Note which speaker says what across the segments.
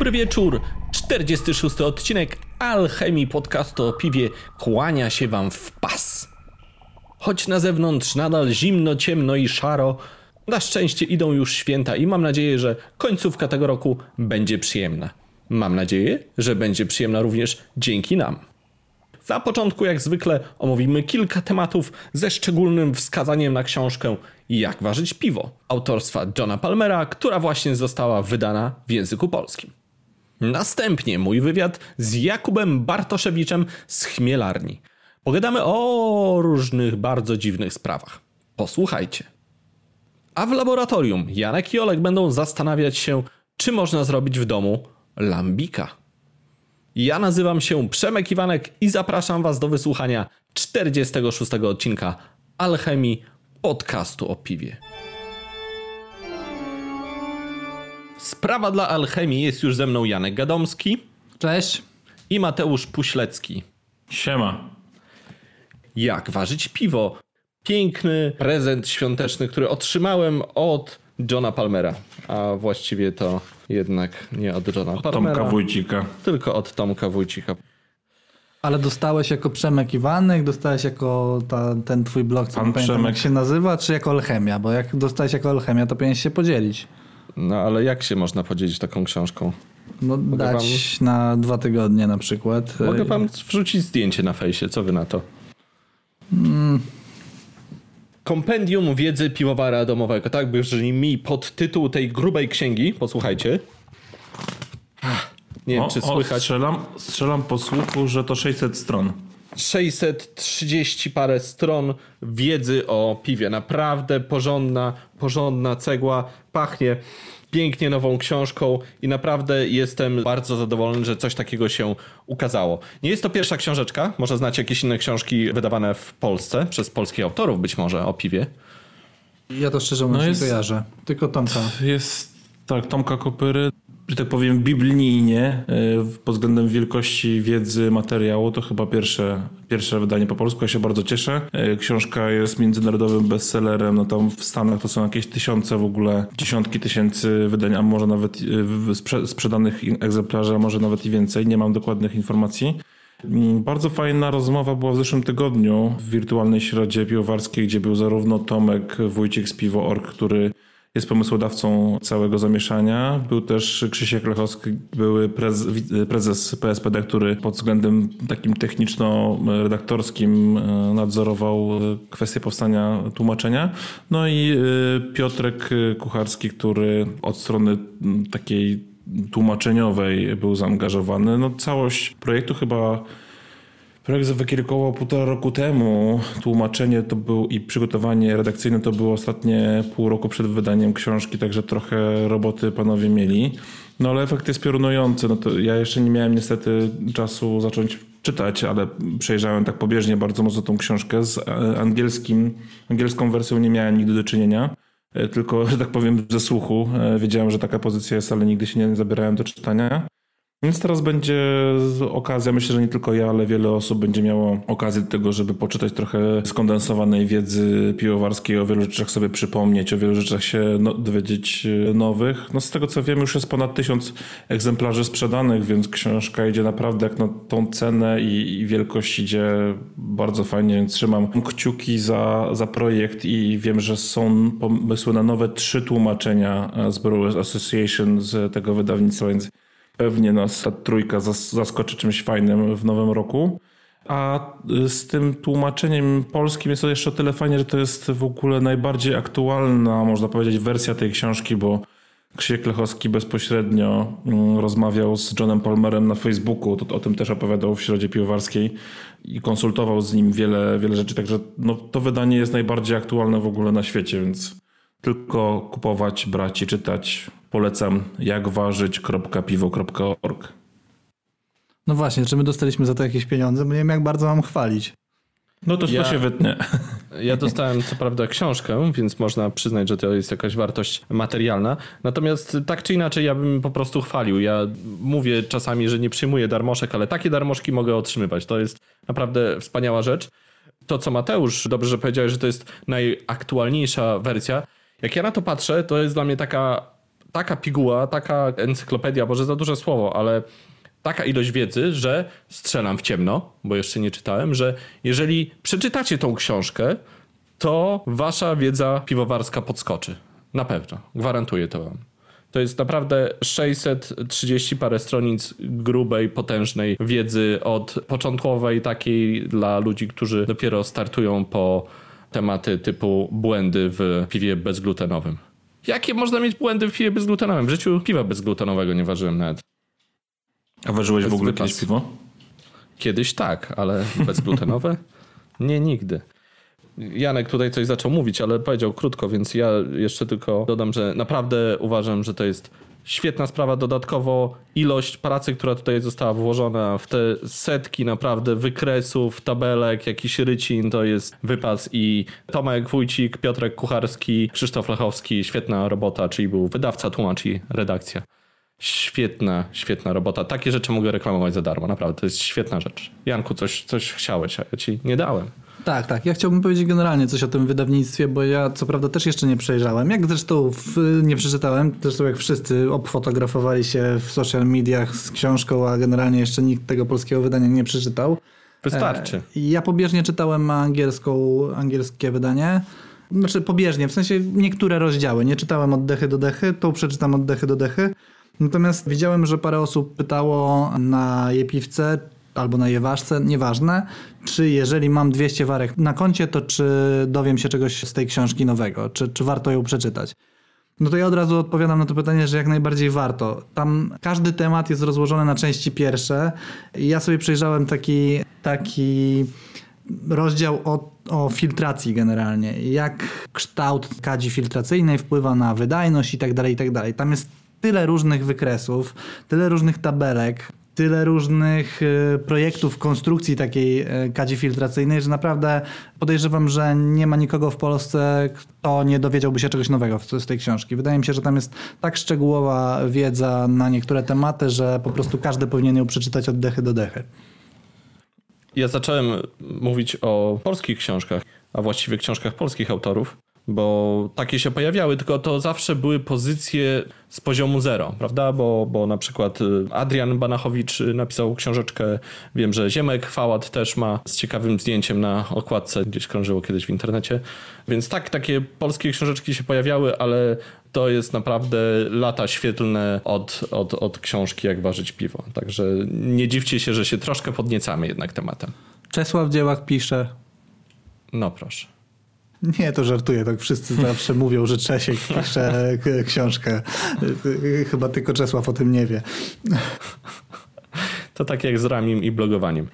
Speaker 1: Dobry wieczór, 46 odcinek Alchemii podcastu o piwie kłania się wam w pas. Choć na zewnątrz nadal zimno, ciemno i szaro, na szczęście idą już święta i mam nadzieję, że końcówka tego roku będzie przyjemna. Mam nadzieję, że będzie przyjemna również dzięki nam. Na początku, jak zwykle, omówimy kilka tematów ze szczególnym wskazaniem na książkę Jak ważyć piwo autorstwa Johna Palmera, która właśnie została wydana w języku polskim. Następnie mój wywiad z Jakubem Bartoszewiczem z Chmielarni. Pogadamy o różnych bardzo dziwnych sprawach. Posłuchajcie. A w laboratorium Janek i Olek będą zastanawiać się, czy można zrobić w domu lambika. Ja nazywam się Przemek Iwanek i zapraszam Was do wysłuchania 46 odcinka Alchemii podcastu o piwie. Sprawa dla Alchemii jest już ze mną Janek Gadomski
Speaker 2: Cześć.
Speaker 1: i Mateusz Puślecki.
Speaker 3: Siema.
Speaker 1: Jak ważyć piwo? Piękny prezent świąteczny, który otrzymałem od Johna Palmera. A właściwie to jednak nie od Johna
Speaker 3: Od
Speaker 1: Palmera,
Speaker 3: Tomka Wójcika.
Speaker 1: tylko od Tomka Wójcika.
Speaker 2: Ale dostałeś jako Przemek Iwanek, dostałeś jako ta, ten twój blog, co
Speaker 3: Pan
Speaker 2: pamiętam
Speaker 3: Przemek.
Speaker 2: jak się nazywa, czy jako Alchemia? Bo jak dostałeś jako Alchemia, to powinien się podzielić.
Speaker 1: No ale jak się można podzielić taką książką?
Speaker 2: No dać na dwa tygodnie na przykład.
Speaker 1: Mogę wam wrzucić zdjęcie na fejsie, co wy na to? Kompendium wiedzy piwowara domowego, tak? Brzmi mi pod tytuł tej grubej księgi. Posłuchajcie. Nie wiem,
Speaker 3: O,
Speaker 1: czy
Speaker 3: o,
Speaker 1: słychać.
Speaker 3: strzelam, strzelam po słuchu, że to 600 stron.
Speaker 1: 630 parę stron wiedzy o piwie. Naprawdę porządna, porządna cegła. Pachnie pięknie nową książką i naprawdę jestem bardzo zadowolony, że coś takiego się ukazało. Nie jest to pierwsza książeczka. Może znacie jakieś inne książki wydawane w Polsce przez polskich autorów być może o piwie.
Speaker 2: Ja to szczerze mówiąc
Speaker 3: No
Speaker 2: nie
Speaker 3: jest-
Speaker 2: kojarzę. Tylko Tomka.
Speaker 3: Jest, tak, Tomka Kopyry, że tak powiem biblijnie, y, pod względem wielkości wiedzy, materiału, to chyba pierwsze, pierwsze wydanie po polsku. Ja się bardzo cieszę. Y, Książka jest międzynarodowym bestsellerem, no tam w Stanach to są jakieś tysiące w ogóle, dziesiątki tysięcy wydań, a może nawet sprzedanych egzemplarzy, a może nawet i więcej. Nie mam dokładnych informacji. Mm, Bardzo fajna rozmowa była w zeszłym tygodniu w wirtualnej środzie piwowarskiej, gdzie był zarówno Tomek Wójcik z Piwo.org, który jest pomysłodawcą całego zamieszania. Był też Krzysiek Lechowski, były prez, prezes PSPD, który pod względem takim techniczno-redaktorskim e, nadzorował e, kwestię powstania tłumaczenia. No i e, Piotrek Kucharski, który od strony takiej tłumaczeniowej był zaangażowany. No całość projektu chyba Projekt zawykiełkował półtora roku temu. Tłumaczenie to był i przygotowanie redakcyjne to było ostatnie pół roku przed wydaniem książki, także trochę roboty panowie mieli. No ale efekt jest piorunujący. No to ja jeszcze nie miałem niestety czasu zacząć czytać, ale przejrzałem tak pobieżnie bardzo mocno tą książkę. Z e, angielskim, angielską wersją nie miałem nigdy do czynienia. e, Tylko, że tak powiem, ze słuchu. E, Wiedziałem, że taka pozycja jest, ale nigdy się nie zabierałem do czytania. Więc teraz będzie okazja, myślę, że nie tylko ja, ale wiele osób będzie miało okazję do tego, żeby poczytać trochę skondensowanej wiedzy piwowarskiej, o wielu rzeczach sobie przypomnieć, o wielu rzeczach się no, dowiedzieć e, nowych. No z tego co wiem, już jest ponad tysiąc egzemplarzy sprzedanych, więc książka idzie naprawdę jak na tą cenę i, i wielkość idzie bardzo fajnie, więc trzymam kciuki za, za projekt i wiem, że są pomysły na nowe trzy tłumaczenia e, z Brewers Association z tego wydawnictwa, więc Pewnie nas ta trójka zas- zaskoczy czymś fajnym w nowym roku. A y, z tym tłumaczeniem polskim jest to jeszcze o tyle fajnie, że to jest w ogóle najbardziej aktualna, można powiedzieć, wersja tej książki, bo Krzysiek Lechowski bezpośrednio mm, rozmawiał z Johnem Palmerem na Facebooku, o tym też opowiadał w Środzie Piwowarskiej i konsultował z nim wiele, wiele rzeczy, także no, to wydanie jest najbardziej aktualne w ogóle na świecie, więc tylko kupować, brać i czytać. Polecam jakważyć.piwo.org.
Speaker 2: No właśnie, czy my dostaliśmy za to jakieś pieniądze? Bo nie wiem, jak bardzo mam chwalić.
Speaker 3: No to,
Speaker 1: Ja-
Speaker 3: to się wytnie.
Speaker 1: Ja dostałem co prawda książkę, więc można przyznać, że to jest jakaś wartość materialna. Natomiast tak czy inaczej ja bym po prostu chwalił. Ja mówię czasami, że nie przyjmuję darmoszek, ale takie darmożki mogę otrzymywać. To jest naprawdę wspaniała rzecz. To co Mateusz, dobrze, że powiedziałeś, że to jest najaktualniejsza wersja. Jak ja na to patrzę, to jest dla mnie taka taka piguła, taka encyklopedia, może za duże słowo, ale taka ilość wiedzy, że strzelam w ciemno, bo jeszcze nie czytałem, że jeżeli przeczytacie tą książkę, to wasza wiedza piwowarska podskoczy. Na pewno. Gwarantuję to wam. To jest naprawdę 630 parę stronic grubej, potężnej wiedzy od początkowej, takiej dla ludzi, którzy dopiero startują po tematy typu błędy w piwie bezglutenowym. Jakie można mieć błędy w piwie bezglutenowym? W życiu piwa bezglutenowego nie ważyłem nawet.
Speaker 3: A ważyłeś w ogóle
Speaker 1: wypas.
Speaker 3: kiedyś piwo?
Speaker 1: Kiedyś tak, ale bezglutenowe? Nie, nigdy. Janek tutaj coś zaczął mówić, ale powiedział krótko, więc ja jeszcze tylko dodam, że naprawdę uważam, że to jest świetna sprawa. Dodatkowo ilość pracy, która tutaj została włożona w te setki naprawdę wykresów, tabelek, jakiś rycin, to jest wypas i Tomek Wójcik, Piotrek Kucharski, Krzysztof Lechowski, świetna robota, czyli był wydawca, tłumacz i redakcja. Świetna, świetna robota. Takie rzeczy mogę reklamować za darmo, naprawdę. To jest świetna rzecz. Janku, coś, coś chciałeś, a ja ci nie dałem.
Speaker 2: Tak, tak. Ja chciałbym powiedzieć generalnie coś o tym wydawnictwie, bo ja co prawda też jeszcze nie przejrzałem. Jak zresztą w, nie przeczytałem, zresztą jak wszyscy obfotografowali się w social mediach z książką, a generalnie jeszcze nikt tego polskiego wydania nie przeczytał.
Speaker 1: Wystarczy.
Speaker 2: E, Ja pobieżnie czytałem angielską, angielskie wydanie. Znaczy pobieżnie, w sensie niektóre rozdziały. Nie czytałem od dechy do dechy, to przeczytam od dechy do dechy. Natomiast widziałem, że parę osób pytało na Jepiwce albo na Jeważce, nieważne, czy jeżeli mam 200 warek na koncie, to czy dowiem się czegoś z tej książki nowego, czy, czy warto ją przeczytać. No to ja od razu odpowiadam na to pytanie, że jak najbardziej warto. Tam każdy temat jest rozłożony na części pierwsze. Ja sobie przejrzałem taki, taki rozdział o, o filtracji generalnie. Jak kształt kadzi filtracyjnej wpływa na wydajność i tak dalej, i tak dalej. Tam jest tyle różnych wykresów, tyle różnych tabelek, tyle różnych y, projektów konstrukcji takiej y, kadzi filtracyjnej, że naprawdę podejrzewam, że nie ma nikogo w Polsce, kto nie dowiedziałby się czegoś nowego z, z tej książki. Wydaje mi się, że tam jest tak szczegółowa wiedza na niektóre tematy, że po prostu każdy powinien ją przeczytać od dechy do dechy.
Speaker 1: Ja zacząłem mówić o polskich książkach, a właściwie książkach polskich autorów, bo takie się pojawiały, tylko to zawsze były pozycje z poziomu zero, prawda? Bo, bo na przykład y, Adrian Banachowicz y, napisał książeczkę, wiem, że Ziemek Fałat też ma z ciekawym zdjęciem na okładce, gdzieś krążyło kiedyś w internecie. Więc tak, takie polskie książeczki się pojawiały, ale to jest naprawdę lata świetlne od, od, od książki Jak ważyć piwo. Także nie dziwcie się, że się troszkę podniecamy jednak tematem.
Speaker 2: Czesław w dziełach pisze.
Speaker 1: No proszę.
Speaker 2: Nie, to żartuję, tak wszyscy zawsze mówią, że Czesiek pisze książkę. Chyba tylko Czesław o tym nie wie.
Speaker 1: To tak jak z ramim i blogowaniem.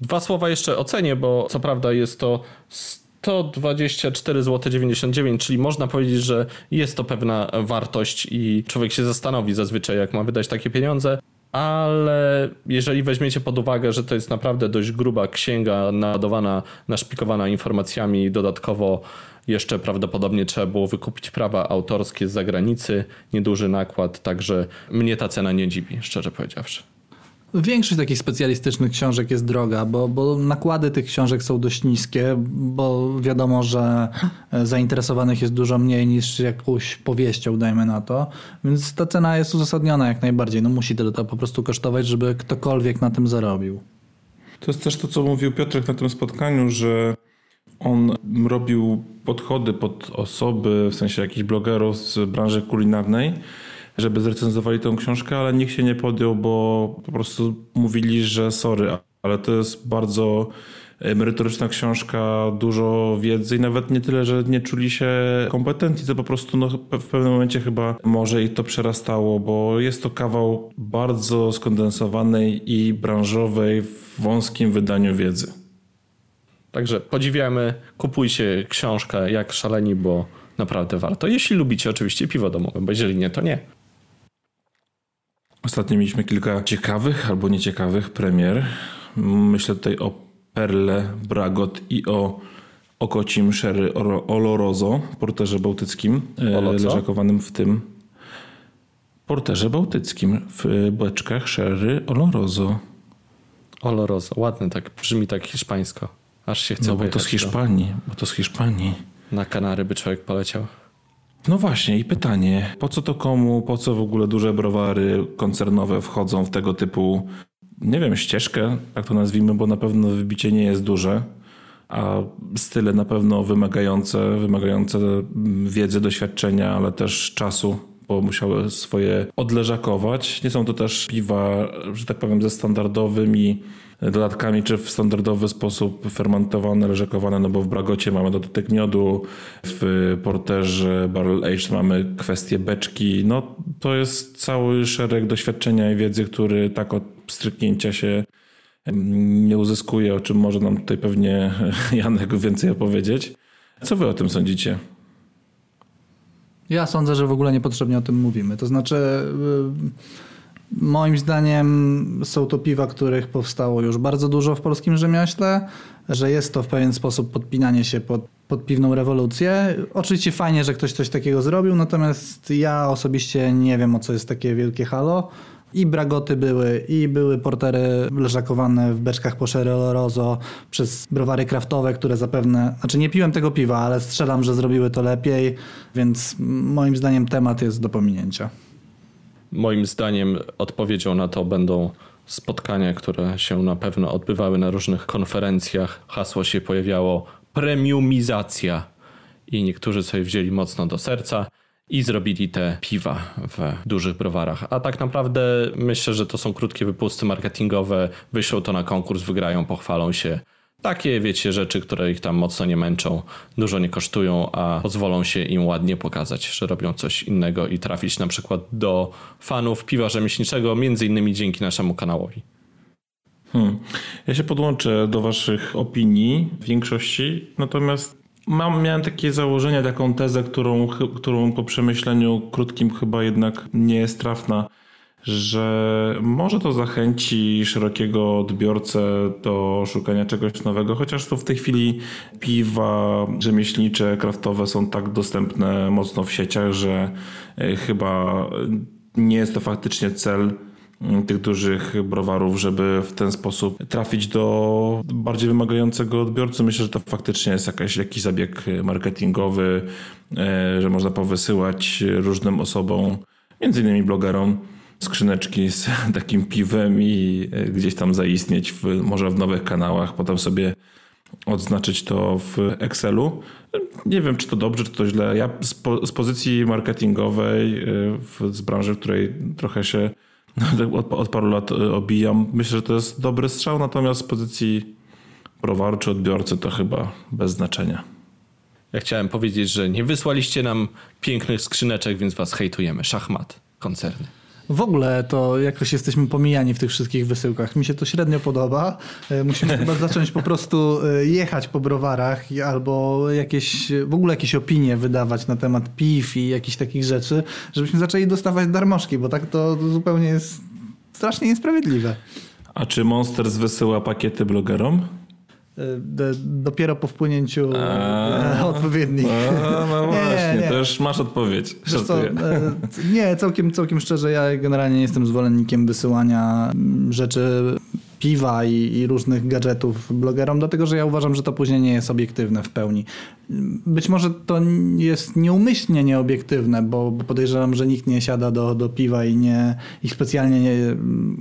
Speaker 1: Dwa słowa jeszcze o cenie, bo co prawda jest to 124 zł 99, czyli można powiedzieć, że jest to pewna wartość i człowiek się zastanowi zazwyczaj, jak ma wydać takie pieniądze. Ale jeżeli weźmiecie pod uwagę, że to jest naprawdę dość gruba księga naładowana, naszpikowana informacjami, dodatkowo jeszcze prawdopodobnie trzeba było wykupić prawa autorskie z zagranicy, nieduży nakład, także mnie ta cena nie dziwi, szczerze powiedziawszy.
Speaker 2: Większość takich specjalistycznych książek jest droga, bo, bo nakłady tych książek są dość niskie, bo wiadomo, że zainteresowanych jest dużo mniej niż jakąś powieścią, dajmy na to. Więc ta cena jest uzasadniona jak najbardziej. No musi to, to po prostu kosztować, żeby ktokolwiek na tym zarobił.
Speaker 3: To jest też to, co mówił Piotrek na tym spotkaniu, że on robił podchody pod osoby, w sensie jakichś blogerów z branży kulinarnej, żeby zrecenzowali tę książkę, ale nikt się nie podjął, bo po prostu mówili, że sorry, ale to jest bardzo merytoryczna książka, dużo wiedzy i nawet nie tyle, że nie czuli się kompetentni, to po prostu no, w pewnym momencie chyba może ich to przerastało, bo jest to kawał bardzo skondensowanej i branżowej w wąskim wydaniu wiedzy.
Speaker 1: Także podziwiamy, kupujcie książkę jak szaleni, bo naprawdę warto. Jeśli lubicie oczywiście piwo domowe, bo jeżeli nie, to nie.
Speaker 3: Ostatnio mieliśmy kilka ciekawych albo nieciekawych premier. Myślę tutaj o Perle, Bragot i o okocim Sherry Oloroso, porterze bałtyckim,
Speaker 1: Olo co?
Speaker 3: leżakowanym w tym porterze bałtyckim w beczkach Sherry Oloroso.
Speaker 1: Oloroso, ładny tak, brzmi tak hiszpańsko. Aż się chce
Speaker 3: No bo to z
Speaker 1: do-
Speaker 3: Hiszpanii, bo to z Hiszpanii.
Speaker 1: Na Kanary by człowiek poleciał.
Speaker 3: No właśnie i pytanie, po co to komu, po co w ogóle duże browary koncernowe wchodzą w tego typu, nie wiem, ścieżkę, tak to nazwijmy, bo na pewno wybicie nie jest duże, a style na pewno wymagające, wymagające wiedzy, doświadczenia, ale też czasu, bo musiały swoje odleżakować. Nie są to też piwa, że tak powiem, ze standardowymi dodatkami, czy w standardowy sposób fermentowane, leżakowane, no bo w Bragocie mamy dodatek miodu, w Porterze Barrel Aged mamy kwestię beczki. No to jest cały szereg doświadczenia i wiedzy, który tak od stryknięcia się nie uzyskuje, o czym może nam tutaj pewnie Janek więcej opowiedzieć. Co wy o tym sądzicie?
Speaker 2: Ja sądzę, że w ogóle niepotrzebnie o tym mówimy. To znaczy, y, moim zdaniem są to piwa, których powstało już bardzo dużo w polskim rzemiośle, że jest to w pewien sposób podpinanie się pod, pod piwną rewolucję. Oczywiście fajnie, że ktoś coś takiego zrobił, natomiast ja osobiście nie wiem, o co jest takie wielkie halo. I bragoty były, i były portery leżakowane w beczkach po Rozo przez browary kraftowe, które zapewne, znaczy nie piłem tego piwa, ale strzelam, że zrobiły to lepiej, więc moim zdaniem temat jest do pominięcia.
Speaker 1: Moim zdaniem odpowiedzią na to będą spotkania, które się na pewno odbywały na różnych konferencjach. Hasło się pojawiało premiumizacja i niektórzy sobie wzięli mocno do serca i zrobili te piwa w dużych browarach. A tak naprawdę myślę, że to są krótkie wypusty marketingowe, wyślą to na konkurs, wygrają, pochwalą się. Takie, wiecie, rzeczy, które ich tam mocno nie męczą, dużo nie kosztują, a pozwolą się im ładnie pokazać, że robią coś innego i trafić na przykład do fanów piwa rzemieślniczego, między innymi dzięki naszemu kanałowi.
Speaker 3: Hmm. Ja się podłączę do Waszych opinii w większości, natomiast Mam, miałem takie założenie, taką tezę, którą, którą po przemyśleniu krótkim chyba jednak nie jest trafna, że może to zachęci szerokiego odbiorcę do szukania czegoś nowego, chociaż to w tej chwili piwa rzemieślnicze, kraftowe są tak dostępne mocno w sieciach, że e, chyba nie jest to faktycznie cel Mm, tych dużych browarów, żeby w ten sposób trafić do bardziej wymagającego odbiorcy. Myślę, że to faktycznie jest jakaś, jakiś zabieg marketingowy, e, że można powysyłać różnym osobom, między innymi blogerom, skrzyneczki z takim piwem i e, gdzieś tam zaistnieć w, może w nowych kanałach, potem sobie odznaczyć to w Excelu. Nie wiem, czy to dobrze, czy to źle. Ja z, po, z pozycji marketingowej, e, w, z branży, w której trochę się od, od paru lat y, obijam. Myślę, że to jest dobry strzał, natomiast z pozycji browaru czy odbiorcy to chyba bez znaczenia.
Speaker 1: Ja chciałem powiedzieć, że nie wysłaliście nam pięknych skrzyneczek, więc was hejtujemy. Szachmat, koncerny.
Speaker 2: W ogóle to jakoś jesteśmy pomijani w tych wszystkich wysyłkach. Mi się to średnio podoba. E, musimy chyba zacząć po prostu e, jechać po browarach albo jakieś, w ogóle jakieś opinie wydawać na temat piw i jakichś takich rzeczy, żebyśmy zaczęli dostawać darmożki, bo tak to zupełnie jest strasznie niesprawiedliwe.
Speaker 3: A czy Monsters wysyła pakiety blogerom?
Speaker 2: E, dopiero po wpłynięciu a, odpowiednich.
Speaker 3: A, no właśnie, nie, nie. to już masz odpowiedź. Co, e,
Speaker 2: nie, całkiem, całkiem szczerze, ja generalnie nie jestem zwolennikiem wysyłania rzeczy piwa i, i, różnych gadżetów blogerom, dlatego że ja uważam, że to później nie jest obiektywne w pełni. Być może to jest nieumyślnie nieobiektywne, bo podejrzewam, że nikt nie siada do, do piwa i nie, ich specjalnie nie,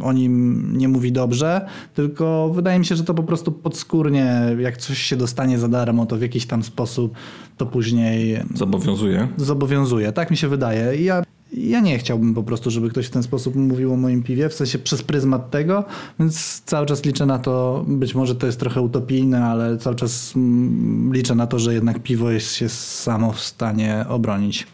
Speaker 2: o nim nie mówi dobrze, tylko wydaje mi się, że to po prostu podskórnie, jak coś się dostanie za darmo, to w jakiś tam sposób to później...
Speaker 3: Zobowiązuje.
Speaker 2: Zobowiązuje, tak mi się wydaje. I ja ja nie chciałbym po prostu, żeby ktoś w ten sposób mówił o moim piwie, w sensie przez pryzmat tego, więc cały czas liczę na to, być może to jest trochę utopijne, ale cały czas mm, liczę na to, że jednak piwo jest się samo w stanie obronić.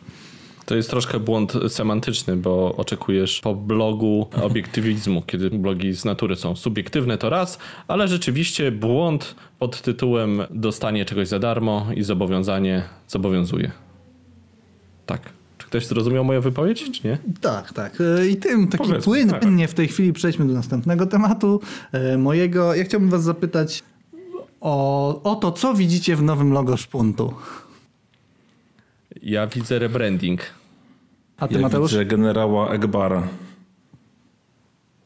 Speaker 1: To jest troszkę błąd semantyczny, bo oczekujesz po blogu obiektywizmu, kiedy blogi z natury są subiektywne to raz, ale rzeczywiście błąd pod tytułem dostanie czegoś za darmo i zobowiązanie zobowiązuje. Tak. Ktoś zrozumiał moją wypowiedź, czy nie?
Speaker 2: Tak, tak. E, I tym taki Powiedzmy, płyn, tak. płynnie w tej chwili przejdźmy do następnego tematu e, mojego. Ja chciałbym was zapytać o, o to, co widzicie w nowym logo Szpuntu.
Speaker 1: Ja widzę rebranding.
Speaker 3: A ty, ja Mateusz? widzę generała Egbara.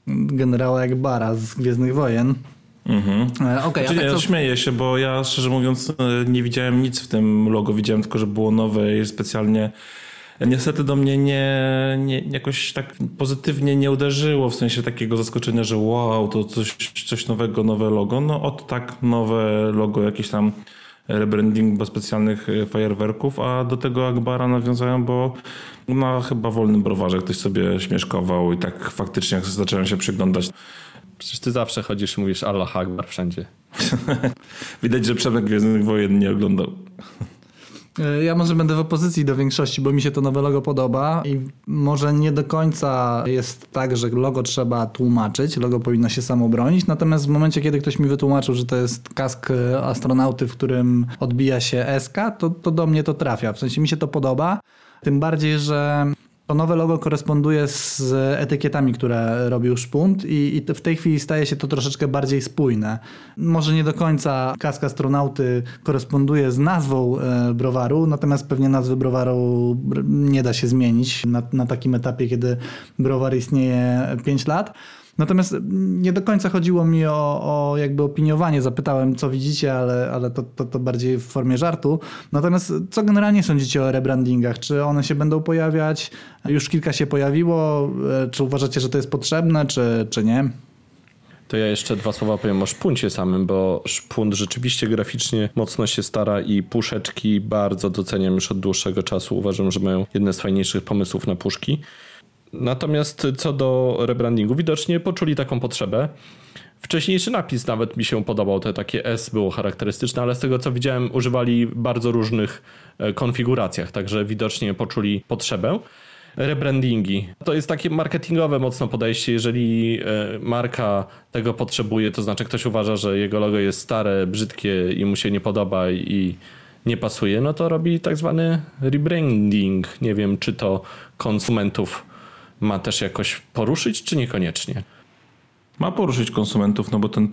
Speaker 2: Generała Egbara z Gwiezdnych Wojen. Mhm.
Speaker 3: E, okay, znaczy, tak co... śmieję się, bo ja szczerze mówiąc nie widziałem nic w tym logo. Widziałem tylko, że było nowe i specjalnie niestety do mnie nie, nie, jakoś tak pozytywnie nie uderzyło, w sensie takiego zaskoczenia, że wow, to coś, coś nowego, nowe logo. No od tak nowe logo, jakieś tam rebranding bez specjalnych fajerwerków, a do tego Akbara nawiązają, bo na chyba wolnym browarze ktoś sobie śmieszkował i tak faktycznie jak zacząłem się przyglądać.
Speaker 1: Przecież ty zawsze chodzisz i mówisz Allah Akbar wszędzie.
Speaker 3: Widać, że Przemek Gwiezdnych Wojen nie oglądał.
Speaker 2: E, ja może będę w opozycji do większości, bo mi się to nowe logo podoba i może nie do końca jest tak, że logo trzeba tłumaczyć, logo powinno się samo bronić, natomiast w momencie, kiedy ktoś mi wytłumaczył, że to jest kask e, astronauty, w którym odbija się SK, to, to do mnie to trafia. W sensie mi się to podoba, tym bardziej, że to nowe logo koresponduje z etykietami, które robił Szpunt i, i w tej chwili staje się to troszeczkę bardziej spójne. Może nie do końca kask astronauty koresponduje z nazwą e, browaru, natomiast pewnie nazwy browaru nie da się zmienić na, na takim etapie, kiedy browar istnieje 5 lat. Natomiast nie do końca chodziło mi o, o jakby opiniowanie. Zapytałem, co widzicie, ale, ale to, to, to bardziej w formie żartu. Natomiast co generalnie sądzicie o rebrandingach? Czy one się będą pojawiać? Już kilka się pojawiło. E, czy uważacie, że to jest potrzebne, czy, czy nie?
Speaker 1: To ja jeszcze dwa słowa powiem o szpuncie samym, bo szpunt rzeczywiście graficznie mocno się stara i puszeczki bardzo doceniam już od dłuższego czasu. Uważam, że mają jedne z fajniejszych pomysłów na puszki. Natomiast co do rebrandingu, widocznie poczuli taką potrzebę. Wcześniejszy napis nawet mi się podobał, to takie S było charakterystyczne, ale z tego co widziałem, używali bardzo różnych e, konfiguracjach, także widocznie poczuli potrzebę. Rebrandingi. To jest takie marketingowe mocno podejście. Jeżeli e, marka tego potrzebuje, to znaczy ktoś uważa, że jego logo jest stare, brzydkie i mu się nie podoba i nie pasuje, no to robi tak zwany rebranding. Nie wiem, czy to konsumentów ma też jakoś poruszyć, czy niekoniecznie?
Speaker 3: Ma poruszyć konsumentów, no bo ten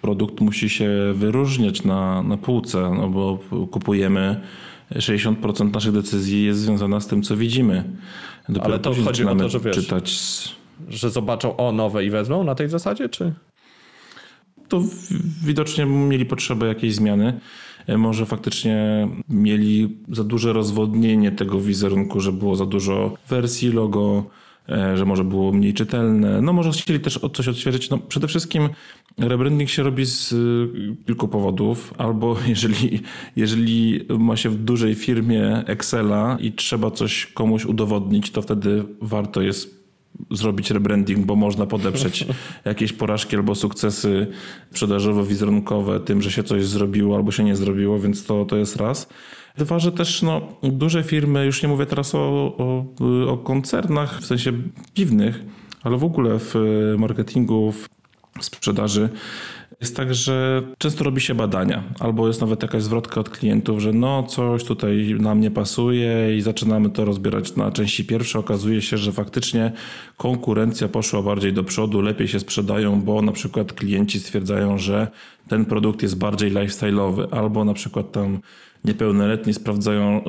Speaker 3: produkt musi się wyróżniać na, na półce, no bo kupujemy 60% naszych decyzji jest związana z tym, co widzimy.
Speaker 1: Dopiero Ale to chodzi o to, że wiesz, czytać... że zobaczą o nowe i wezmą na tej zasadzie, czy?
Speaker 3: To widocznie mieli potrzebę jakiejś zmiany. Może faktycznie mieli za duże rozwodnienie tego wizerunku, że było za dużo wersji logo, E, że może było mniej czytelne. No może chcieli też coś odświeżyć. No przede wszystkim rebranding się robi z y, kilku powodów. Albo jeżeli, jeżeli ma się w dużej firmie Excela i trzeba coś komuś udowodnić, to wtedy warto jest zrobić rebranding, bo można podeprzeć jakieś porażki albo sukcesy sprzedażowo-wizerunkowe tym, że się coś zrobiło albo się nie zrobiło, więc to, to jest raz. Dwa, że też no, duże firmy, już nie mówię teraz o, o, o koncernach w sensie piwnych, ale w ogóle w marketingu, w sprzedaży, jest tak, że często robi się badania, albo jest nawet jakaś zwrotka od klientów, że no coś tutaj nam nie pasuje i zaczynamy to rozbierać na części pierwsze. Okazuje się, że faktycznie konkurencja poszła bardziej do przodu, lepiej się sprzedają, bo na przykład klienci stwierdzają, że ten produkt jest bardziej lifestyle'owy, albo na przykład tam niepełnoletni sprawdzają,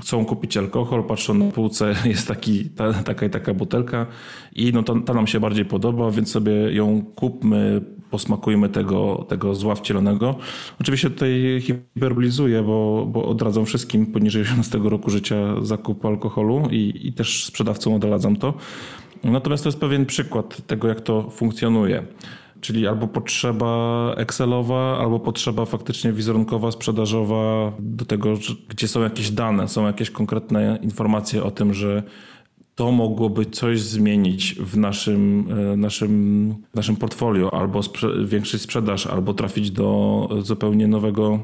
Speaker 3: chcą kupić alkohol, patrzą na półce, jest taki, ta, taka i taka butelka i no to, ta nam się bardziej podoba, więc sobie ją kupmy, posmakujmy tego, tego zła wcielonego. Oczywiście tutaj hiperbolizuję, bo, bo odradzam wszystkim poniżej 18 roku życia zakupu alkoholu i, i też sprzedawcom odradzam to. Natomiast to jest pewien przykład tego, jak to funkcjonuje. Czyli albo potrzeba Excelowa, albo potrzeba faktycznie wizerunkowa, sprzedażowa do tego, gdzie są jakieś dane, są jakieś konkretne informacje o tym, że to mogłoby coś zmienić w naszym, e, naszym, naszym portfolio, albo sprze- sprzedaż, albo trafić do zupełnie nowego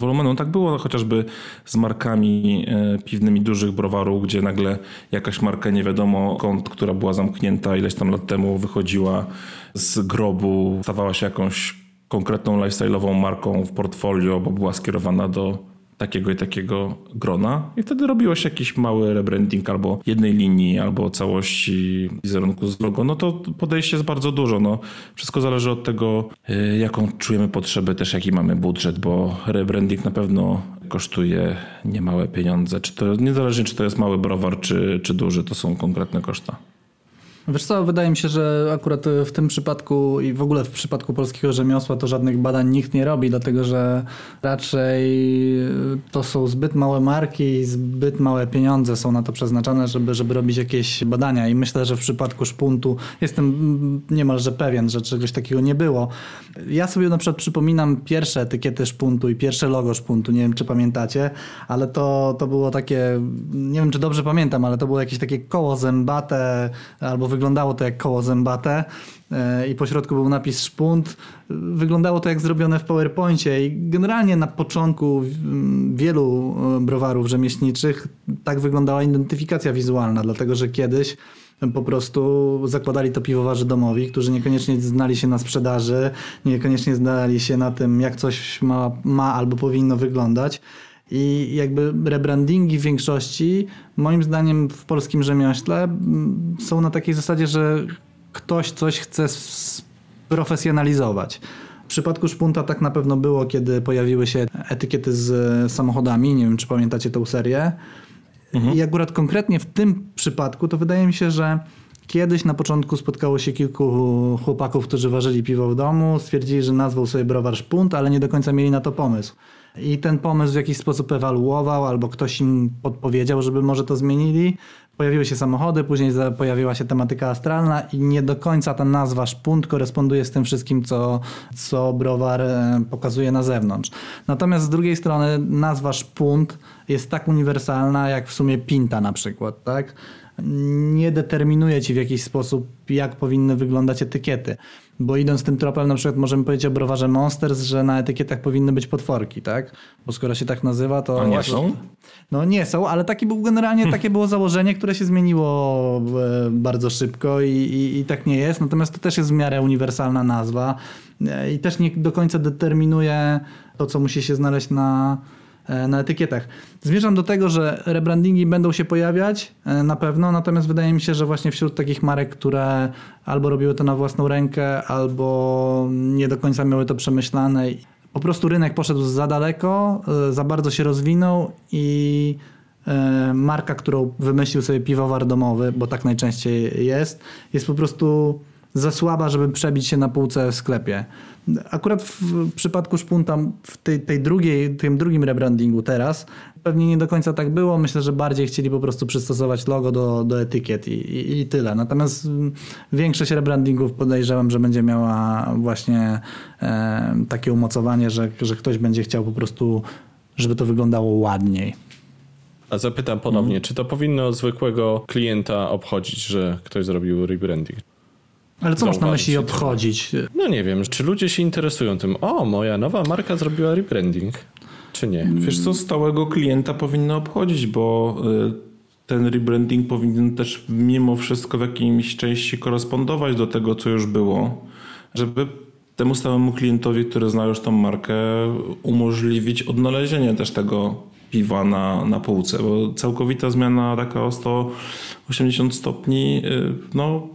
Speaker 3: wolumenu. Tak było chociażby z markami e, piwnymi dużych browarów, gdzie nagle jakaś marka nie wiadomo kąt, która była zamknięta ileś tam lat temu, wychodziła z grobu, stawała się jakąś konkretną lifestyle'ową marką w portfolio, bo była skierowana do takiego i takiego grona i wtedy robiło się jakiś mały rebranding albo jednej linii, albo całości wizerunku z logo, no to podejście jest bardzo dużo. No. Wszystko zależy od tego, y, jaką czujemy potrzebę, też jaki mamy budżet, bo rebranding na pewno kosztuje niemałe pieniądze. Czy to, niezależnie czy to jest mały browar, czy, czy duży, to są konkretne koszta.
Speaker 2: Wiesz co, wydaje mi się, że akurat w tym przypadku i w ogóle w przypadku polskiego rzemiosła to żadnych badań nikt nie robi, dlatego że raczej to są zbyt małe marki i zbyt małe pieniądze są na to przeznaczone, żeby, żeby robić jakieś badania i myślę, że w przypadku szpuntu jestem niemalże pewien, że czegoś takiego nie było. Ja sobie na przykład przypominam pierwsze etykiety szpuntu i pierwsze logo szpuntu, nie wiem czy pamiętacie, ale to, to było takie, nie wiem czy dobrze pamiętam, ale to było jakieś takie koło zębate albo wyglądało to jak koło zębate e, i po środku był napis szpunt. Wyglądało to jak zrobione w PowerPoincie i generalnie na początku wielu e, browarów rzemieślniczych tak wyglądała identyfikacja wizualna, dlatego że kiedyś po prostu zakładali to piwowarzy domowi, którzy niekoniecznie znali się na sprzedaży, niekoniecznie znali się na tym, jak coś ma, ma albo powinno wyglądać. I jakby rebrandingi w większości, moim zdaniem, w polskim rzemiośle są na takiej zasadzie, że ktoś coś chce profesjonalizować. W przypadku Szpunta tak na pewno było, kiedy pojawiły się etykiety z samochodami. Nie wiem, czy pamiętacie tę serię. Mhm. I akurat konkretnie w tym przypadku to wydaje mi się, że kiedyś na początku spotkało się kilku chłopaków, którzy ważyli piwo w domu, stwierdzili, że nazwał sobie browar Szpunt, ale nie do końca mieli na to pomysł i ten pomysł w jakiś sposób ewaluował, albo ktoś im podpowiedział, żeby może to zmienili. Pojawiły się samochody, później pojawiła się tematyka astralna i nie do końca ta nazwa szpunt koresponduje z tym wszystkim, co, co browar e, pokazuje na zewnątrz. Natomiast z drugiej strony nazwa szpunt jest tak uniwersalna, jak w sumie pinta na przykład, tak? Nie determinuje ci w jakiś sposób, jak powinny wyglądać etykiety. Bo idąc tym tropem, na przykład możemy powiedzieć o browarze Monsters, że na etykietach powinny być potworki, tak? Bo skoro się tak nazywa, to...
Speaker 3: A nie są?
Speaker 2: No nie są, ale taki był generalnie, takie było założenie, które się zmieniło e, bardzo szybko i, i, i tak nie jest. Natomiast to też jest w miarę uniwersalna nazwa e, i też nie do końca determinuje to, co musi się znaleźć na, na etykietach. Zmierzam do tego, że rebrandingi będą się pojawiać e, na pewno, natomiast wydaje mi się, że właśnie wśród takich marek, które albo robiły to na własną rękę, albo nie do końca miały to przemyślane, po prostu rynek poszedł za daleko, e, za bardzo się rozwinął i marka, którą wymyślił sobie piwowar domowy, bo tak najczęściej jest, jest po prostu za słaba, żeby przebić się na półce w sklepie. Akurat w przypadku Szpunta, w tej, tej drugiej, tym drugim rebrandingu teraz, pewnie nie do końca tak było. Myślę, że bardziej chcieli po prostu przystosować logo do, do etykiet i, i, i tyle. Natomiast większość rebrandingów podejrzewam, że będzie miała właśnie e, takie umocowanie, że, że ktoś będzie chciał po prostu, żeby to wyglądało ładniej.
Speaker 1: A zapytam ponownie, hmm. czy to powinno zwykłego klienta obchodzić, że ktoś zrobił rebranding?
Speaker 2: Ale co można myśli obchodzić?
Speaker 1: No nie wiem, czy ludzie się interesują tym, o, moja nowa marka zrobiła rebranding, czy nie?
Speaker 3: Wiesz co, stałego klienta powinno obchodzić, bo y, ten rebranding powinien też mimo wszystko w jakiejś części korespondować do tego, co już było, żeby temu stałemu klientowi, który zna już tą markę, umożliwić odnalezienie też tego piwa na, na półce, bo całkowita zmiana taka o 180 stopni, y, no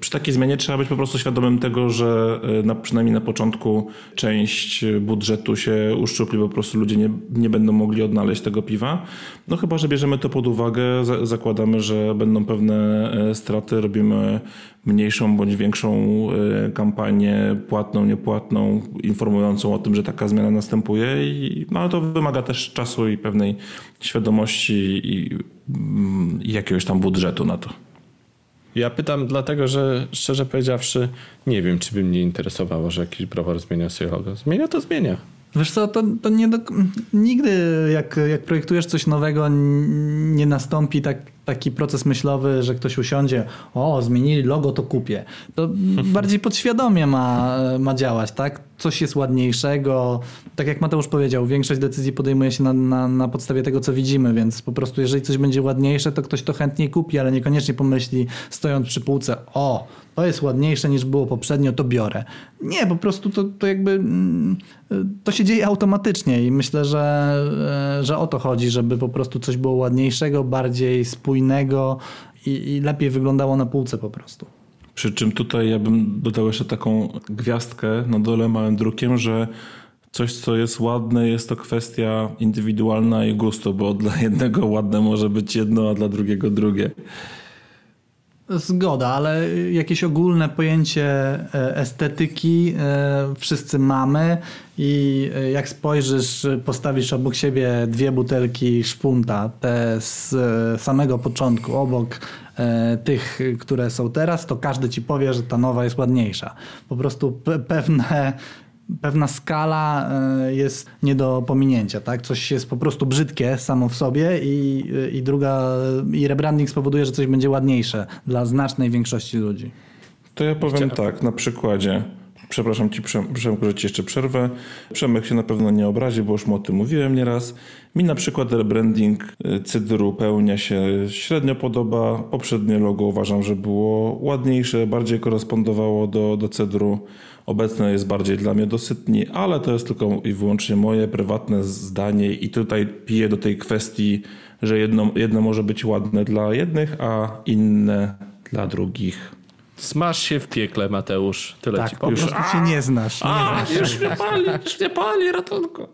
Speaker 3: przy takiej zmianie trzeba być po prostu świadomym tego, że e, na, przynajmniej na początku część budżetu się uszczupli, po prostu ludzie nie, nie będą mogli odnaleźć tego piwa. No chyba, że bierzemy to pod uwagę, zakładamy, że będą pewne e, straty, robimy mniejszą bądź większą e, kampanię płatną, niepłatną, informującą o tym, że taka zmiana następuje, i, no ale to wymaga też czasu i pewnej świadomości i, mm, i jakiegoś tam budżetu na to.
Speaker 1: Ja pytam dlatego, że szczerze powiedziawszy, nie wiem, czy by mnie interesowało, że jakiś browar zmienia sobie logo. Zmienia to zmienia.
Speaker 2: Wiesz co, to, to nie do, nigdy jak, jak projektujesz coś nowego nie nastąpi tak, taki proces myślowy, że ktoś usiądzie, o zmienili logo, to kupię. To bardziej podświadomie ma, ma działać, tak? Coś jest ładniejszego. Tak jak Mateusz powiedział, większość decyzji podejmuje się na, na, na podstawie tego, co widzimy, więc po prostu jeżeli coś będzie ładniejsze, to ktoś to chętniej kupi, ale niekoniecznie pomyśli stojąc przy półce, o to jest ładniejsze niż było poprzednio, to biorę. Nie, po prostu to, to jakby mm, to się dzieje automatycznie i myślę, że, e, że o to chodzi, żeby po prostu coś było ładniejszego, bardziej spójnego i, i lepiej wyglądało na półce po prostu.
Speaker 3: Przy czym tutaj ja bym dodał jeszcze taką gwiazdkę na dole małym drukiem, że coś, co jest ładne, jest to kwestia indywidualna i gustu, bo dla jednego ładne może być jedno, a dla drugiego drugie.
Speaker 2: Zgoda, ale jakieś ogólne pojęcie e, estetyki e, wszyscy mamy i e, jak spojrzysz, postawisz obok siebie dwie butelki szpunta, te z samego początku, obok tych, które są teraz, to każdy ci powie, że ta nowa jest ładniejsza. Po prostu pewne pewna skala e, jest nie do pominięcia, tak? Coś jest po prostu brzydkie samo w sobie i, i druga, i rebranding spowoduje, że coś będzie ładniejsze dla znacznej większości ludzi.
Speaker 3: To ja powiem tak, na przykładzie. Przepraszam ci, Przemku, że ci jeszcze przerwę. Przemek się na pewno nie obrazi, bo już mu o tym mówiłem nieraz. Mi na przykład rebranding e, Cydru pełnia się średnio podoba. Poprzednie logo uważam, że było ładniejsze, bardziej korespondowało do, do Cydru. Obecne jest bardziej dla mnie dosytni, ale to jest tylko i wyłącznie moje prywatne zdanie i tutaj piję do tej kwestii, że jedno, jedno może być ładne dla jednych, a inne dla drugich.
Speaker 1: Smasz się w piekle, Mateusz. Tyle
Speaker 2: tak,
Speaker 1: ci
Speaker 2: powiem. Po prostu się nie znasz. Nie
Speaker 1: a, znasz już mnie pali, już mnie pali, ratunku.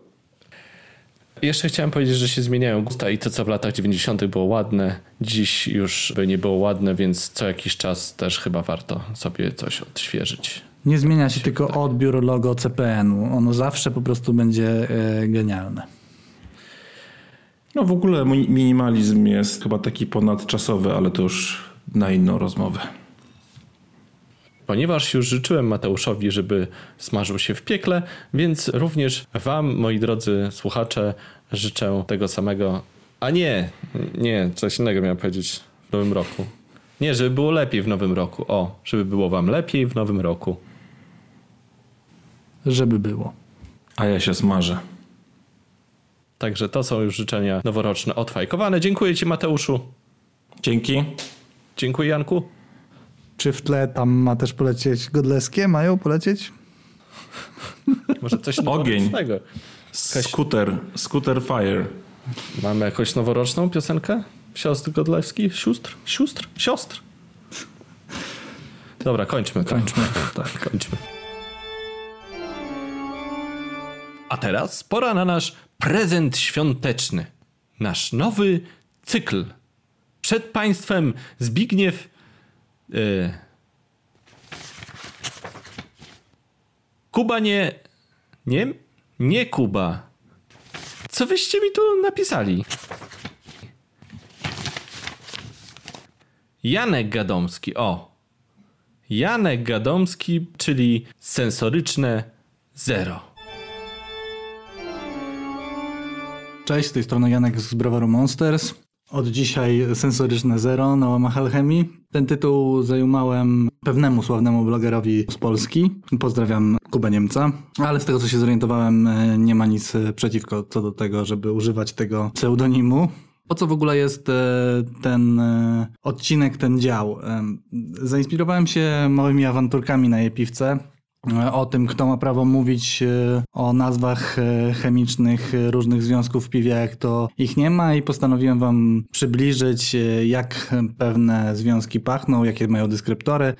Speaker 1: Jeszcze chciałem powiedzieć, że się zmieniają gusta i to, co w latach 90. było ładne, dziś już by nie było ładne, więc co jakiś czas też chyba warto sobie coś odświeżyć.
Speaker 2: Nie zmienia się tylko odbiór logo CPN-u. Ono zawsze po prostu będzie e, genialne.
Speaker 3: No w ogóle minimalizm jest chyba taki ponadczasowy, ale to już na inną rozmowę.
Speaker 1: Ponieważ już życzyłem Mateuszowi, żeby smażył się w piekle, więc również Wam, moi drodzy słuchacze, życzę tego samego. A nie, nie, coś innego miałem powiedzieć w nowym roku. Nie, żeby było lepiej w nowym roku. O, żeby było Wam lepiej w nowym roku
Speaker 2: żeby było.
Speaker 3: A ja się smażę.
Speaker 1: Także to są już życzenia noworoczne odfajkowane. Dziękuję Ci, Mateuszu.
Speaker 3: Dzięki.
Speaker 1: Dziękuję, Janku.
Speaker 2: Czy w tle tam ma też polecieć Godleskie? Mają polecieć?
Speaker 1: Może coś
Speaker 3: Ogień. Skuter. Skuter Fire.
Speaker 1: Mamy jakąś noworoczną piosenkę? Siostr Godlewskich? Sióstr? Sióstr? Siostr? Dobra, kończmy.
Speaker 2: Kończmy. Tak,
Speaker 1: kończmy. A teraz pora na nasz prezent świąteczny. Nasz nowy cykl. Przed Państwem Zbigniew. Yy, Kuba nie. Nie? Nie Kuba. Co wyście mi tu napisali? Janek Gadomski. O. Janek Gadomski, czyli sensoryczne zero.
Speaker 2: Cześć, z tej strony Janek z browaru Monsters. Od dzisiaj sensoryczne zero na łamach alchemii. Ten tytuł zajumałem pewnemu sławnemu blogerowi z Polski. Pozdrawiam Kubę Niemca. Ale z tego co się zorientowałem e, nie ma nic e, przeciwko co do tego, żeby używać tego pseudonimu. Po co w ogóle jest e, ten odcinek, ten dział? Zainspirowałem się małymi awanturkami na Jepiwce o tym, kto ma prawo mówić e, o nazwach e, chemicznych różnych związków w piwie, jak to ich nie ma i postanowiłem wam przybliżyć, e, jak pewne związki pachną, jakie mają dyskryptory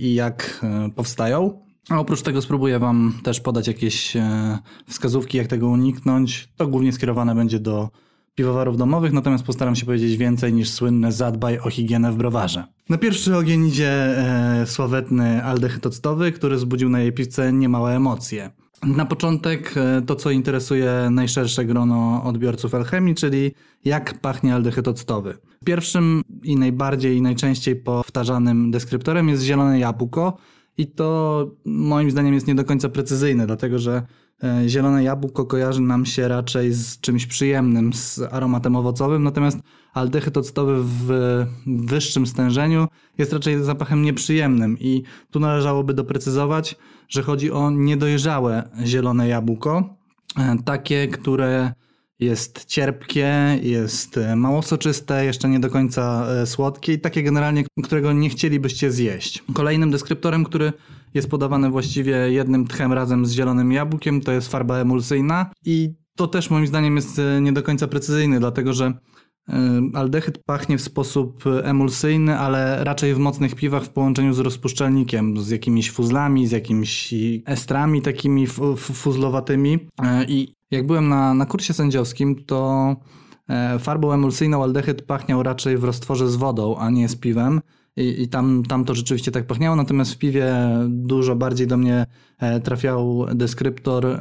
Speaker 2: i jak powstają. A oprócz tego spróbuję wam też podać jakieś wskazówki, jak tego uniknąć. To głównie skierowane będzie do piwowarów domowych, natomiast postaram się powiedzieć więcej niż słynne zadbaj o higienę w browarze. Na pierwszy ogień idzie e, sławetny aldehyd octowy, który wzbudził na jej piwce niemałe emocje. Na początek e, to, co interesuje najszersze grono odbiorców alchemii, czyli jak pachnie aldehyd octowy. Pierwszym i najbardziej i najczęściej powtarzanym deskryptorem jest zielone jabłko i to moim zdaniem jest nie do końca precyzyjne, dlatego że zielone jabłko kojarzy nam się raczej z czymś przyjemnym, z aromatem owocowym, natomiast aldehyd octowy w wyższym stężeniu jest raczej zapachem nieprzyjemnym i tu należałoby doprecyzować, że chodzi o niedojrzałe zielone jabłko, e, takie, które jest cierpkie, jest mało soczyste, jeszcze nie do końca e, słodkie i takie generalnie, którego nie chcielibyście zjeść. Kolejnym deskryptorem, który jest podawane właściwie jednym tchem razem z zielonym jabłkiem, to jest farba emulsyjna i to też moim zdaniem jest e, nie do końca precyzyjny, dlatego że e, aldehyd pachnie w sposób emulsyjny, ale raczej w mocnych piwach w połączeniu z rozpuszczalnikiem, z jakimiś fuzlami, z jakimiś estrami takimi fuzlowatymi. E, I jak byłem na, na kursie sędziowskim, to farbą emulsyjną aldehyd pachniał raczej w roztworze z wodą, a nie z piwem. I, i tam, tam to rzeczywiście tak pachniało, natomiast w piwie dużo bardziej do mnie e, trafiał deskryptor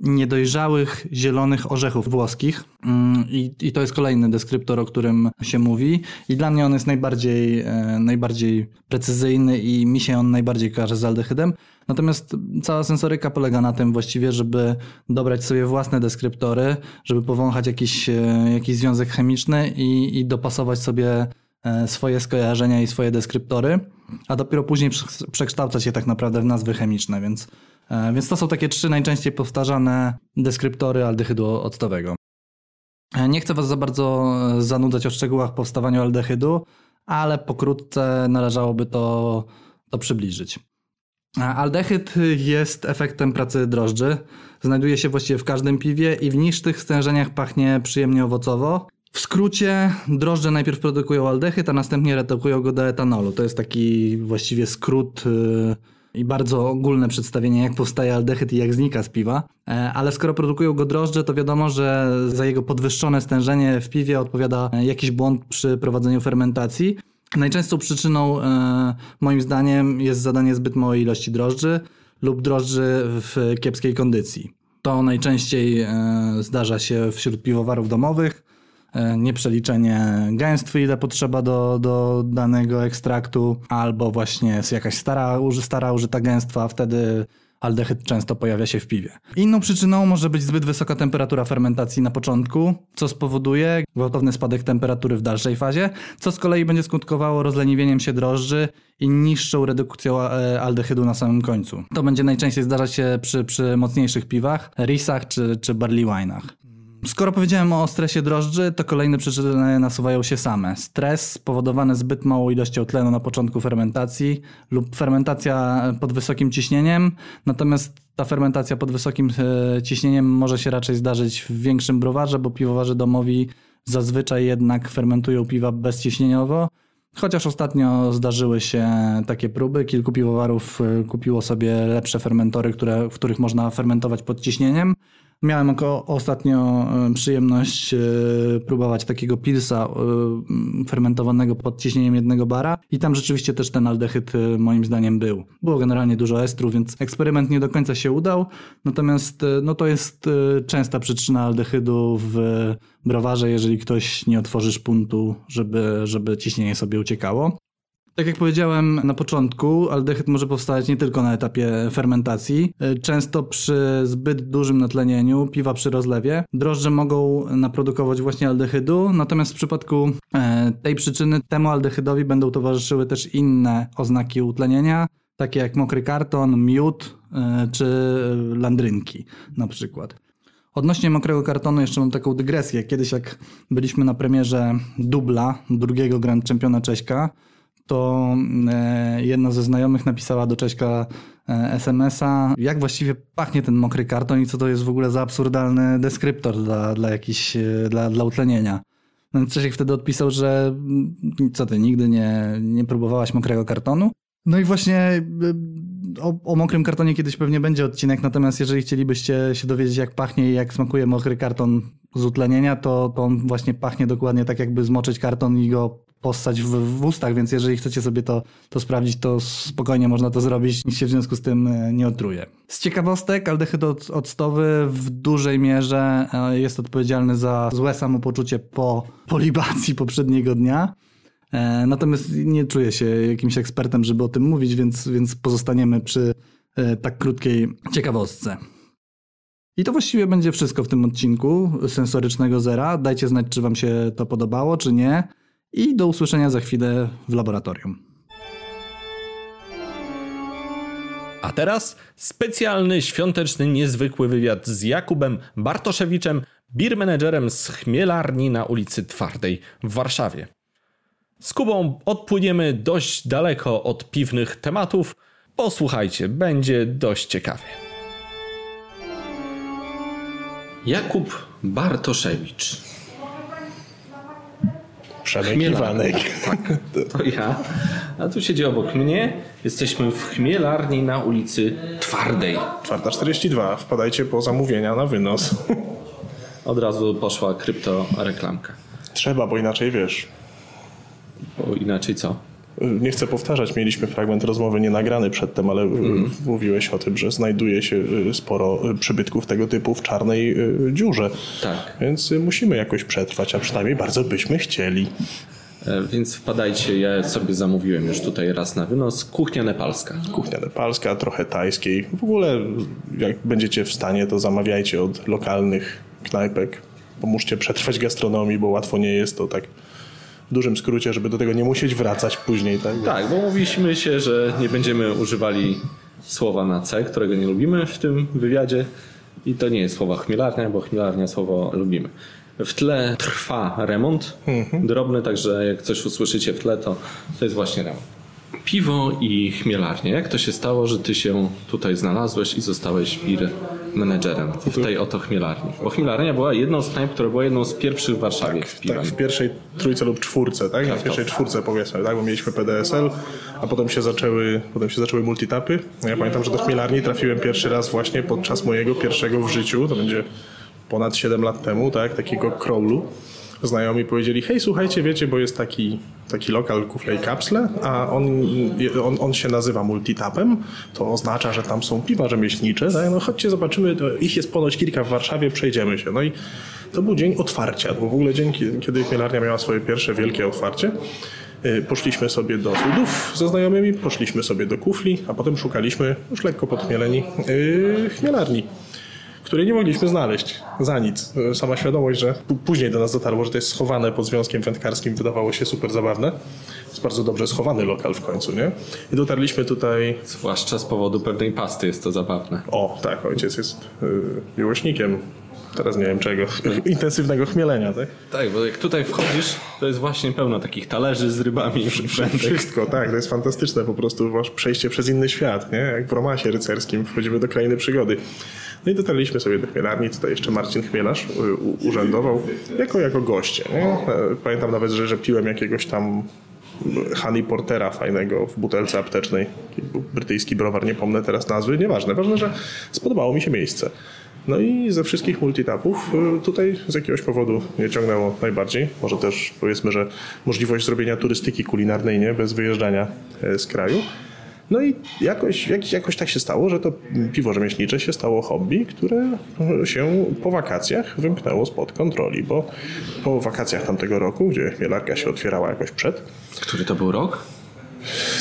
Speaker 2: niedojrzałych zielonych orzechów włoskich. Um, i, i to jest kolejny deskryptor, o którym się mówi. I dla mnie on jest najbardziej, e, najbardziej precyzyjny i mi się on najbardziej kojarzy z aldehydem. Natomiast cała sensoryka polega na tym właściwie, żeby dobrać sobie własne deskryptory, żeby powąchać jakiś, e, jakiś związek chemiczny i, i dopasować sobie swoje skojarzenia i swoje deskryptory, a dopiero później przekształcać je tak naprawdę w nazwy chemiczne, więc, e, więc to są takie trzy najczęściej powtarzane deskryptory aldehydu octowego. E, nie chcę Was za bardzo zanudzać o szczegółach powstawania aldehydu, ale pokrótce należałoby to, to przybliżyć. Aldehyd jest efektem pracy drożdży. Znajduje się właściwie w każdym piwie i w niższych stężeniach pachnie przyjemnie owocowo. W skrócie, drożdże najpierw produkują aldehyd, a następnie redukują go do etanolu. To jest taki właściwie skrót yy, i bardzo ogólne przedstawienie, jak powstaje aldehyd i jak znika z piwa. E, ale skoro produkują go drożdże, to wiadomo, że za jego podwyższone stężenie w piwie odpowiada jakiś błąd przy prowadzeniu fermentacji. Najczęstszą przyczyną, e, moim zdaniem, jest zadanie zbyt małej ilości drożdży lub drożdży w kiepskiej kondycji. To najczęściej e, zdarza się wśród piwowarów domowych E, nieprzeliczenie gęstwy, ile potrzeba do, do danego ekstraktu, albo właśnie jest jakaś stara, stara użyta gęstwa, wtedy aldehyd często pojawia się w piwie. Inną przyczyną może być zbyt wysoka temperatura fermentacji na początku, co spowoduje gwałtowny spadek temperatury w dalszej fazie, co z kolei będzie skutkowało rozleniwieniem się drożdży i niższą redukcją e, aldehydu na samym końcu. To będzie najczęściej zdarzać się przy, przy mocniejszych piwach, risach czy, czy barley wine'ach. Skoro powiedziałem o stresie drożdży, to kolejne przyczyny nasuwają się same. Stres spowodowany zbyt małą ilością tlenu na początku fermentacji lub fermentacja pod wysokim ciśnieniem, natomiast ta fermentacja pod wysokim e, ciśnieniem może się raczej zdarzyć w większym browarze, bo piwowarzy domowi zazwyczaj jednak fermentują piwa bezciśnieniowo. Chociaż ostatnio zdarzyły się takie próby, kilku piwowarów e, kupiło sobie lepsze fermentory, które, w których można fermentować pod ciśnieniem. Miałem ostatnio e, przyjemność e, próbować takiego pilsa e, fermentowanego pod ciśnieniem jednego bara i tam rzeczywiście też ten aldehyd moim zdaniem był. Było generalnie dużo estrów, więc eksperyment nie do końca się udał, natomiast no to jest częsta przyczyna aldehydu w browarze, jeżeli ktoś nie otworzy szpuntu, żeby, żeby ciśnienie sobie uciekało. Tak jak powiedziałem na początku, aldehyd może powstawać nie tylko na etapie fermentacji. Często przy zbyt dużym natlenieniu piwa przy rozlewie drożdże mogą naprodukować właśnie aldehydu, natomiast w przypadku e, tej przyczyny temu aldehydowi będą towarzyszyły też inne oznaki utlenienia, takie jak mokry karton, miód e, czy landrynki na przykład. Odnośnie mokrego kartonu jeszcze mam taką dygresję. Kiedyś jak byliśmy na premierze dubla drugiego Grand Championa Cześka, to e, jedna ze znajomych napisała do Cześka e, SMS-a, jak właściwie pachnie ten mokry karton i co to jest w ogóle za absurdalny deskryptor dla, dla, jakiś, e, dla, dla utlenienia. No Czesiek wtedy odpisał, że mm, co ty, nigdy nie, nie próbowałaś mokrego kartonu? No i właśnie o, o, mokrym kartonie kiedyś pewnie będzie odcinek, natomiast jeżeli chcielibyście się dowiedzieć, jak pachnie i jak smakuje mokry karton z utlenienia, to, to on właśnie pachnie dokładnie tak, jakby zmoczyć karton i go postać w, w ustach, więc jeżeli chcecie sobie to, to sprawdzić, to spokojnie można to zrobić, nikt się w związku z tym e, nie otruje. Z ciekawostek, aldehyd octowy w dużej mierze e, jest odpowiedzialny za złe samopoczucie po, po libacji poprzedniego dnia. E, natomiast nie czuję się jakimś ekspertem, żeby o tym mówić, więc, więc pozostaniemy przy tak krótkiej ciekawostce. I to właściwie będzie wszystko w tym odcinku sensorycznego zera. Dajcie znać, czy Wam się to podobało, czy nie i do usłyszenia za chwilę w laboratorium.
Speaker 1: A teraz specjalny, świąteczny, niezwykły wywiad z Jakubem Bartoszewiczem, beer managerem z chmielarni na ulicy Twardej w Warszawie. Z Kubą odpłyniemy dość daleko od piwnych tematów. Posłuchajcie, będzie dość ciekawie. Jakub Bartoszewicz
Speaker 4: Przemek Iwanek.
Speaker 1: Tak, to ja. A tu siedzi obok mnie. Jesteśmy w chmielarni na ulicy Twardej.
Speaker 4: Twarda 42. Wpadajcie po zamówienia na wynos.
Speaker 1: Od razu poszła krypto reklamka.
Speaker 4: Trzeba, bo inaczej wiesz.
Speaker 1: Bo inaczej co?
Speaker 4: Nie chcę powtarzać, mieliśmy fragment rozmowy nienagrany przedtem, ale
Speaker 1: Mhm.
Speaker 4: mówiłeś o tym, że znajduje się y, sporo y, przybytków tego typu w czarnej dziurze.
Speaker 1: Tak.
Speaker 4: Więc musimy jakoś przetrwać, a przynajmniej bardzo byśmy chcieli.
Speaker 1: E, Więc wpadajcie, ja sobie zamówiłem już tutaj raz na wynos. Kuchnia nepalska.
Speaker 4: Kuchnia nepalska, trochę tajskiej. W ogóle jak będziecie w stanie, to zamawiajcie od lokalnych knajpek. Pomóżcie przetrwać gastronomii, bo łatwo nie jest to tak w dużym skrócie, żeby do tego nie musieć wracać później. Tak?
Speaker 1: Tak, bo mówiliśmy się, że nie będziemy używali słowa na C, którego nie lubimy w tym wywiadzie. I to nie jest słowa chmielarnia, bo chmielarnia słowo lubimy. W tle trwa remont drobny, także jak coś usłyszycie w tle, to, to jest właśnie remont. Piwo i chmielarnia. Jak to się stało, że ty się tutaj znalazłeś i zostałeś beer menedżerem w tej oto chmielarni? Bo chmielarnia była jedną z knajp, która była jedną z pierwszych w Warszawie z piwem.
Speaker 4: Tak, w pierwszej trójce lub czwórce, tak? w pierwszej czwórce powiedzmy, tak? Bo mieliśmy PDSL, a potem się zaczęły, potem się zaczęły multitapy. Ja pamiętam, że do chmielarni trafiłem pierwszy raz właśnie podczas mojego pierwszego w życiu, to będzie ponad 7 lat temu, tak? Takiego crawlu. Znajomi powiedzieli, hej, słuchajcie, wiecie, bo jest taki, taki lokal Kufle i Kapsle, a on, on, on się nazywa multitapem, to oznacza, że tam są piwa rzemieślnicze, tak? no chodźcie, zobaczymy, ich jest ponoć kilka w Warszawie, przejdziemy się. No i to był dzień otwarcia, to był w ogóle dzień, kiedy- kiedy chmielarnia miała swoje pierwsze wielkie otwarcie. Y, Poszliśmy sobie do cudów ze znajomymi, poszliśmy sobie do kufli, a potem szukaliśmy, już lekko podchmieleni, yy, chmielarni której nie mogliśmy znaleźć za nic. Sama świadomość, że później do nas dotarło, że to jest schowane pod związkiem wędkarskim, wydawało się super zabawne. Jest bardzo dobrze schowany lokal w końcu, nie? I dotarliśmy tutaj.
Speaker 1: Zwłaszcza z powodu pewnej pasty jest to zabawne.
Speaker 4: O, tak, ojciec jest yy, miłośnikiem. Teraz nie wiem czego. Intensywnego chmielenia, tak?
Speaker 1: Tak, bo jak tutaj wchodzisz, to jest właśnie pełno takich talerzy z rybami wędek.
Speaker 4: Wszystko, tak, to jest fantastyczne po prostu wasz przejście przez inny świat, nie? Jak w romansie rycerskim wchodzimy do krainy przygody. No i dotarliśmy sobie do chmielarni, tutaj jeszcze Marcin Chmielarz y, urzędował jako, jako goście, nie? E, Pamiętam nawet, że, że piłem jakiegoś tam Honey Portera fajnego w butelce aptecznej. Brytyjski browar, nie pomnę teraz nazwy, nieważne. Ważne, że spodobało mi się miejsce. No i ze wszystkich multitapów y, tutaj z jakiegoś powodu mnie ciągnęło najbardziej. Może też powiedzmy, że możliwość zrobienia turystyki kulinarnej nie bez wyjeżdżania e, z kraju. No i jakoś, jak, jakoś tak się stało, że to piwo rzemieślnicze się stało hobby, które się po wakacjach wymknęło spod kontroli, bo po wakacjach tamtego roku, gdzie chmielarka się otwierała jakoś przed,
Speaker 1: Który to był rok?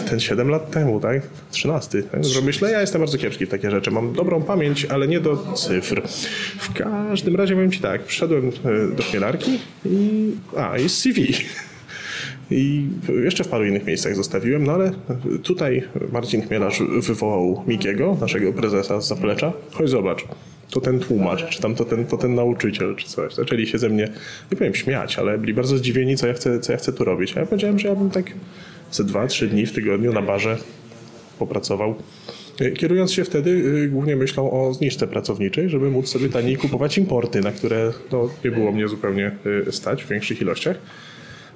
Speaker 4: Ten 7 lat temu, tak? 13. Tak? Że myślę, ja jestem bardzo kiepski w takie rzeczy. Mam dobrą pamięć, ale nie do cyfr. W każdym razie powiem Ci tak, przyszedłem e, do chmielarki i... A, i CV. I jeszcze w paru innych miejscach zostawiłem, no ale tutaj Marcin Chmielarz wywołał Mikiego, naszego prezesa z zaplecza. Chodź zobacz, to ten tłumacz, czy tam to ten, to ten nauczyciel, czy coś. Zaczęli się ze mnie, nie powiem śmiać, ale byli bardzo zdziwieni, co ja chcę, co ja chcę tu robić. A ja powiedziałem, że ja bym tak ze dwa, trzy dni w tygodniu na barze popracował. Y, Kierując się wtedy y, głównie myślą o zniżce pracowniczej, żeby móc sobie taniej kupować importy, na które no, nie było mnie zupełnie y, stać w większych ilościach.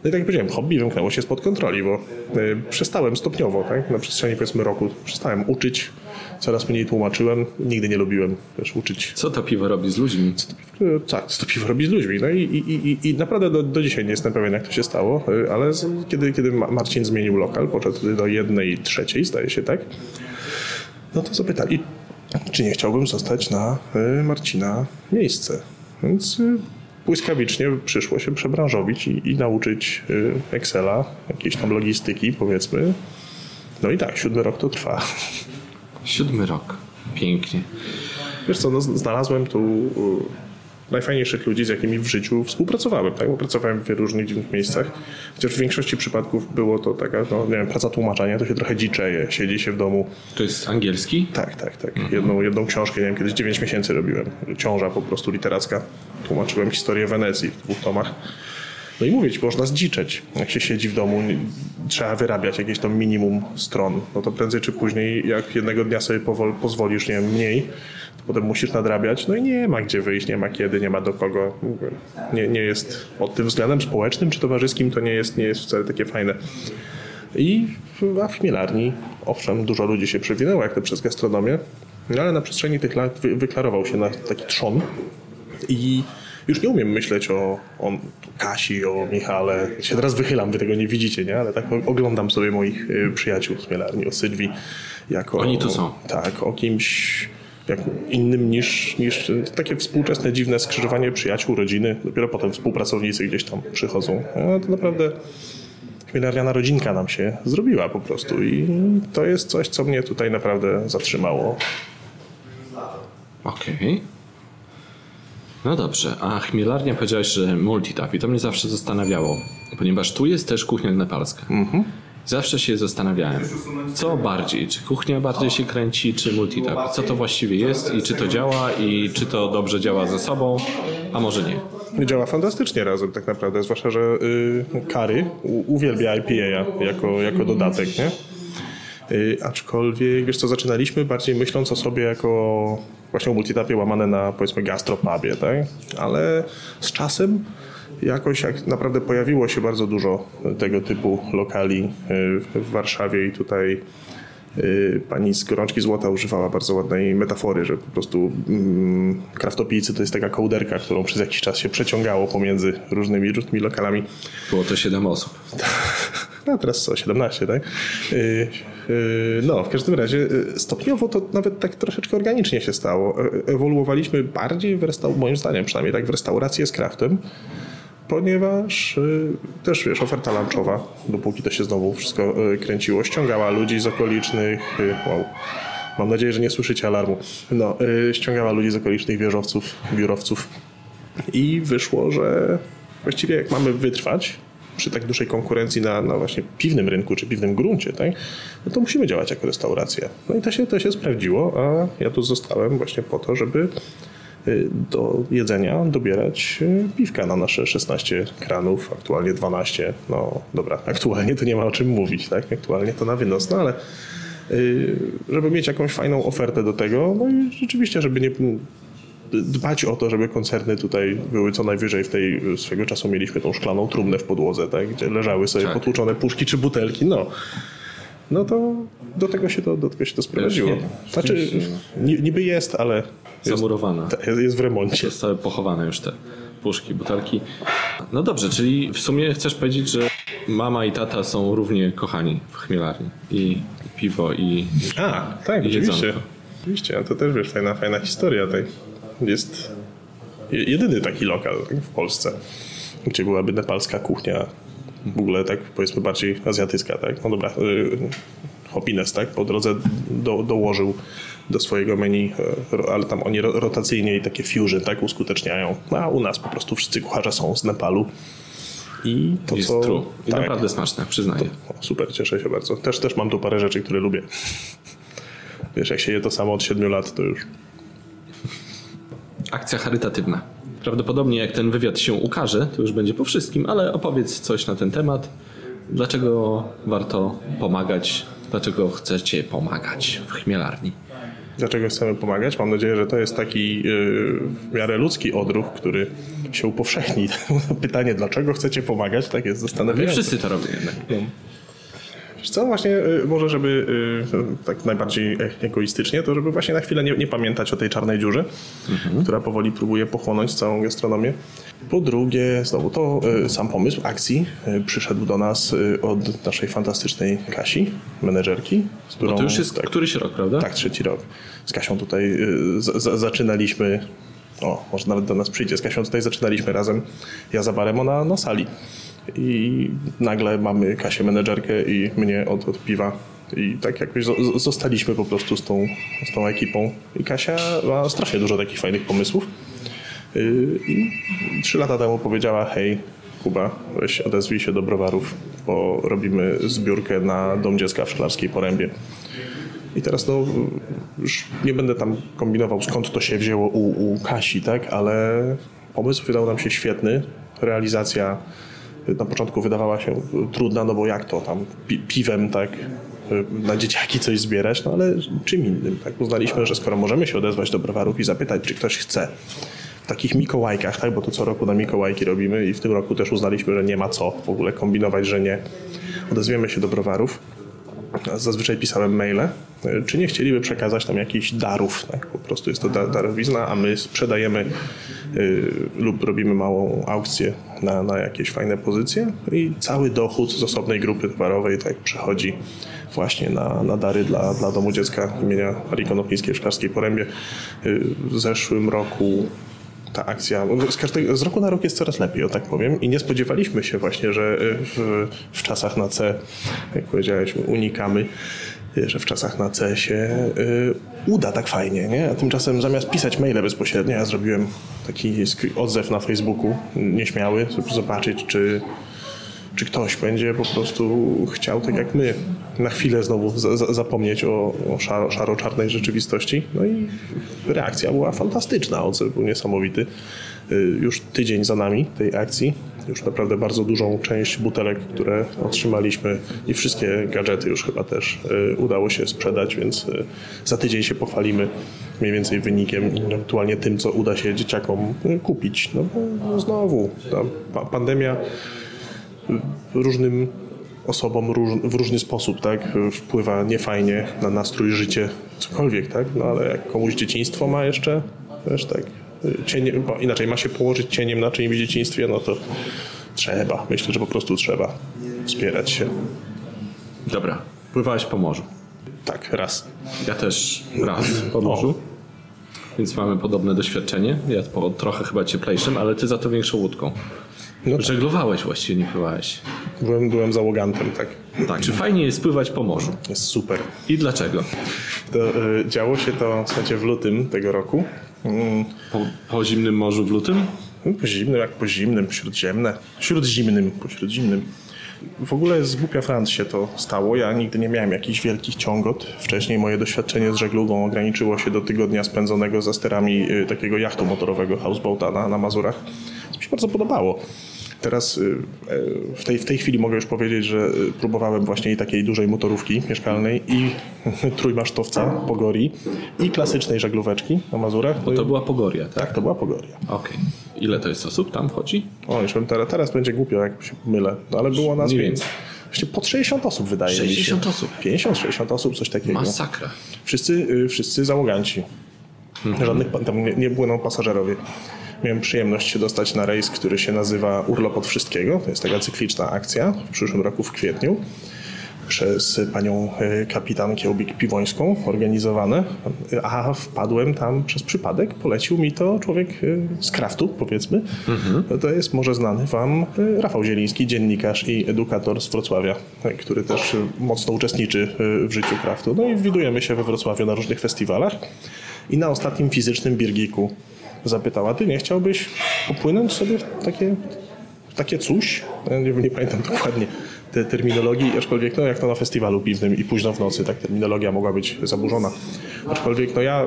Speaker 4: No i tak jak powiedziałem, hobby wymknęło się spod kontroli, bo przestałem stopniowo, tak, na przestrzeni powiedzmy roku, przestałem uczyć, coraz mniej tłumaczyłem, nigdy nie lubiłem też uczyć
Speaker 1: Co to piwo robi z ludźmi?
Speaker 4: E, Tak, co to piwo robi z ludźmi. No i, i, i, i naprawdę do, do dzisiaj nie jestem pewien, jak to się stało, e, ale z, kiedy, kiedy Ma- Marcin zmienił lokal, poszedł do jednej trzeciej, zdaje się, tak? No to zapytali, czy nie chciałbym zostać na e, Marcina miejsce. Więc błyskawicznie przyszło się przebranżowić i, i nauczyć Excela, jakiejś tam logistyki, powiedzmy. No i tak, siódmy rok to trwa.
Speaker 1: Siódmy rok. Pięknie.
Speaker 4: Wiesz co, no, znalazłem tu najfajniejszych ludzi, z jakimi w życiu współpracowałem, tak? Bo pracowałem w różnych dziwnych miejscach, chociaż w większości przypadków było to taka, no nie wiem, praca tłumaczenia, to się trochę dziczeje, siedzi się w domu.
Speaker 1: To jest angielski?
Speaker 4: Tak, tak, tak. Jedną, jedną książkę, nie wiem, kiedyś 9 miesięcy robiłem. Ciąża po prostu literacka. Tłumaczyłem historię Wenecji w dwóch tomach. No i mówić, można zdziczeć. Jak się siedzi w domu, trzeba wyrabiać jakieś tam minimum stron. No to prędzej czy później, jak jednego dnia sobie powol, pozwolisz, nie wiem, mniej, to potem musisz nadrabiać. No i nie ma gdzie wyjść, nie ma kiedy, nie ma do kogo. Nie, nie jest pod tym względem społecznym czy towarzyskim, to nie jest, nie jest wcale takie fajne. I a w chmielarni, owszem, dużo ludzi się przewinęło, jak to przez gastronomię, no ale na przestrzeni tych lat wy, wyklarował się na taki trzon i już nie umiem myśleć o, o Kasi, o Michale. Ja się teraz wychylam, wy tego nie widzicie, nie? Ale tak oglądam sobie moich y, przyjaciół z Mielarni, o Sylwii. Jako,
Speaker 1: Oni tu są.
Speaker 4: Tak, o kimś jak innym niż, niż takie współczesne, dziwne skrzyżowanie przyjaciół, rodziny. Dopiero potem współpracownicy gdzieś tam przychodzą. No, to naprawdę chmielariana rodzinka nam się zrobiła po prostu i to jest coś, co mnie tutaj naprawdę zatrzymało.
Speaker 1: Okej. No dobrze, a chmielarnia powiedziałeś, że multitap i to mnie zawsze zastanawiało, ponieważ tu jest też kuchnia nepalska. Zawsze się zastanawiałem, co bardziej, czy kuchnia bardziej się kręci, czy multitap, co to właściwie jest i czy to działa i czy to dobrze działa ze sobą, a może nie.
Speaker 4: Działa fantastycznie razem tak naprawdę, zwłaszcza, że y, Kary uwielbia IPA jako, jako dodatek, nie? Y, aczkolwiek, wiesz co, zaczynaliśmy bardziej myśląc o sobie jako właśnie o multitapie łamane na powiedzmy gastropubie, tak? Ale z czasem jakoś jak naprawdę pojawiło się bardzo dużo tego typu lokali y, w Warszawie i tutaj y, pani z Gorączki Złota używała bardzo ładnej metafory, że po prostu mm, kraftopijcy to jest taka kołderka, którą przez jakiś czas się przeciągało pomiędzy różnymi, różnymi lokalami.
Speaker 1: Było to 7 osób.
Speaker 4: No teraz co, 17, tak? Yy, no, w każdym razie yy, stopniowo to nawet tak troszeczkę organicznie się stało. E- Ewoluowaliśmy bardziej w restau- moim zdaniem przynajmniej tak w restaurację z kraftem, ponieważ też wiesz, oferta lunchowa, dopóki to się znowu wszystko kręciło, ściągała ludzi z okolicznych, wow. Mam nadzieję, że nie słyszycie alarmu. No, ściągała ludzi z okolicznych wieżowców, biurowców i wyszło, że właściwie jak mamy wytrwać przy tak dużej konkurencji na, na właśnie piwnym rynku czy piwnym gruncie, tak, no to musimy działać jako restauracja. No i to się, to się sprawdziło, a ja tu zostałem właśnie po to, żeby y, do jedzenia dobierać y, piwka na nasze 16 kranów, aktualnie 12. No dobra, aktualnie to nie ma o czym mówić, tak? Aktualnie to na wynos, no ale y, żeby mieć jakąś fajną ofertę do tego, no i rzeczywiście, żeby nie dbać o to, żeby koncerny tutaj były co najwyżej w tej swego czasu mieliśmy tą szklaną trumnę w podłodze, tak, gdzie leżały sobie
Speaker 1: Tak.
Speaker 4: potłuczone puszki czy butelki, no. No to do tego się to, do tego się to sprowadziło. Znaczy, ni- niby jest, ale jest,
Speaker 1: Zamurowana.
Speaker 4: jest w remoncie.
Speaker 1: Zostały pochowane już te puszki, butelki. No dobrze, czyli w sumie chcesz powiedzieć, że mama i tata są równie kochani w chmielarni. I piwo, i
Speaker 4: A, tak,
Speaker 1: I
Speaker 4: oczywiście.
Speaker 1: jedzonko.
Speaker 4: Oczywiście, a to też wiesz, fajna, fajna historia. Tak. Jest je- jedyny taki lokal w Polsce, gdzie byłaby nepalska kuchnia, w ogóle tak powiedzmy bardziej azjatycka, tak. No dobra, y, Hopines, tak, po drodze do, dołożył do swojego menu, ro- ale tam oni ro- rotacyjnie i takie fusion, tak, uskuteczniają. No, a u nas po prostu wszyscy kucharze są z Nepalu. I to,
Speaker 1: jest
Speaker 4: co...
Speaker 1: true. I
Speaker 4: tak.
Speaker 1: naprawdę smaczne, przyznaję.
Speaker 4: O, super, cieszę się bardzo. Też, też mam tu parę rzeczy, które lubię. Wiesz, jak się je to samo od 7 lat, to już.
Speaker 1: Akcja charytatywna. Prawdopodobnie jak ten wywiad się ukaże, to już będzie po wszystkim, ale opowiedz coś na ten temat. Dlaczego warto pomagać? Dlaczego chcecie pomagać w chmielarni?
Speaker 4: Dlaczego chcemy pomagać? Mam nadzieję, że to jest taki yy, w miarę ludzki odruch, który się upowszechni. Pytanie, dlaczego chcecie pomagać, tak jest
Speaker 1: Nie
Speaker 4: zastanawiające.
Speaker 1: wszyscy to robią jednak.
Speaker 4: Wiesz co, właśnie y, może, żeby y, tak najbardziej e- egoistycznie, to żeby właśnie na chwilę nie, nie pamiętać o tej czarnej dziurze, która powoli próbuje pochłonąć całą gastronomię. Po drugie, znowu to y, sam pomysł akcji przyszedł do nas od naszej fantastycznej Kasi, menedżerki, z którą...
Speaker 1: Bo to już jest
Speaker 4: tak,
Speaker 1: któryś rok, prawda?
Speaker 4: tak, trzeci rok. Z Kasią tutaj z, z, zaczynaliśmy, o, może nawet do nas przyjdzie, z Kasią tutaj zaczynaliśmy razem, ja za barem, ona na sali. I nagle mamy Kasię menedżerkę i mnie od, od piwa. I tak jakoś zo- zostaliśmy po prostu z tą, z tą ekipą. I Kasia ma strasznie dużo takich fajnych pomysłów. Y, I trzy lata temu powiedziała, hej Kuba, weź odezwij się do browarów, bo robimy zbiórkę na Dom Dziecka w Szklarskiej Porębie. I teraz no, już nie będę tam kombinował skąd to się wzięło u, u Kasi, tak, ale pomysł wydał nam się świetny. Realizacja na początku wydawała się trudna, no bo jak to tam pi piwem, tak, na dzieciaki coś zbierać, no ale czym innym, tak. Uznaliśmy, że skoro możemy się odezwać do browarów i zapytać, czy ktoś chce w takich Mikołajkach, tak, bo to co roku na Mikołajki robimy i w tym roku też uznaliśmy, że nie ma co w ogóle kombinować, że nie odezwiemy się do browarów zazwyczaj pisałem maile, czy nie chcieliby przekazać tam jakichś darów. Tak? Po prostu jest to da- darowizna, a my sprzedajemy y, lub robimy małą aukcję na, na jakieś fajne pozycje i cały dochód z osobnej grupy towarowej tak przechodzi właśnie na, na dary dla, dla Domu Dziecka imienia Marii Konopnickiej w Szklarskiej Porębie. Y, W zeszłym roku ta akcja z, z roku na rok jest coraz lepiej, o tak powiem. I nie spodziewaliśmy się właśnie, że y, w, w czasach na C, jak powiedziałeś, unikamy, y, że w czasach na C się y, uda tak fajnie, nie? A tymczasem zamiast pisać maile bezpośrednio, ja zrobiłem taki odzew na Facebooku, nieśmiały, żeby zobaczyć, czy czy ktoś będzie po prostu chciał, tak jak my, na chwilę znowu za, za, zapomnieć o, o szaro, szaro-czarnej rzeczywistości. No i reakcja była fantastyczna, odzew był niesamowity. Y, Już tydzień za nami tej akcji, już naprawdę bardzo dużą część butelek, które otrzymaliśmy i wszystkie gadżety już chyba też y, udało się sprzedać, więc y, za tydzień się pochwalimy mniej więcej wynikiem ewentualnie tym, co uda się dzieciakom kupić. No bo znowu ta pa- pandemia różnym osobom róż, w różny sposób, tak, wpływa niefajnie na nastrój, życie, cokolwiek, tak, no ale jak komuś dzieciństwo ma jeszcze, też tak, cienie, bo inaczej ma się położyć cieniem na czyimś dzieciństwie, no to trzeba, myślę, że po prostu trzeba wspierać się.
Speaker 1: Dobra, pływałeś po morzu.
Speaker 4: Tak, raz.
Speaker 1: Ja też raz po morzu. Więc mamy podobne doświadczenie. Ja po trochę chyba cieplejszym, ale ty za to większą łódką.
Speaker 4: No tak.
Speaker 1: Żeglowałeś właściwie, nie pływałeś.
Speaker 4: Byłem, byłem załogantem, tak.
Speaker 1: Tak, czy fajnie jest pływać po morzu?
Speaker 4: Jest super.
Speaker 1: I dlaczego?
Speaker 4: To, y, działo się to, słuchajcie, w lutym tego roku. Mm,
Speaker 1: Po, po zimnym morzu w lutym?
Speaker 4: No, Po zimnym, jak po zimnym, śródziemne. Śródzimnym, po śródzimnym. W ogóle z głupia Franc się to stało. Ja nigdy nie miałem jakichś wielkich ciągot. Wcześniej moje doświadczenie z żeglugą ograniczyło się do tygodnia spędzonego za sterami y, takiego jachtu motorowego, houseboata na, na Mazurach. Co mi się bardzo podobało. Teraz y, e, w tej, w tej chwili mogę już powiedzieć, że y, próbowałem właśnie i takiej dużej motorówki mieszkalnej i trójmasztowca Pogori i klasycznej żaglóweczki na Mazurach. I-
Speaker 1: To była Pogoria, tak?
Speaker 4: tak, to była Pogoria.
Speaker 1: Okej. Ile to jest osób tam wchodzi?
Speaker 4: O, już teraz, teraz będzie głupio, jak się mylę. No, ale było nas więcej. Właśnie pod 60 osób wydaje mi się.
Speaker 1: 60 osób.
Speaker 4: 50-60 osób, coś takiego.
Speaker 1: Masakra.
Speaker 4: Wszyscy, y, wszyscy załoganci. Żadnych, pa- tam nie, nie płyną pasażerowie. Miałem przyjemność się dostać na rejs, który się nazywa Urlop od Wszystkiego. To jest taka cykliczna akcja w przyszłym roku w kwietniu przez panią y, kapitan Kiełbik-Piwońską organizowane, a wpadłem tam przez przypadek, polecił mi to człowiek y, z kraftu, powiedzmy. No To jest może znany wam y, Rafał Zieliński, dziennikarz i edukator z Wrocławia, który też mocno uczestniczy w życiu kraftu. No i widujemy się we Wrocławiu na różnych festiwalach i na ostatnim fizycznym Birgiku zapytała, ty nie chciałbyś popłynąć sobie w takie takie coś, nie, nie pamiętam dokładnie te terminologii, aczkolwiek no jak to na festiwalu piwnym i późno w nocy, tak terminologia mogła być zaburzona. Aczkolwiek no ja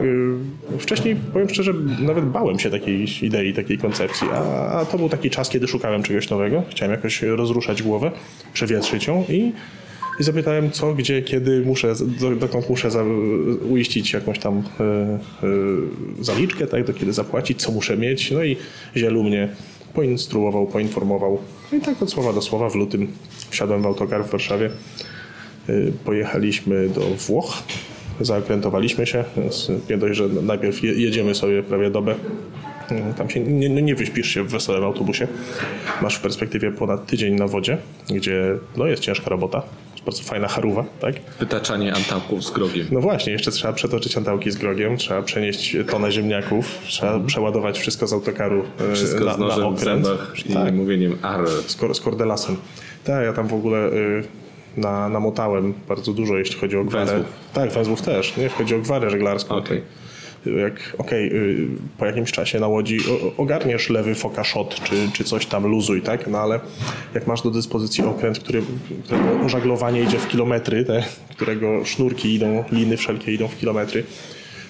Speaker 4: y, wcześniej, powiem szczerze, nawet bałem się takiej idei, takiej koncepcji, a, a to był taki czas, kiedy szukałem czegoś nowego, chciałem jakoś rozruszać głowę, przewietrzyć ją i i zapytałem, co, gdzie, kiedy muszę, do, dokąd muszę za, uiścić jakąś tam e, e, zaliczkę, tak, do kiedy zapłacić, co muszę mieć. No i Zielu mnie poinstruował, poinformował. No i tak od słowa do słowa w lutym wsiadłem w autokar w Warszawie. E, Pojechaliśmy do Włoch, zaokrętowaliśmy się, więc nie dość, że najpierw je- jedziemy sobie prawie dobę. Tam się nie, nie nie wyśpisz się w wesołym autobusie. Masz w perspektywie ponad tydzień na wodzie, gdzie no, jest ciężka robota. Bardzo fajna charuwa, tak?
Speaker 1: Wytaczanie antałków z grogiem.
Speaker 4: No właśnie, jeszcze trzeba przetoczyć antałki z grogiem, trzeba przenieść tonę ziemniaków, trzeba przeładować wszystko z autokaru e,
Speaker 1: Wszystko
Speaker 4: na,
Speaker 1: z
Speaker 4: na
Speaker 1: nożem w
Speaker 4: okręt.
Speaker 1: i
Speaker 4: Tak,
Speaker 1: mówieniem ar.
Speaker 4: z, kor, z kordelasem. Tak, ja tam w ogóle y, na, namotałem bardzo dużo, jeśli chodzi o gwarę.
Speaker 1: Węzłów.
Speaker 4: Tak, węzłów też, nie? jeśli chodzi o gwarę żeglarską.
Speaker 1: Okej.
Speaker 4: Jak, okej, y, po jakimś czasie na łodzi ogarniesz lewy foka shot, czy, czy coś tam luzuj, tak? No ale jak masz do dyspozycji okręt, który, którego żaglowanie idzie w kilometry, te, którego sznurki idą, liny wszelkie idą w kilometry,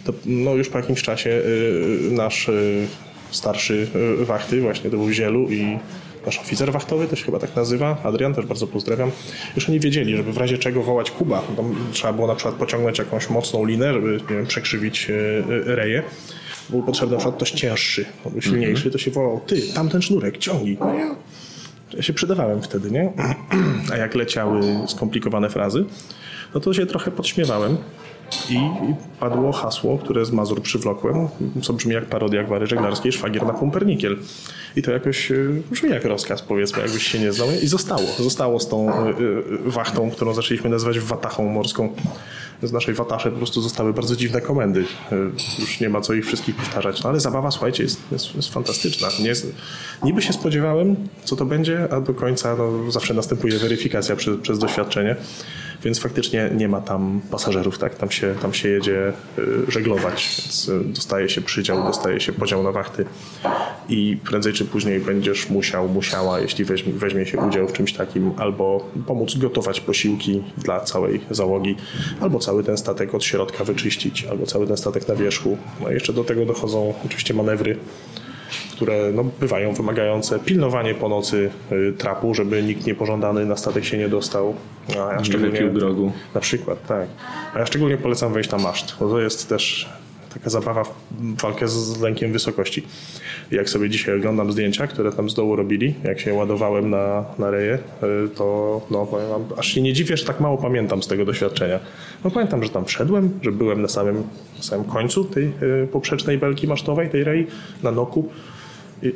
Speaker 4: to no już po jakimś czasie y, nasz y, starszy y, wachty, właśnie to był Zielu i nasz oficer wachtowy, to się chyba tak nazywa, Adrian, też bardzo pozdrawiam, już oni wiedzieli, żeby w razie czego wołać Kuba. Tam trzeba było na przykład pociągnąć jakąś mocną linę, żeby nie wiem, przekrzywić y, y, reję. Był potrzebny na przykład ktoś cięższy, silniejszy, to się wołał, ty, tamten sznurek, ciągnij. No ja, ja się przydawałem wtedy, nie? A jak leciały skomplikowane frazy, no to się trochę podśmiewałem. I padło hasło, które z Mazur przywlokłem, co brzmi jak parodia gwary żeglarskiej, szwagier na pumpernikiel. I to jakoś e, brzmi jak rozkaz, powiedzmy, jakbyś się nie znał. I zostało. Zostało z tą e, e, wachtą, którą zaczęliśmy nazywać watachą morską. Z naszej wataszy po prostu zostały bardzo dziwne komendy. Już nie ma co ich wszystkich powtarzać. No ale zabawa, słuchajcie, jest, jest, jest fantastyczna. Nie, niby się spodziewałem, co to będzie, a do końca no, zawsze następuje weryfikacja przez, przez doświadczenie. Więc faktycznie nie ma tam pasażerów, tak? Tam się, tam się jedzie y, żeglować, więc y, dostaje się przydział, dostaje się podział na wachty i prędzej czy później będziesz musiał, musiała, jeśli weźmie, weźmie się udział w czymś takim, albo pomóc gotować posiłki dla całej załogi, albo cały ten statek od środka wyczyścić, albo cały ten statek na wierzchu. No jeszcze do tego dochodzą oczywiście manewry które no, bywają wymagające. Pilnowanie po nocy y, trapu, żeby nikt niepożądany na statek się nie dostał. A ja szczególnie,
Speaker 1: grogu.
Speaker 4: Na przykład, tak. A ja szczególnie polecam wejść na maszt, bo to jest też taka zabawa w walkę z lękiem wysokości. Jak sobie dzisiaj oglądam zdjęcia, które tam z dołu robili, jak się ładowałem na, na reje, y, to no, powiem wam, aż się nie dziwię, że tak mało pamiętam z tego doświadczenia. No pamiętam, że tam wszedłem, że byłem na samym, na samym końcu tej y, poprzecznej belki masztowej, tej rei, na noku.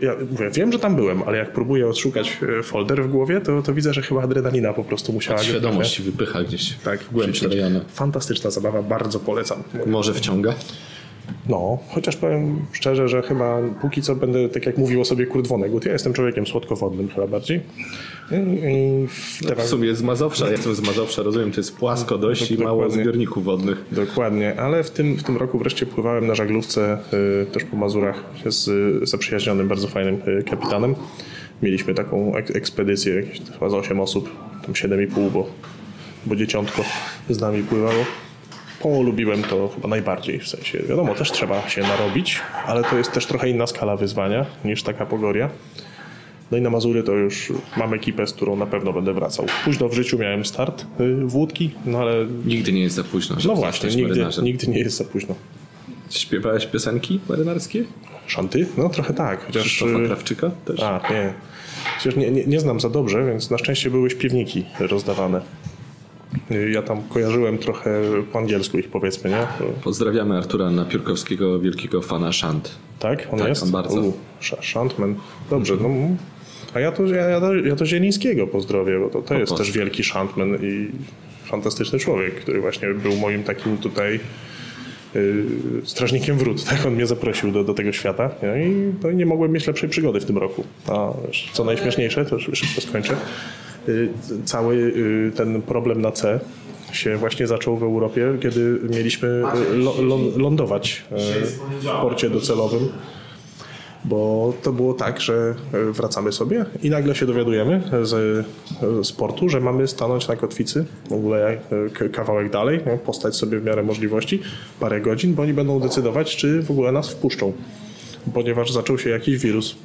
Speaker 4: Ja mówię, wiem, że tam byłem, ale jak próbuję odszukać y, folder w głowie, to, to widzę, że chyba adrenalina po prostu musiała... go
Speaker 1: Świadomość wypycha gdzieś
Speaker 4: tak,
Speaker 1: w głębsze rejony.
Speaker 4: Fantastyczna zabawa, bardzo polecam.
Speaker 1: Może wciąga?
Speaker 4: No, chociaż powiem szczerze, że chyba póki co będę, tak jak mówił o sobie Kurt Vonnegut, ja jestem człowiekiem słodkowodnym chyba bardziej. W te
Speaker 1: W sumie z Mazowsza, ja jestem z Mazowsza, rozumiem, to jest płasko dość i mało zbiorników wodnych.
Speaker 4: Dokładnie, ale w tym, w tym roku wreszcie pływałem na żaglówce y, też po Mazurach z zaprzyjaźnionym, bardzo fajnym y, kapitanem. Mieliśmy taką ek- ekspedycję, jakieś chyba z 8 osób, tam 7,5, bo, bo dzieciątko z nami pływało. Polubiłem to chyba najbardziej, w sensie wiadomo, też trzeba się narobić, ale to jest też trochę inna skala wyzwania niż taka pogoria. No i na Mazury to już mam ekipę, z którą na pewno będę wracał. Późno w życiu miałem start y, w łódki, no ale
Speaker 1: Nigdy nie jest za późno,
Speaker 4: no właśnie, nigdy,
Speaker 1: marynarzem.
Speaker 4: nigdy nie jest za późno.
Speaker 1: Śpiewałeś piosenki marynarskie?
Speaker 4: Szanty? No trochę tak, chociaż...
Speaker 1: Krzysztofa
Speaker 4: y,
Speaker 1: Krawczyka też?
Speaker 4: A, nie. Chociaż nie, nie, nie znam za dobrze, więc na szczęście były śpiewniki rozdawane. Y, Ja tam kojarzyłem trochę po angielsku ich powiedzmy, nie?
Speaker 1: Pozdrawiamy Artura Napiórkowskiego, wielkiego fana szant.
Speaker 4: Tak? On
Speaker 1: Tak,
Speaker 4: jest?
Speaker 1: on bardzo.
Speaker 4: U, Szantman. Dobrze, no... A ja to, ja, ja, to, Zielińskiego pozdrowię, bo to, to jest też wielki szantman i fantastyczny człowiek, który właśnie był moim takim tutaj y, strażnikiem wrót. Tak on mnie zaprosił do, do tego świata no i, no nie mogłem mieć lepszej przygody w tym roku. A co najśmieszniejsze, to już szybko skończę, cały y, ten problem na C się właśnie zaczął w Europie, kiedy mieliśmy y, lądować y, w porcie docelowym bo to było tak, że wracamy sobie i nagle się dowiadujemy z, z portu, że mamy stanąć na kotwicy, w ogóle kawałek dalej, nie, postać sobie w miarę możliwości, parę godzin, bo oni będą decydować, czy w ogóle nas wpuszczą, ponieważ zaczął się jakiś wirus.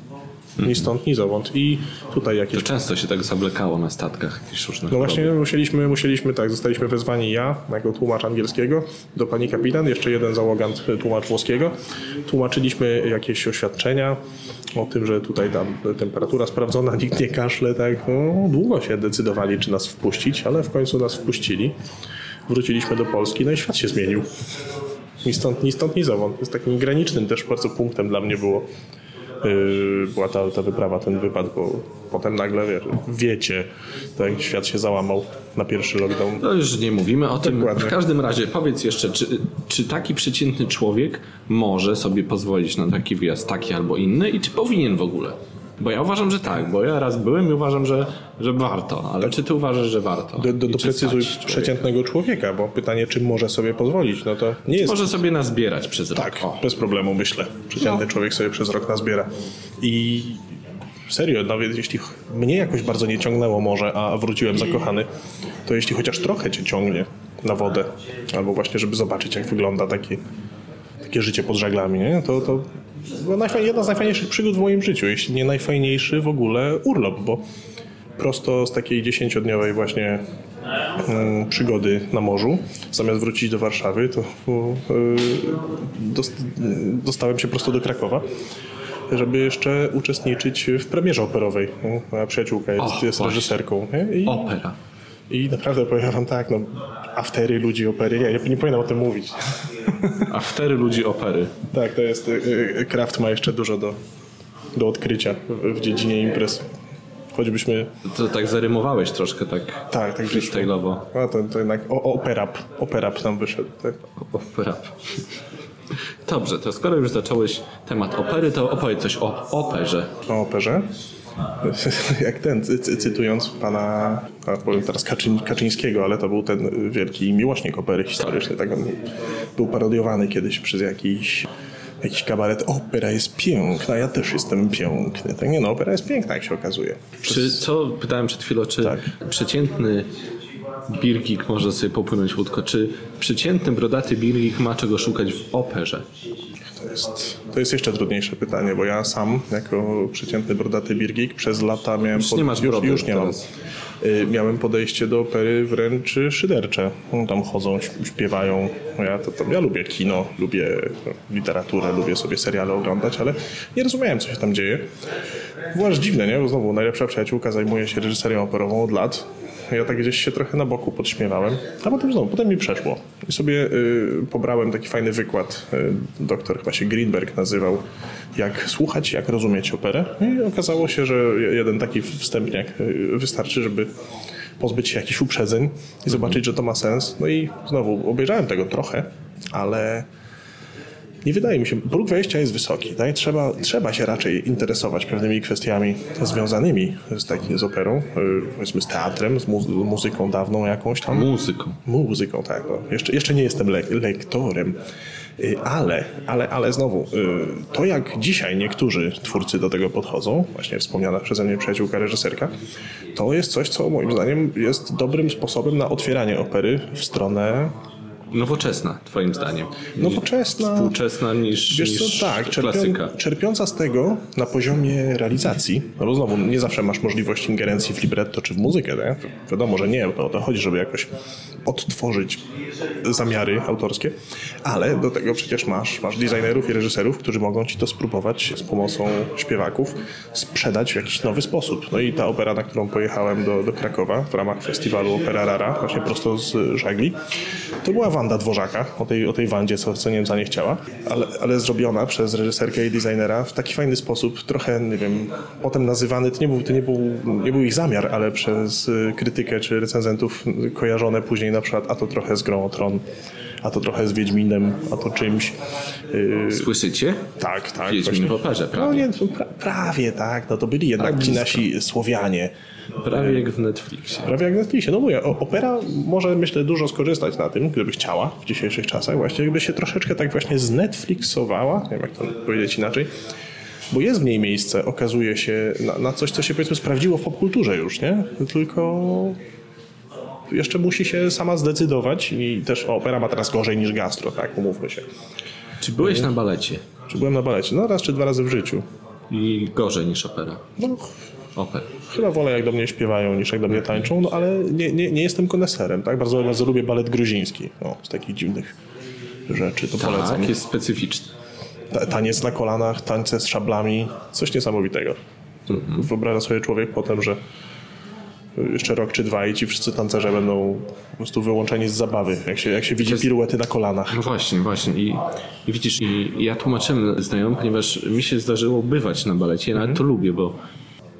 Speaker 4: Ni stąd, ni zowąd. I tutaj jakieś
Speaker 1: To często się tak zablekało na statkach jakieś różne
Speaker 4: no właśnie musieliśmy, musieliśmy tak, zostaliśmy wezwani ja, jako tłumacz angielskiego, do pani kapitan, jeszcze jeden załogant, tłumacz włoskiego. Tłumaczyliśmy jakieś oświadczenia o tym, że tutaj tam temperatura sprawdzona, nikt nie kaszle, tak. No, długo się decydowali, czy nas wpuścić, ale w końcu nas wpuścili. Wróciliśmy do Polski, no i świat się zmienił. Ni stąd, ni stąd, ni zowąd. Jest takim granicznym też bardzo punktem dla mnie było. Yy, była ta, ta wyprawa, ten wypad, bo potem nagle wiesz, wiecie, tak świat się załamał na pierwszy lockdown.
Speaker 1: No już nie mówimy o tym.
Speaker 4: Dokładnie.
Speaker 1: W każdym razie powiedz jeszcze, czy, czy taki przeciętny człowiek może sobie pozwolić na taki wyjazd, taki albo inny i czy powinien w ogóle? Bo ja uważam, że tak, bo ja raz byłem i uważam, że, że warto, ale czy ty uważasz, że warto?
Speaker 4: Do, do, doprecyzuj
Speaker 1: człowieka?
Speaker 4: przeciętnego człowieka, bo pytanie, czy może sobie pozwolić, no to nie jest
Speaker 1: Może sobie nazbierać przez rok.
Speaker 4: tak,
Speaker 1: O.
Speaker 4: bez problemu myślę. Przeciętny człowiek sobie przez rok nazbiera. I serio, nawet jeśli mnie jakoś bardzo nie ciągnęło może, a wróciłem zakochany, to jeśli chociaż trochę cię ciągnie na wodę, albo właśnie, żeby zobaczyć, jak wygląda takie, takie życie pod żaglami, nie? to, to była najfajniej, jedna z najfajniejszych przygód w moim życiu, jeśli nie najfajniejszy w ogóle urlop, bo prosto z takiej dziesięciodniowej właśnie mm, przygody na morzu, zamiast wrócić do Warszawy, to dost, dostałem się prosto do Krakowa, żeby jeszcze uczestniczyć w premierze operowej. Moja przyjaciółka jest,
Speaker 1: O,
Speaker 4: jest reżyserką. I,
Speaker 1: Opera.
Speaker 4: I naprawdę powiem wam tak, no, aftery ludzi opery, ja nie, nie powinienem o tym mówić.
Speaker 1: Aftery ludzi opery.
Speaker 4: Tak, to jest, y, y, Kraft ma jeszcze dużo do, do odkrycia w, w dziedzinie imprez. Choćbyśmy,
Speaker 1: To tak zarymowałeś troszkę tak
Speaker 4: tak, tak
Speaker 1: freestyle'owo.
Speaker 4: A to, to jednak o, operap, operap nam wyszedł. Tak?
Speaker 1: Opera. Dobrze, to skoro już zacząłeś temat opery, to opowiedz coś o operze.
Speaker 4: O operze. Jak ten, cy- cy- cytując pana, powiem teraz Kaczyn, Kaczyńskiego, ale to był ten wielki miłośnik opery historycznej. Tak on był parodiowany kiedyś przez jakiś, jakiś kabaret. Opera jest piękna, ja też jestem piękny. Tak nie no, opera jest piękna, jak się okazuje.
Speaker 1: Czy, co pytałem przed chwilą, czy
Speaker 4: Tak.
Speaker 1: przeciętny birgik może sobie popłynąć łódko, czy przeciętny brodaty birgik ma czego szukać w operze?
Speaker 4: To jest, to jest jeszcze trudniejsze pytanie, bo ja sam, jako przeciętny brodaty birgik, przez lata miałem...
Speaker 1: Już nie masz
Speaker 4: już,
Speaker 1: brody
Speaker 4: już nie mam. Y, Miałem podejście do opery wręcz szydercze. No, Tam chodzą, śp- śpiewają. No Ja, to, to, ja lubię kino, lubię literaturę, lubię sobie seriale oglądać, ale nie rozumiałem, co się tam dzieje. Było aż dziwne, nie? Bo znowu najlepsza przyjaciółka zajmuje się reżyserią operową od lat. Ja tak gdzieś się trochę na boku podśmiewałem, a potem znowu, potem mi przeszło. I sobie y, pobrałem taki fajny wykład, y, doktor chyba się Greenberg nazywał, jak słuchać, jak rozumieć operę. I okazało się, że jeden taki wstępniak y, wystarczy, żeby pozbyć się jakichś uprzedzeń i zobaczyć, że to ma sens. No i znowu obejrzałem tego trochę, ale nie wydaje mi się, próg wejścia jest wysoki. Tak? Trzeba, trzeba się raczej interesować pewnymi kwestiami związanymi z, taki, z operą, y, powiedzmy z teatrem, z mu- muzyką dawną jakąś tam.
Speaker 1: Muzyką.
Speaker 4: Muzyką, tak. No. Jeszcze, jeszcze nie jestem le lektorem, Y, ale, ale, ale znowu, y, to jak dzisiaj niektórzy twórcy do tego podchodzą, właśnie wspomniana przeze mnie przyjaciółka reżyserka, to jest coś, co moim zdaniem jest dobrym sposobem na otwieranie opery w stronę
Speaker 1: Nowoczesna, twoim zdaniem.
Speaker 4: Nowoczesna.
Speaker 1: Współczesna niż,
Speaker 4: Wiesz
Speaker 1: niż
Speaker 4: co, tak, czerpią,
Speaker 1: klasyka.
Speaker 4: czerpiąca z tego na poziomie realizacji, no bo znowu nie zawsze masz możliwość ingerencji w libretto czy w muzykę, nie? wiadomo, że nie, to o to chodzi, żeby jakoś odtworzyć zamiary autorskie, ale do tego przecież masz, masz designerów i reżyserów, którzy mogą ci to spróbować z pomocą śpiewaków sprzedać w jakiś nowy sposób. No i ta opera, na którą pojechałem do, do Krakowa w ramach festiwalu Opera Rara, właśnie prosto z żagli, to była Wanda Dworzaka, o tej, o tej Wandzie, co, co Niemca nie chciała, ale, ale zrobiona przez reżyserkę i designera w taki fajny sposób, trochę, nie wiem, potem nazywany, to nie był, to nie był, nie był ich zamiar, ale przez krytykę czy recenzentów kojarzone później na przykład, a to trochę z Grą Tron, a to trochę z Wiedźminem, a to czymś. Y,
Speaker 1: Słyszycie?
Speaker 4: tak, tak.
Speaker 1: Wiedźmin w operze,
Speaker 4: No
Speaker 1: prawie.
Speaker 4: nie, to pra, prawie tak, no to byli jednak ci nasi Słowianie.
Speaker 1: Prawie jak w Netflixie.
Speaker 4: Prawie jak w Netflixie. No mówię, opera może myślę dużo skorzystać na tym, gdyby chciała w dzisiejszych czasach, właśnie gdyby się troszeczkę tak właśnie znetflixowała, nie wiem jak to powiedzieć inaczej, bo jest w niej miejsce, okazuje się, na, na coś, co się powiedzmy sprawdziło w popkulturze już, nie? Tylko jeszcze musi się sama zdecydować i też opera ma teraz gorzej niż gastro, tak, umówmy się.
Speaker 1: Czy byłeś na balecie?
Speaker 4: Czy byłem na balecie? No raz czy dwa razy w życiu.
Speaker 1: I gorzej niż opera.
Speaker 4: No,
Speaker 1: Oper.
Speaker 4: Chyba wolę jak do mnie śpiewają niż jak do mnie tańczą, no ale nie, nie, nie jestem koneserem, tak? Bardzo, bardzo lubię balet gruziński, no, z takich dziwnych rzeczy, to polecam.
Speaker 1: Tak, jest specyficzny.
Speaker 4: Ta, taniec na kolanach, tańce z szablami, coś niesamowitego. Wyobraża sobie człowiek potem, że jeszcze rok czy dwa i ci wszyscy tancerze będą po prostu wyłączeni z zabawy, jak się, jak się widzi
Speaker 1: jest-
Speaker 4: piruety na kolanach.
Speaker 1: No właśnie, właśnie. I, i widzisz, i ja tłumaczyłem znajomym, ponieważ mi się zdarzyło bywać na balecie. Ja
Speaker 4: Mhm.
Speaker 1: nawet to lubię, bo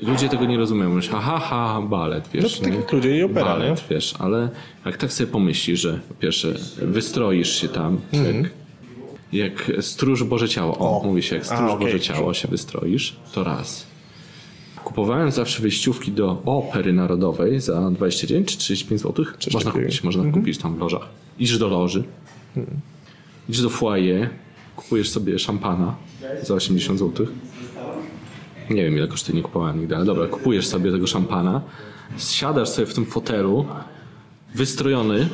Speaker 1: ludzie tego nie rozumieją. Mówisz, ha, ha, balet, wiesz.
Speaker 4: No to tak
Speaker 1: nie?
Speaker 4: ludzie i opera,
Speaker 1: Balet, wiesz, ale jak tak sobie pomyślisz, że po pierwsze wystroisz się tam, jak, jak stróż Boże Ciało, o,
Speaker 4: Mhm. O.
Speaker 1: mówi się, jak
Speaker 4: A,
Speaker 1: stróż
Speaker 4: okej.
Speaker 1: Boże Ciało się wystroisz, to raz. Kupowałem zawsze wyjściówki do Opery Narodowej za 29 czy 35 zł. Można kupić, można
Speaker 4: Mhm.
Speaker 1: kupić tam w lożach. Idziesz do loży, idziesz do foyer, kupujesz sobie szampana za 80 zł. Nie wiem ile kosztuje, nie kupowałem nigdy, ale dobra, kupujesz sobie tego szampana, siadasz sobie w tym fotelu, wystrojony,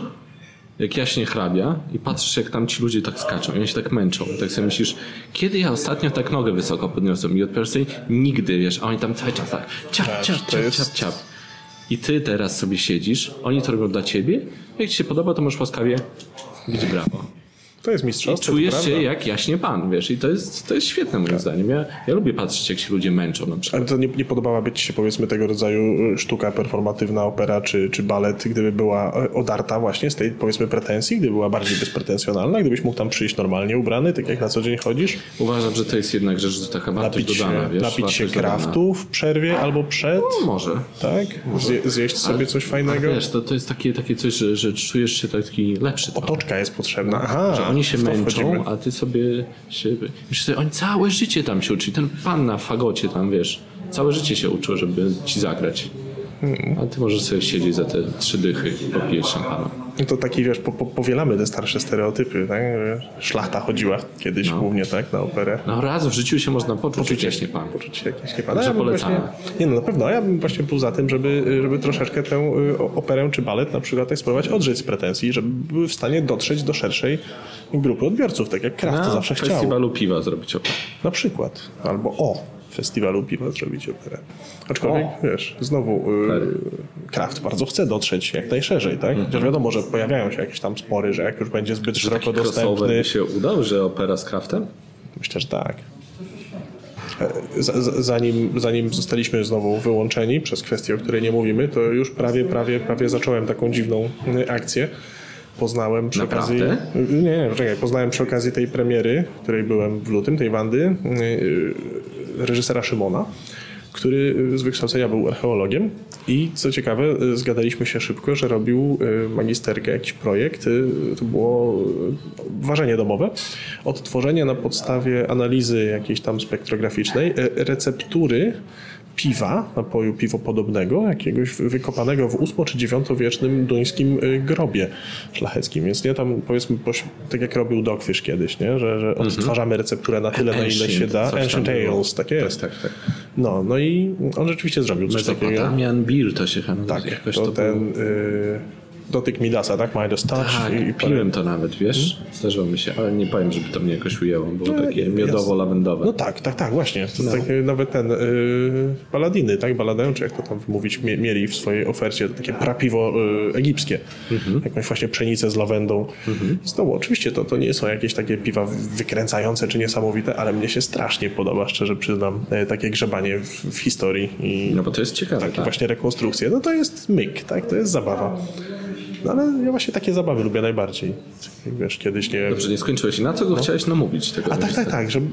Speaker 1: jak jaśnie hrabia i patrzysz jak tam ci ludzie tak skaczą i oni się tak męczą. I tak sobie myślisz, kiedy ja ostatnio tak nogę wysoko podniosłem i odpowiadasz sobie, nigdy, wiesz, a oni tam cały czas tak ciap,
Speaker 4: Tak,
Speaker 1: ciap, ciap,
Speaker 4: jest-
Speaker 1: ciap, ciap. I ty teraz sobie siedzisz, oni to robią dla ciebie, jak ci się podoba, to możesz łaskawie bić brawo.
Speaker 4: To jest
Speaker 1: I
Speaker 4: mistrzostwo. to
Speaker 1: czujesz się jak jaśnie pan, wiesz, i to jest, to jest świetne moim zdaniem. Ja, ja lubię patrzeć, jak się ludzie męczą na przykład.
Speaker 4: Ale to nie, nie podobałaby ci się powiedzmy tego rodzaju y, sztuka performatywna, opera czy, czy balet, gdyby była e, odarta właśnie z tej powiedzmy pretensji, gdyby była bardziej bezpretensjonalna, gdybyś mógł tam przyjść normalnie ubrany, tak jak na co dzień chodzisz,
Speaker 1: Uważam, że to jest jednak rzecz, że taka wartość
Speaker 4: napić
Speaker 1: dodana,
Speaker 4: się,
Speaker 1: wiesz.
Speaker 4: napić się kraftu w przerwie albo przed,
Speaker 1: No, może.
Speaker 4: tak? Zje, zjeść sobie coś fajnego.
Speaker 1: Wiesz, to, to jest takie, takie coś, że, że czujesz się taki lepszy. trochę.
Speaker 4: Otoczka jest potrzebna. Aha,
Speaker 1: Że oni się męczą,
Speaker 4: wchodzimy.
Speaker 1: a ty sobie się... Myślisz sobie, oni całe życie tam się uczyli. Ten pan na fagocie tam, wiesz, całe życie się uczył, żeby ci zagrać. A ty możesz sobie siedzieć za te trzy dychy i popijać szampana.
Speaker 4: No to taki, wiesz, po, po, powielamy te starsze stereotypy, tak? Szlachta chodziła kiedyś głównie, tak, na operę.
Speaker 1: No raz w życiu się można poczuć, jak jaśnie pan.
Speaker 4: Poczuć się jakieś nie pana.
Speaker 1: Także
Speaker 4: Ja
Speaker 1: polecamy.
Speaker 4: właśnie, nie no, na pewno. Ja bym właśnie był za tym, żeby, żeby troszeczkę tę y, operę czy balet na przykład tak spróbować odżyć z pretensji, żeby były w stanie dotrzeć do szerszej grupy odbiorców, tak jak Kraft
Speaker 1: Na
Speaker 4: zawsze chciał.
Speaker 1: festiwalu piwa zrobić operę.
Speaker 4: Na przykład. Albo o festiwalu piwa zrobić operę. Aczkolwiek, wiesz, znowu y, Kraft bardzo chce dotrzeć jak najszerzej, tak?
Speaker 1: Mhm.
Speaker 4: Chociaż wiadomo, że pojawiają się jakieś tam spory, że jak już będzie zbyt szeroko
Speaker 1: Taki crossover
Speaker 4: dostępny,
Speaker 1: by się udał, że opera z Kraftem?
Speaker 4: Myślę, że tak. E, z- z- Zanim, zanim zostaliśmy znowu wyłączeni przez kwestię, o której nie mówimy, to już prawie, prawie, prawie zacząłem taką dziwną y, akcję. Poznałem przy
Speaker 1: Naprawdę?
Speaker 4: okazji. Nie, nie, czekaj, poznałem przy okazji tej premiery, której byłem w lutym, tej Wandy, y, reżysera Szymona, który z wykształcenia był archeologiem. I co ciekawe, y, zgadaliśmy się szybko, że robił y, magisterkę, jakiś projekt, y, to było y, ważenie domowe, odtworzenie na podstawie analizy jakiejś tam spektrograficznej y, receptury piwa, napoju piwopodobnego, jakiegoś wykopanego w ósmo czy dziewiątowiecznym duńskim y, grobie szlacheckim. Więc nie tam powiedzmy, tak jak robił Dogfish kiedyś, nie? że, że odtwarzamy recepturę na tyle, na ile się da. Ancient. Ales, tak jest.
Speaker 1: Tak, tak.
Speaker 4: No, no i on rzeczywiście zrobił coś takiego.
Speaker 1: Mesopotamian Beer to się chyba
Speaker 4: Tak,
Speaker 1: jakoś
Speaker 4: to,
Speaker 1: to,
Speaker 4: ten y, dotyk Midasa, tak? Midas Touch.
Speaker 1: Tak,
Speaker 4: i,
Speaker 1: piłem to nawet, wiesz? Zdarzyło mi się, ale nie powiem, żeby to mnie jakoś ujęło. Było takie miodowo-lawendowe.
Speaker 4: No tak, tak, tak, właśnie. To takie, nawet ten y, Baladiny, tak? Baladę, czy jak to tam wymówić, mie, mieli w swojej ofercie takie prapiwo y, egipskie. Jakąś właśnie pszenicę z lawendą. Znowu, oczywiście to, to nie są jakieś takie piwa wykręcające czy niesamowite, ale mnie się strasznie podoba, szczerze przyznam, y, takie grzebanie w, w historii i
Speaker 1: No bo to jest ciekawe,
Speaker 4: takie
Speaker 1: tak.
Speaker 4: właśnie rekonstrukcje. No to jest myk, tak? To jest zabawa. No ale ja właśnie takie zabawy lubię najbardziej. Wiesz, kiedyś nie...
Speaker 1: Dobrze, nie skończyłeś. Na co go chciałeś namówić? Tego
Speaker 4: A tak, tak, tak, żeby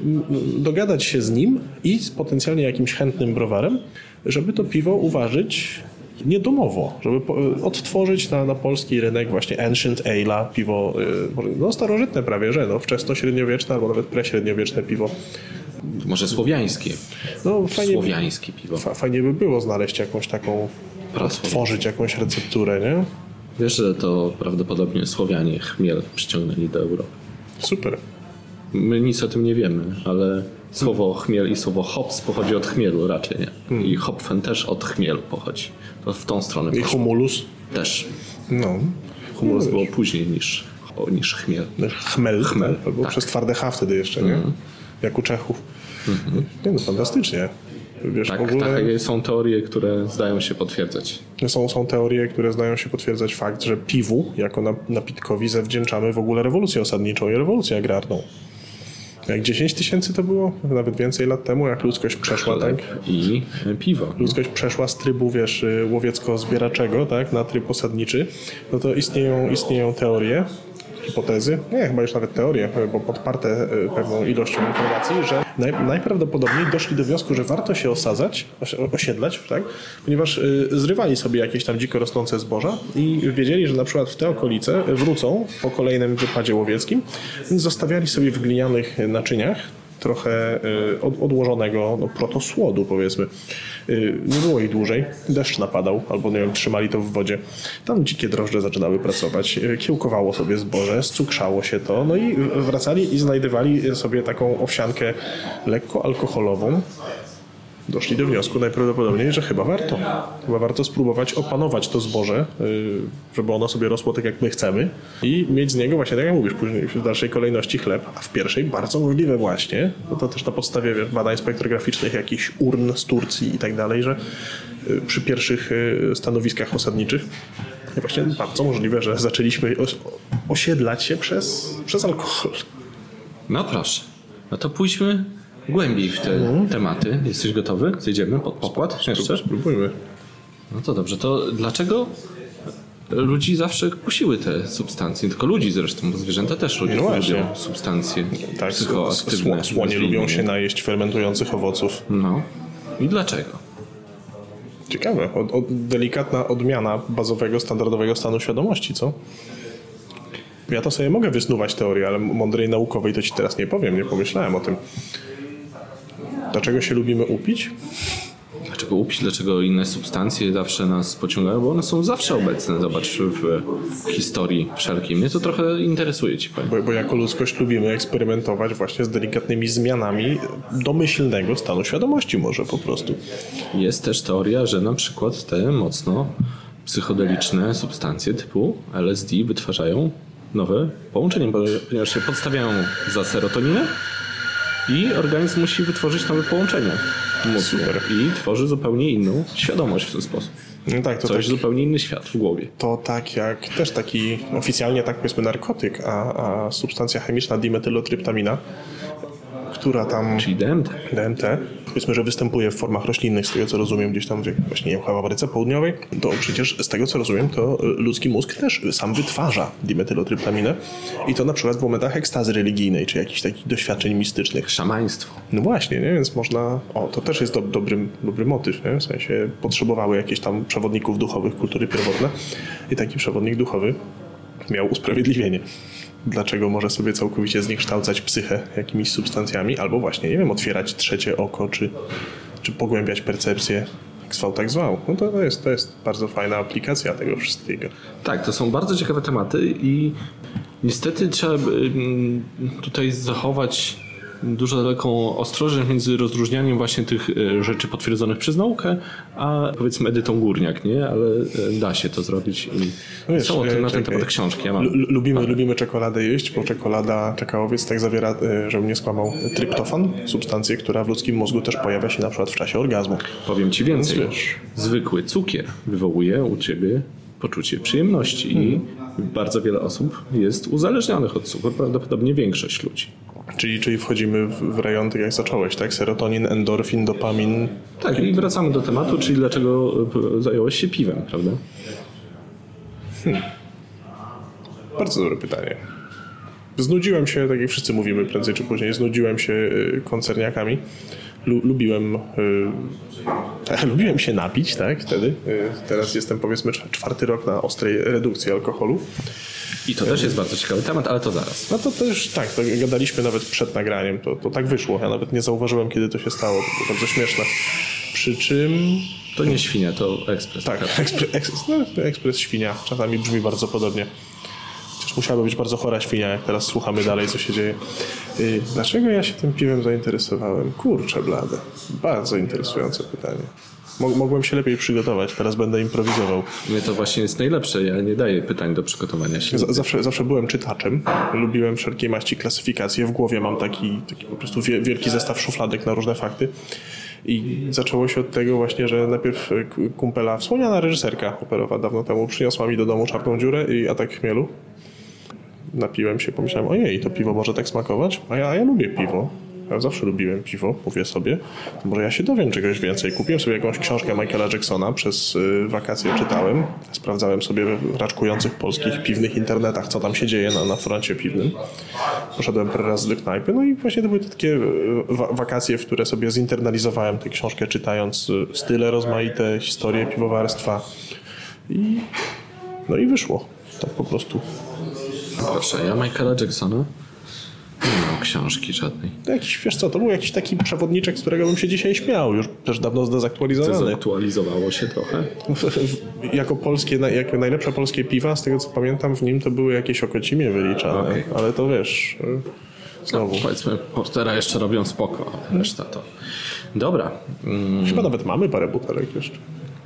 Speaker 4: dogadać się z nim i z potencjalnie jakimś chętnym browarem, żeby to piwo uważać niedomowo, żeby po, odtworzyć na, na polski rynek właśnie Ancient Ale'a, piwo y, no starożytne prawie, że no, wczesno-średniowieczne albo nawet preśredniowieczne piwo.
Speaker 1: Może słowiańskie.
Speaker 4: No fajnie,
Speaker 1: Słowiańskie piwo.
Speaker 4: fa, fajnie by było znaleźć jakąś taką, tworzyć jakąś recepturę, nie?
Speaker 1: Wiesz, że to prawdopodobnie Słowianie chmiel przyciągnęli do Europy.
Speaker 4: Super.
Speaker 1: My nic o tym nie wiemy, ale słowo chmiel i słowo hops pochodzi od chmielu raczej, nie? I hopfen też od chmielu pochodzi. To w tą stronę
Speaker 4: I
Speaker 1: poszło.
Speaker 4: humulus.
Speaker 1: Też.
Speaker 4: No.
Speaker 1: Humulus
Speaker 4: No,
Speaker 1: było później niż, niż chmiel.
Speaker 4: Chmel.
Speaker 1: Chmel,
Speaker 4: było
Speaker 1: tak.
Speaker 4: przez twarde H wtedy jeszcze, nie? Jak u Czechów. Nie no, fantastycznie. Wiesz,
Speaker 1: Tak,
Speaker 4: ogóle
Speaker 1: takie są teorie, które zdają się potwierdzać.
Speaker 4: są, są teorie, które zdają się potwierdzać fakt, że piwu jako na- napitkowi zawdzięczamy w ogóle rewolucję osadniczą i rewolucję agrarną. Jak 10 tysięcy to było, nawet więcej lat temu, jak ludzkość przeszła, tak?
Speaker 1: I piwo.
Speaker 4: Ludzkość przeszła z trybu, wiesz, y, łowiecko-zbieraczego, tak, na tryb osadniczy, no to istnieją, istnieją teorie, hipotezy, nie, chyba już nawet teorie, bo podparte y, pewną ilością informacji, że naj, najprawdopodobniej doszli do wniosku, że warto się osadzać, osi- osiedlać, tak, ponieważ y, zrywali sobie jakieś tam dziko rosnące zboża i wiedzieli, że na przykład w te okolice wrócą po kolejnym wypadzie łowieckim, więc zostawiali sobie w glinianych naczyniach trochę od, odłożonego no, protosłodu, powiedzmy. Y, Nie było ich dłużej, deszcz napadał, albo nie wiem, trzymali to w wodzie. Tam dzikie drożdże zaczynały pracować, y, kiełkowało sobie zboże, scukrzało się to, no i wracali i znajdywali sobie taką owsiankę lekko alkoholową. Doszli do wniosku najprawdopodobniej, że chyba warto. Chyba warto spróbować opanować to zboże, y, żeby ono sobie rosło tak, jak my chcemy i mieć z niego właśnie, tak jak mówisz, później w dalszej kolejności chleb, a w pierwszej bardzo możliwe właśnie, no to też na podstawie wiesz, badań spektrograficznych, jakichś urn z Turcji i tak dalej, że y, przy pierwszych y, stanowiskach osadniczych właśnie bardzo możliwe, że zaczęliśmy os- osiedlać się przez, przez alkohol.
Speaker 1: No proszę. No to pójdźmy głębiej w te
Speaker 4: Mhm.
Speaker 1: tematy. Jesteś gotowy? Zejdziemy pod pokład jeszcze?
Speaker 4: Spróbujmy.
Speaker 1: No to dobrze. To dlaczego ludzi zawsze kusiły te substancje? Tylko ludzi zresztą, bo zwierzęta też ludzie
Speaker 4: No
Speaker 1: lubią substancje
Speaker 4: Tak,
Speaker 1: psychoaktywne.
Speaker 4: sło- słonie lubią się najeść fermentujących owoców.
Speaker 1: No. I dlaczego?
Speaker 4: Ciekawe. Od, od, delikatna odmiana bazowego, standardowego stanu świadomości, co? Ja to sobie mogę wysnuwać teorię, ale mądrej naukowej to ci teraz nie powiem, nie pomyślałem o tym. Dlaczego się lubimy upić?
Speaker 1: Dlaczego upić? Dlaczego inne substancje zawsze nas pociągają? Bo one są zawsze obecne, zobacz, w historii wszelkiej. Mnie to trochę interesuje, ci powiem.
Speaker 4: Bo, bo jako ludzkość lubimy eksperymentować właśnie z delikatnymi zmianami domyślnego stanu świadomości może po prostu.
Speaker 1: Jest też teoria, że na przykład te mocno psychodeliczne substancje typu LSD wytwarzają nowe połączenie, ponieważ się podstawiają za serotoninę i organizm musi wytworzyć nowe połączenia. Mózgu i tworzy zupełnie inną świadomość w ten sposób.
Speaker 4: No tak, to
Speaker 1: Coś
Speaker 4: tak,
Speaker 1: zupełnie inny świat w głowie.
Speaker 4: to tak jak też taki oficjalnie tak powiedzmy narkotyk, a, a substancja chemiczna dimetylotryptamina, która tam
Speaker 1: Czyli DMT.
Speaker 4: DMT, powiedzmy, że występuje w formach roślinnych, z tego co rozumiem, gdzieś tam właśnie nie wiem, chyba w Ameryce Południowej, to przecież z tego co rozumiem, to ludzki mózg też sam wytwarza dimetylotryptaminę i to na przykład w momentach ekstazy religijnej, czy jakichś takich doświadczeń mistycznych.
Speaker 1: Szamaństwo.
Speaker 4: No właśnie, nie? więc można, o to też jest do, dobry, dobry motyw, nie? w sensie potrzebowały jakieś tam przewodników duchowych kultury pierwotne i taki przewodnik duchowy miał usprawiedliwienie. Dlaczego może sobie całkowicie zniekształcać psychę jakimiś substancjami, albo właśnie, nie wiem, otwierać trzecie oko, czy, czy pogłębiać percepcję, jak zwał, tak zwał. No to, to, jest, to jest bardzo fajna aplikacja tego wszystkiego.
Speaker 1: Tak, to są bardzo ciekawe tematy i niestety trzeba tutaj zachować dużo daleką ostrożność między rozróżnianiem właśnie tych e, rzeczy potwierdzonych przez naukę, a powiedzmy edytą górniak, nie? Ale e, da się to zrobić i
Speaker 4: No wiesz,
Speaker 1: są o tym,
Speaker 4: e,
Speaker 1: na ten temat książki. Ja mam.
Speaker 4: Lu- lubimy, lubimy czekoladę jeść, bo czekolada, czekałowiec tak zawiera, żebym nie skłamał, tryptofan, substancję, która w ludzkim mózgu też pojawia się na przykład w czasie orgazmu.
Speaker 1: Powiem ci więcej.
Speaker 4: Więc wiesz.
Speaker 1: Zwykły cukier wywołuje u ciebie poczucie przyjemności i
Speaker 4: Mhm.
Speaker 1: bardzo wiele osób jest uzależnionych od cukru, prawdopodobnie większość ludzi.
Speaker 4: Czyli, czyli wchodzimy w, rejon, tak jak zacząłeś, tak? Serotonin, endorfin, dopamin.
Speaker 1: Tak, i wracamy do tematu, czyli dlaczego e, zająłeś się piwem, prawda?
Speaker 4: Bardzo dobre pytanie. Znudziłem się, tak jak wszyscy mówimy prędzej czy później, znudziłem się y, koncerniakami. Lu, lubiłem, y, lubiłem się napić, tak, wtedy. Y, teraz jestem powiedzmy cz- czwarty rok na ostrej redukcji alkoholu.
Speaker 1: I to też jest bardzo ciekawy temat, ale to zaraz.
Speaker 4: No to też tak, to gadaliśmy nawet przed nagraniem, to, to tak wyszło. Ja nawet nie zauważyłem, kiedy to się stało. To było bardzo śmieszne. Przy czym
Speaker 1: To nie świnia, to ekspres.
Speaker 4: Tak, ekspres, ekspres, no, ekspres świnia. Czasami brzmi bardzo podobnie. Musiałaby być bardzo chora świnia, jak teraz słuchamy dalej, co się dzieje. Yy, dlaczego ja się tym piwem zainteresowałem? Kurczę blade. Bardzo interesujące pytanie. Mo- mogłem się lepiej przygotować, teraz będę improwizował.
Speaker 1: Mnie to właśnie jest najlepsze. Ja nie daję pytań do przygotowania się.
Speaker 4: Z- zawsze, zawsze byłem czytaczem. Lubiłem wszelkie maści klasyfikacje. W głowie mam taki, taki po prostu wie- wielki zestaw szufladek na różne fakty. I zaczęło się od tego właśnie, że najpierw e, kumpela, wspomniana reżyserka operowa dawno temu, przyniosła mi do domu czarną dziurę i atak chmielu. Napiłem się, pomyślałem, ojej, to piwo może tak smakować? A ja, ja lubię piwo. Ja zawsze lubiłem piwo, mówię sobie. Może ja się dowiem czegoś więcej. Kupiłem sobie jakąś książkę Michaela Jacksona, przez y, wakacje czytałem. Sprawdzałem sobie w raczkujących polskich piwnych internetach, co tam się dzieje na, na froncie piwnym. Poszedłem parę razy do knajpy, no i właśnie to były takie y, wa- wakacje, w które sobie zinternalizowałem tę książkę, czytając y, style rozmaite, historię piwowarstwa. I, no i wyszło. Tak po prostu.
Speaker 1: Proszę, ja Michaela Jacksona nie mam książki żadnej.
Speaker 4: To jakiś, wiesz co, to był jakiś taki przewodniczek, z którego bym się dzisiaj śmiał, już też dawno zdezaktualizowany.
Speaker 1: Zaktualizowało się trochę.
Speaker 4: jako polskie, jako najlepsze polskie piwa, z tego co pamiętam, w nim to były jakieś okocimie wyliczane,
Speaker 1: Okej.
Speaker 4: ale to wiesz, y, znowu.
Speaker 1: Powiedzmy, Portera jeszcze robią spoko, a reszta to... Dobra. Mm,
Speaker 4: Chyba nawet mamy parę butelek jeszcze.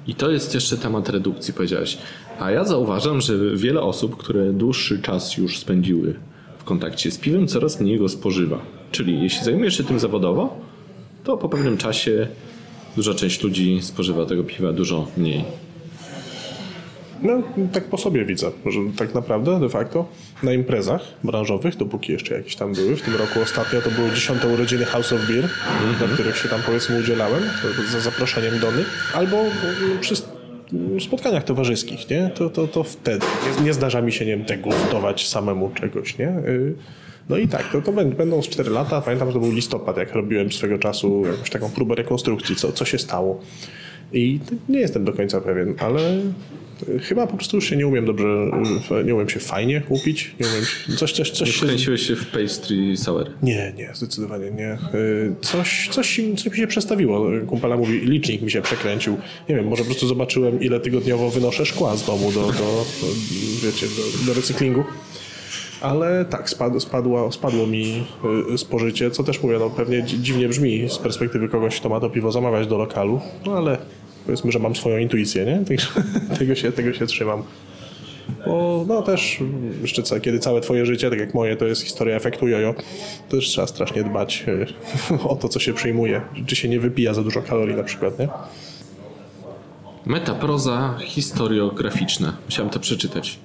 Speaker 1: I to jest jeszcze temat redukcji, powiedziałeś. A ja zauważam, że wiele osób, które dłuższy czas już spędziły w kontakcie z piwem, coraz mniej go spożywa. Czyli jeśli zajmujesz się tym zawodowo, to po pewnym czasie duża część ludzi spożywa tego piwa dużo mniej.
Speaker 4: No, tak po sobie widzę, że tak naprawdę, de facto, na imprezach branżowych, dopóki jeszcze jakieś tam były, w tym roku ostatnio to były dziesiąte urodziny House of Beer, na których się tam powiedzmy udzielałem, za zaproszeniem Dony, albo no, przy spotkaniach towarzyskich, nie? To, to, to wtedy. Nie, nie zdarza mi się, nie wiem, degustować samemu czegoś, nie? Y, No i tak, to, to bę- będą z 4 lata. Pamiętam, że to był listopad, jak robiłem swego czasu jakąś taką próbę rekonstrukcji, co, co się stało. I nie jestem do końca pewien, ale chyba po prostu już się nie umiem dobrze, nie umiem się fajnie upić, nie umiem się, coś, coś, coś się...
Speaker 1: Wkręciłeś się w pastry sour.
Speaker 4: Nie, nie, zdecydowanie nie. Y, Coś, coś, coś mi się przestawiło. Kumpela mówi, licznik mi się przekręcił. Nie wiem, może po prostu zobaczyłem, ile tygodniowo wynoszę szkła z domu do, do, do wiecie, do, do recyklingu. Ale tak, spadło, spadło, spadło mi y, spożycie, co też mówię, no pewnie dzi- dziwnie brzmi z perspektywy kogoś, kto ma to piwo zamawiać do lokalu, no ale powiedzmy, że mam swoją intuicję, nie? Także tego się, tego się trzymam. Bo no też jeszcze co, kiedy całe twoje życie, tak jak moje, to jest historia efektu jojo, to też trzeba strasznie dbać y, o to, co się przyjmuje. Czy się nie wypija za dużo kalorii na przykład, nie?
Speaker 1: Metaproza historiograficzna. Musiałem to przeczytać.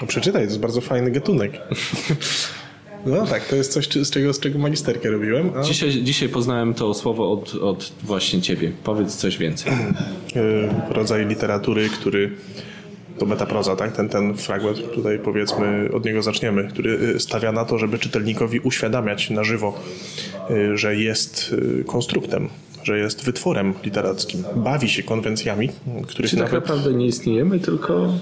Speaker 4: No, przeczytaj, to jest bardzo fajny gatunek. No tak, to jest coś, z czego, z czego magisterkę robiłem. A,
Speaker 1: Dzisiaj, dzisiaj poznałem to słowo od, od właśnie ciebie. Powiedz coś więcej.
Speaker 4: y, rodzaj literatury, który to metaproza, tak? Ten, ten fragment tutaj powiedzmy od niego zaczniemy, który y, stawia na to, żeby czytelnikowi uświadamiać na żywo, y, że jest konstruktem, że jest wytworem literackim, bawi się konwencjami, których
Speaker 1: Czy tak
Speaker 4: nawet
Speaker 1: naprawdę nie istniejemy, tylko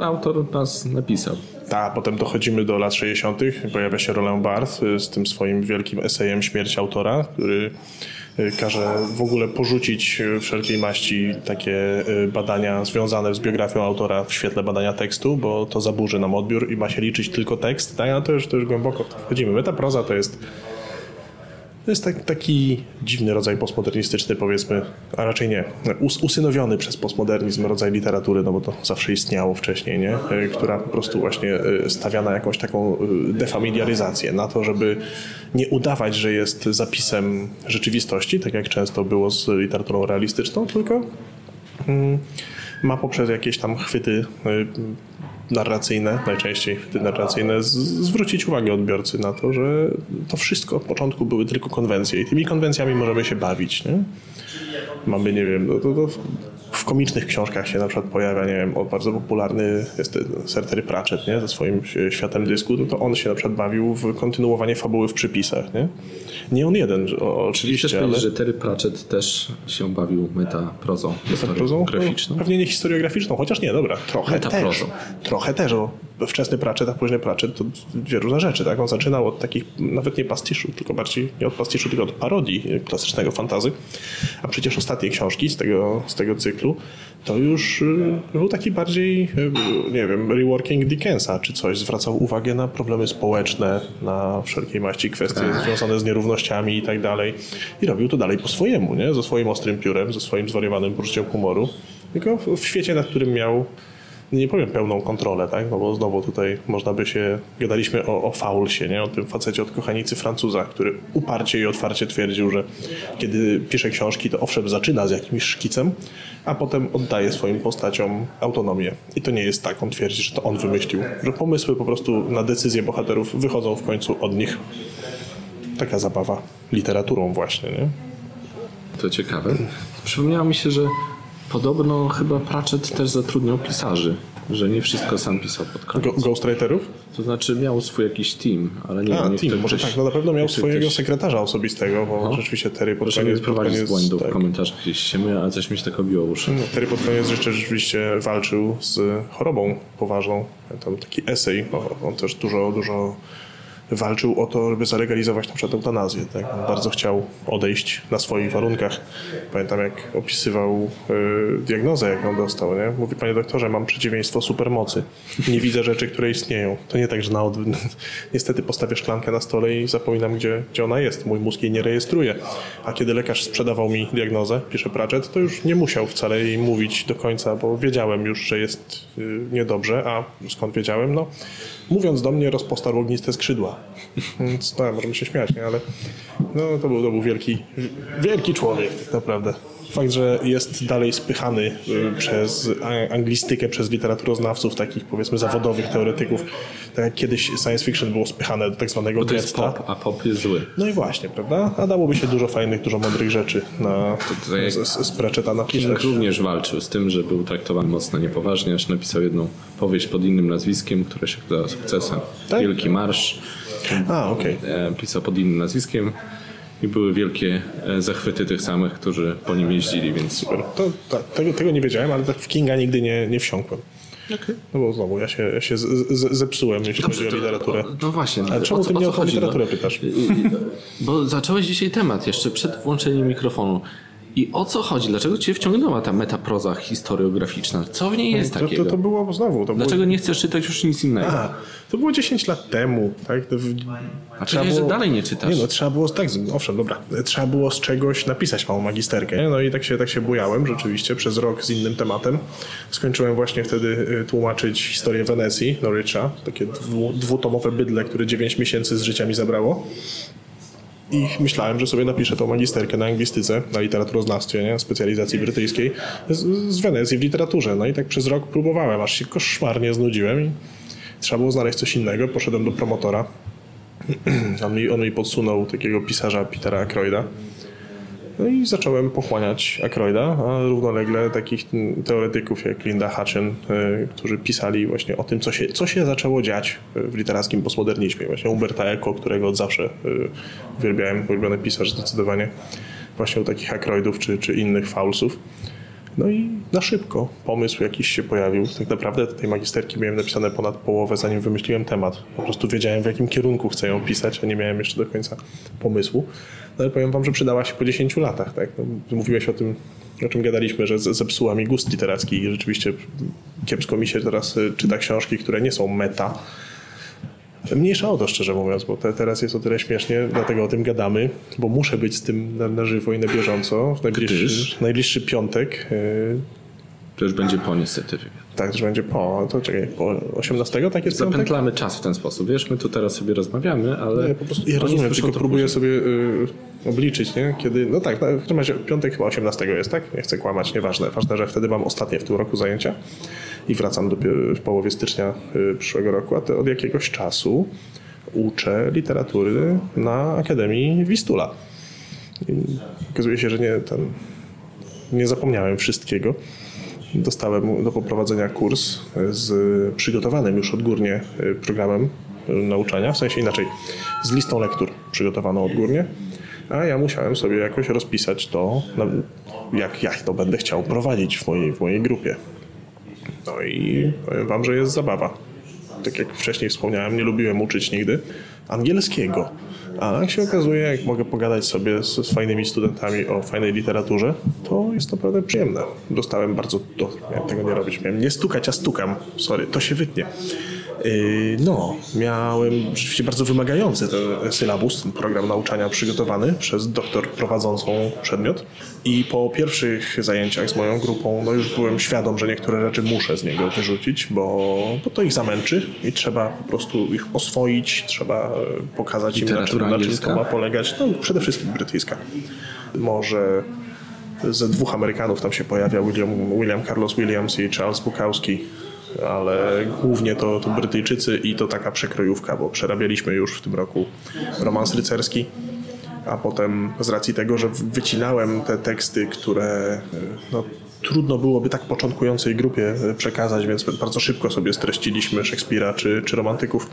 Speaker 1: autor nas napisał.
Speaker 4: Ta, potem dochodzimy do lat 60. Pojawia się Roland Barthes y, z tym swoim wielkim esejem Śmierć autora, który y, każe w ogóle porzucić wszelkiej maści takie y, badania związane z biografią autora w świetle badania tekstu, bo to zaburzy nam odbiór i ma się liczyć tylko tekst. Tak, a to już, to już głęboko wchodzimy. Metaproza to jest to jest tak, taki dziwny rodzaj postmodernistyczny, powiedzmy, a raczej nie, us, usynowiony przez postmodernizm rodzaj literatury, no bo to zawsze istniało wcześniej, nie? E, która po prostu właśnie e, stawia na jakąś taką e, defamiliaryzację, na to, żeby nie udawać, że jest zapisem rzeczywistości, tak jak często było z literaturą realistyczną, tylko mm, ma poprzez jakieś tam chwyty narracyjne, najczęściej chwyty narracyjne, zwrócić uwagę odbiorcy na to, że to wszystko od początku były tylko konwencje i tymi konwencjami możemy się bawić. Nie? Mamy, nie wiem, no to, to w, komicznych książkach się na przykład pojawia, nie wiem, o, bardzo popularny jest ten Terry Pratchett, nie? ze swoim e, światem dysku, to, to on się na przykład bawił w kontynuowanie fabuły w przypisach. Nie, nie on jeden, o,
Speaker 1: Czyli
Speaker 4: oczywiście,
Speaker 1: chcesz
Speaker 4: ale...
Speaker 1: że Terry Pratchett też się bawił metaprozą
Speaker 4: Prozą?
Speaker 1: historiograficzną?
Speaker 4: No, pewnie nie historiograficzną, chociaż nie, dobra, trochę
Speaker 1: Metaprozą.
Speaker 4: też. Trochę też, bo wczesny Pratchett, a późny Pratchett to dwie różne rzeczy, tak? On zaczynał od takich, nawet nie pastiszu, tylko bardziej, nie od pastiszu, tylko od parodii y, klasycznego fantazy, a przecież ostatnie książki z tego, z tego cyklu to już y, był taki bardziej, y, nie wiem, reworking Dickensa czy coś. Zwracał uwagę na problemy społeczne, na wszelkiej maści kwestie związane z nierównościami i tak dalej. I robił to dalej po swojemu, nie? Ze swoim ostrym piórem, ze swoim zwariowanym poczuciem humoru. Tylko w, świecie, nad którym miał nie powiem pełną kontrolę, tak? No bo znowu tutaj można by się, gadaliśmy o, o Faulsie, nie? O tym facecie od kochanicy Francuza, który uparcie i otwarcie twierdził, że kiedy pisze książki, to owszem zaczyna z jakimś szkicem, a potem oddaje swoim postaciom autonomię. I to nie jest tak, on twierdzi, że to on wymyślił, że pomysły po prostu na decyzje bohaterów wychodzą w końcu od nich. Taka zabawa literaturą właśnie, nie?
Speaker 1: To ciekawe. Przypomniało mi się, że podobno chyba Pratchett też zatrudniał pisarzy, że nie wszystko sam pisał pod koniec.
Speaker 4: Go, ghostwriterów?
Speaker 1: To znaczy miał swój jakiś team, ale nie
Speaker 4: A,
Speaker 1: wiem,
Speaker 4: team, może
Speaker 1: ktoś-
Speaker 4: tak, no na pewno miał swojego
Speaker 1: ktoś-
Speaker 4: sekretarza osobistego, bo rzeczywiście Terry pod
Speaker 1: Proszę nie
Speaker 4: koniec, pod
Speaker 1: prowadzić
Speaker 4: koniec
Speaker 1: błędów
Speaker 4: tak,
Speaker 1: w komentarzach gdzieś się myję, a coś mi się tak obiło uszy.
Speaker 4: No, Terry pod koniec rzeczywiście walczył z chorobą poważną. Tam taki esej, on też dużo, dużo walczył o to, żeby zalegalizować na przykład eutanazję. Tak? On bardzo chciał odejść na swoich warunkach. Pamiętam jak opisywał y, diagnozę, jaką dostał. Nie? Mówi, panie doktorze, mam przeciwieństwo supermocy. Nie widzę rzeczy, które istnieją. To nie tak, że na od... niestety postawię szklankę na stole i zapominam, gdzie, gdzie ona jest. Mój mózg jej nie rejestruje. A kiedy lekarz sprzedawał mi diagnozę, pisze Pratchett, to już nie musiał wcale jej mówić do końca, bo wiedziałem już, że jest niedobrze. A skąd wiedziałem? No, mówiąc do mnie, rozpostarł ogniste skrzydła. Więc no, możemy się śmiać, nie? ale no, to, był, to był wielki, wielki człowiek tak naprawdę. Fakt, że jest dalej spychany y, przez anglistykę, przez literaturoznawców, takich powiedzmy zawodowych teoretyków, tak jak kiedyś science fiction było spychane do tak zwanego getta.
Speaker 1: a pop jest zły.
Speaker 4: No i właśnie, prawda? A dałoby się dużo fajnych, dużo mądrych rzeczy na, z, z, Pratchetta
Speaker 1: King
Speaker 4: napisać.
Speaker 1: również walczył z tym, że był traktowany mocno niepoważnie, aż napisał jedną powieść pod innym nazwiskiem, która się okazała sukcesem.
Speaker 4: Tak?
Speaker 1: Wielki Marsz.
Speaker 4: A, okej.
Speaker 1: E, pisał pod innym nazwiskiem i były wielkie e, zachwyty tych samych, którzy po nim jeździli, więc
Speaker 4: Super. To, tak, tego, tego nie wiedziałem, ale tak w Kinga nigdy nie, nie wsiąkłem. No bo znowu, ja się, ja się z, z, zepsułem, jeśli chodzi o literaturę.
Speaker 1: No właśnie.
Speaker 4: Ale czemu ty mnie o tą literaturę pytasz?
Speaker 1: Bo zacząłeś dzisiaj temat jeszcze przed włączeniem mikrofonu. I o co chodzi? Dlaczego cię wciągnęła ta metaproza historiograficzna? Co w niej jest
Speaker 4: To, to,
Speaker 1: takiego?
Speaker 4: to było znowu. To
Speaker 1: Dlaczego
Speaker 4: było,
Speaker 1: nie chcesz czytać już nic innego?
Speaker 4: a, to było 10 lat temu, tak? To
Speaker 1: A czyli, że dalej nie czytasz?
Speaker 4: Nie no, trzeba było, tak, owszem, dobra, trzeba było z czegoś napisać małą magisterkę, nie? no i tak się, tak się bujałem rzeczywiście przez rok z innym tematem. Skończyłem właśnie wtedy y, tłumaczyć historię Wenecji, Norwicha, takie dwu, dwutomowe bydle, które 9 miesięcy z życia mi zabrało. I myślałem, że sobie napiszę tą magisterkę na anglistyce, na literaturoznawstwie, nie? specjalizacji brytyjskiej, z, z Wenecji w literaturze. No i tak przez rok próbowałem, aż się koszmarnie znudziłem i trzeba było znaleźć coś innego. Poszedłem do promotora, on mi, on mi podsunął takiego pisarza Petera Ackroyda. No i zacząłem pochłaniać Ackroyda, a równolegle takich teoretyków jak Linda Hutchin, y, którzy pisali właśnie o tym, co się, co się zaczęło dziać w literackim postmodernizmie. Właśnie Umberta Eco, którego od zawsze y, uwielbiałem, ulubiony pisarz zdecydowanie, właśnie u takich Ackroydów czy, czy innych Faulsów. No i na szybko pomysł jakiś się pojawił. Tak naprawdę tej magisterki miałem napisane ponad połowę, zanim wymyśliłem temat. Po prostu wiedziałem, w jakim kierunku chcę ją pisać, a nie miałem jeszcze do końca pomysłu. No ale powiem wam, że przydała się po 10 latach. Tak? No, mówiłeś o tym, o czym gadaliśmy, że zepsuła mi gust literacki i rzeczywiście kiepsko mi się teraz y, czyta książki, które nie są meta, Mniejsza o to, szczerze mówiąc, bo te, teraz jest o tyle śmiesznie, dlatego o tym gadamy, bo muszę być z tym na, na żywo i na bieżąco. W najbliższy, najbliższy piątek, yy,
Speaker 1: To już będzie po niestety wywiad.
Speaker 4: tak, że będzie po, to czekaj, po 18, tak jest piątek?
Speaker 1: Zapętlamy czas w ten sposób. Wiesz, my tu teraz sobie rozmawiamy, ale...
Speaker 4: Nie, po prostu, ja rozumiem, tylko próbuję
Speaker 1: później.
Speaker 4: sobie y, obliczyć, nie? Kiedy, no tak, w każdym razie piątek chyba 18 jest, tak? Nie chcę kłamać, nieważne. Ważne, że wtedy mam ostatnie w tym roku zajęcia i wracam dopiero w połowie stycznia y, przyszłego roku, a to od jakiegoś czasu uczę literatury na Akademii Wistula. I okazuje się, że nie, ten, nie zapomniałem wszystkiego. Dostałem do poprowadzenia kurs z przygotowanym już odgórnie y, programem y, nauczania, w sensie inaczej, z listą lektur przygotowaną odgórnie, a ja musiałem sobie jakoś rozpisać to, jak ja to będę chciał prowadzić w mojej, w mojej grupie. No i powiem wam, że jest zabawa. Tak jak wcześniej wspomniałem, nie lubiłem uczyć nigdy angielskiego. A jak się okazuje, jak mogę pogadać sobie z, z fajnymi studentami o fajnej literaturze, to jest naprawdę przyjemne. Dostałem bardzo... Do, miałem tego nie robić. Miałem nie stukać, a stukam. Sorry, to się wytnie. Yy, No, miałem rzeczywiście bardzo wymagający ten sylabus, ten program nauczania przygotowany przez doktor prowadzącą przedmiot. I po pierwszych zajęciach z moją grupą, no już byłem świadom, że niektóre rzeczy muszę z niego wyrzucić, bo, bo to ich zamęczy i trzeba po prostu ich oswoić, trzeba e, pokazać im, na czym, na czym to ma polegać. No, przede wszystkim brytyjska. Może ze dwóch Amerykanów tam się pojawia William, William Carlos Williams i Charles Bukowski, ale głównie to, to Brytyjczycy i to taka przekrojówka, bo przerabialiśmy już w tym roku romans rycerski, a potem z racji tego, że wycinałem te teksty, które no, trudno byłoby tak początkującej grupie przekazać, więc bardzo szybko sobie streściliśmy Szekspira czy, czy romantyków.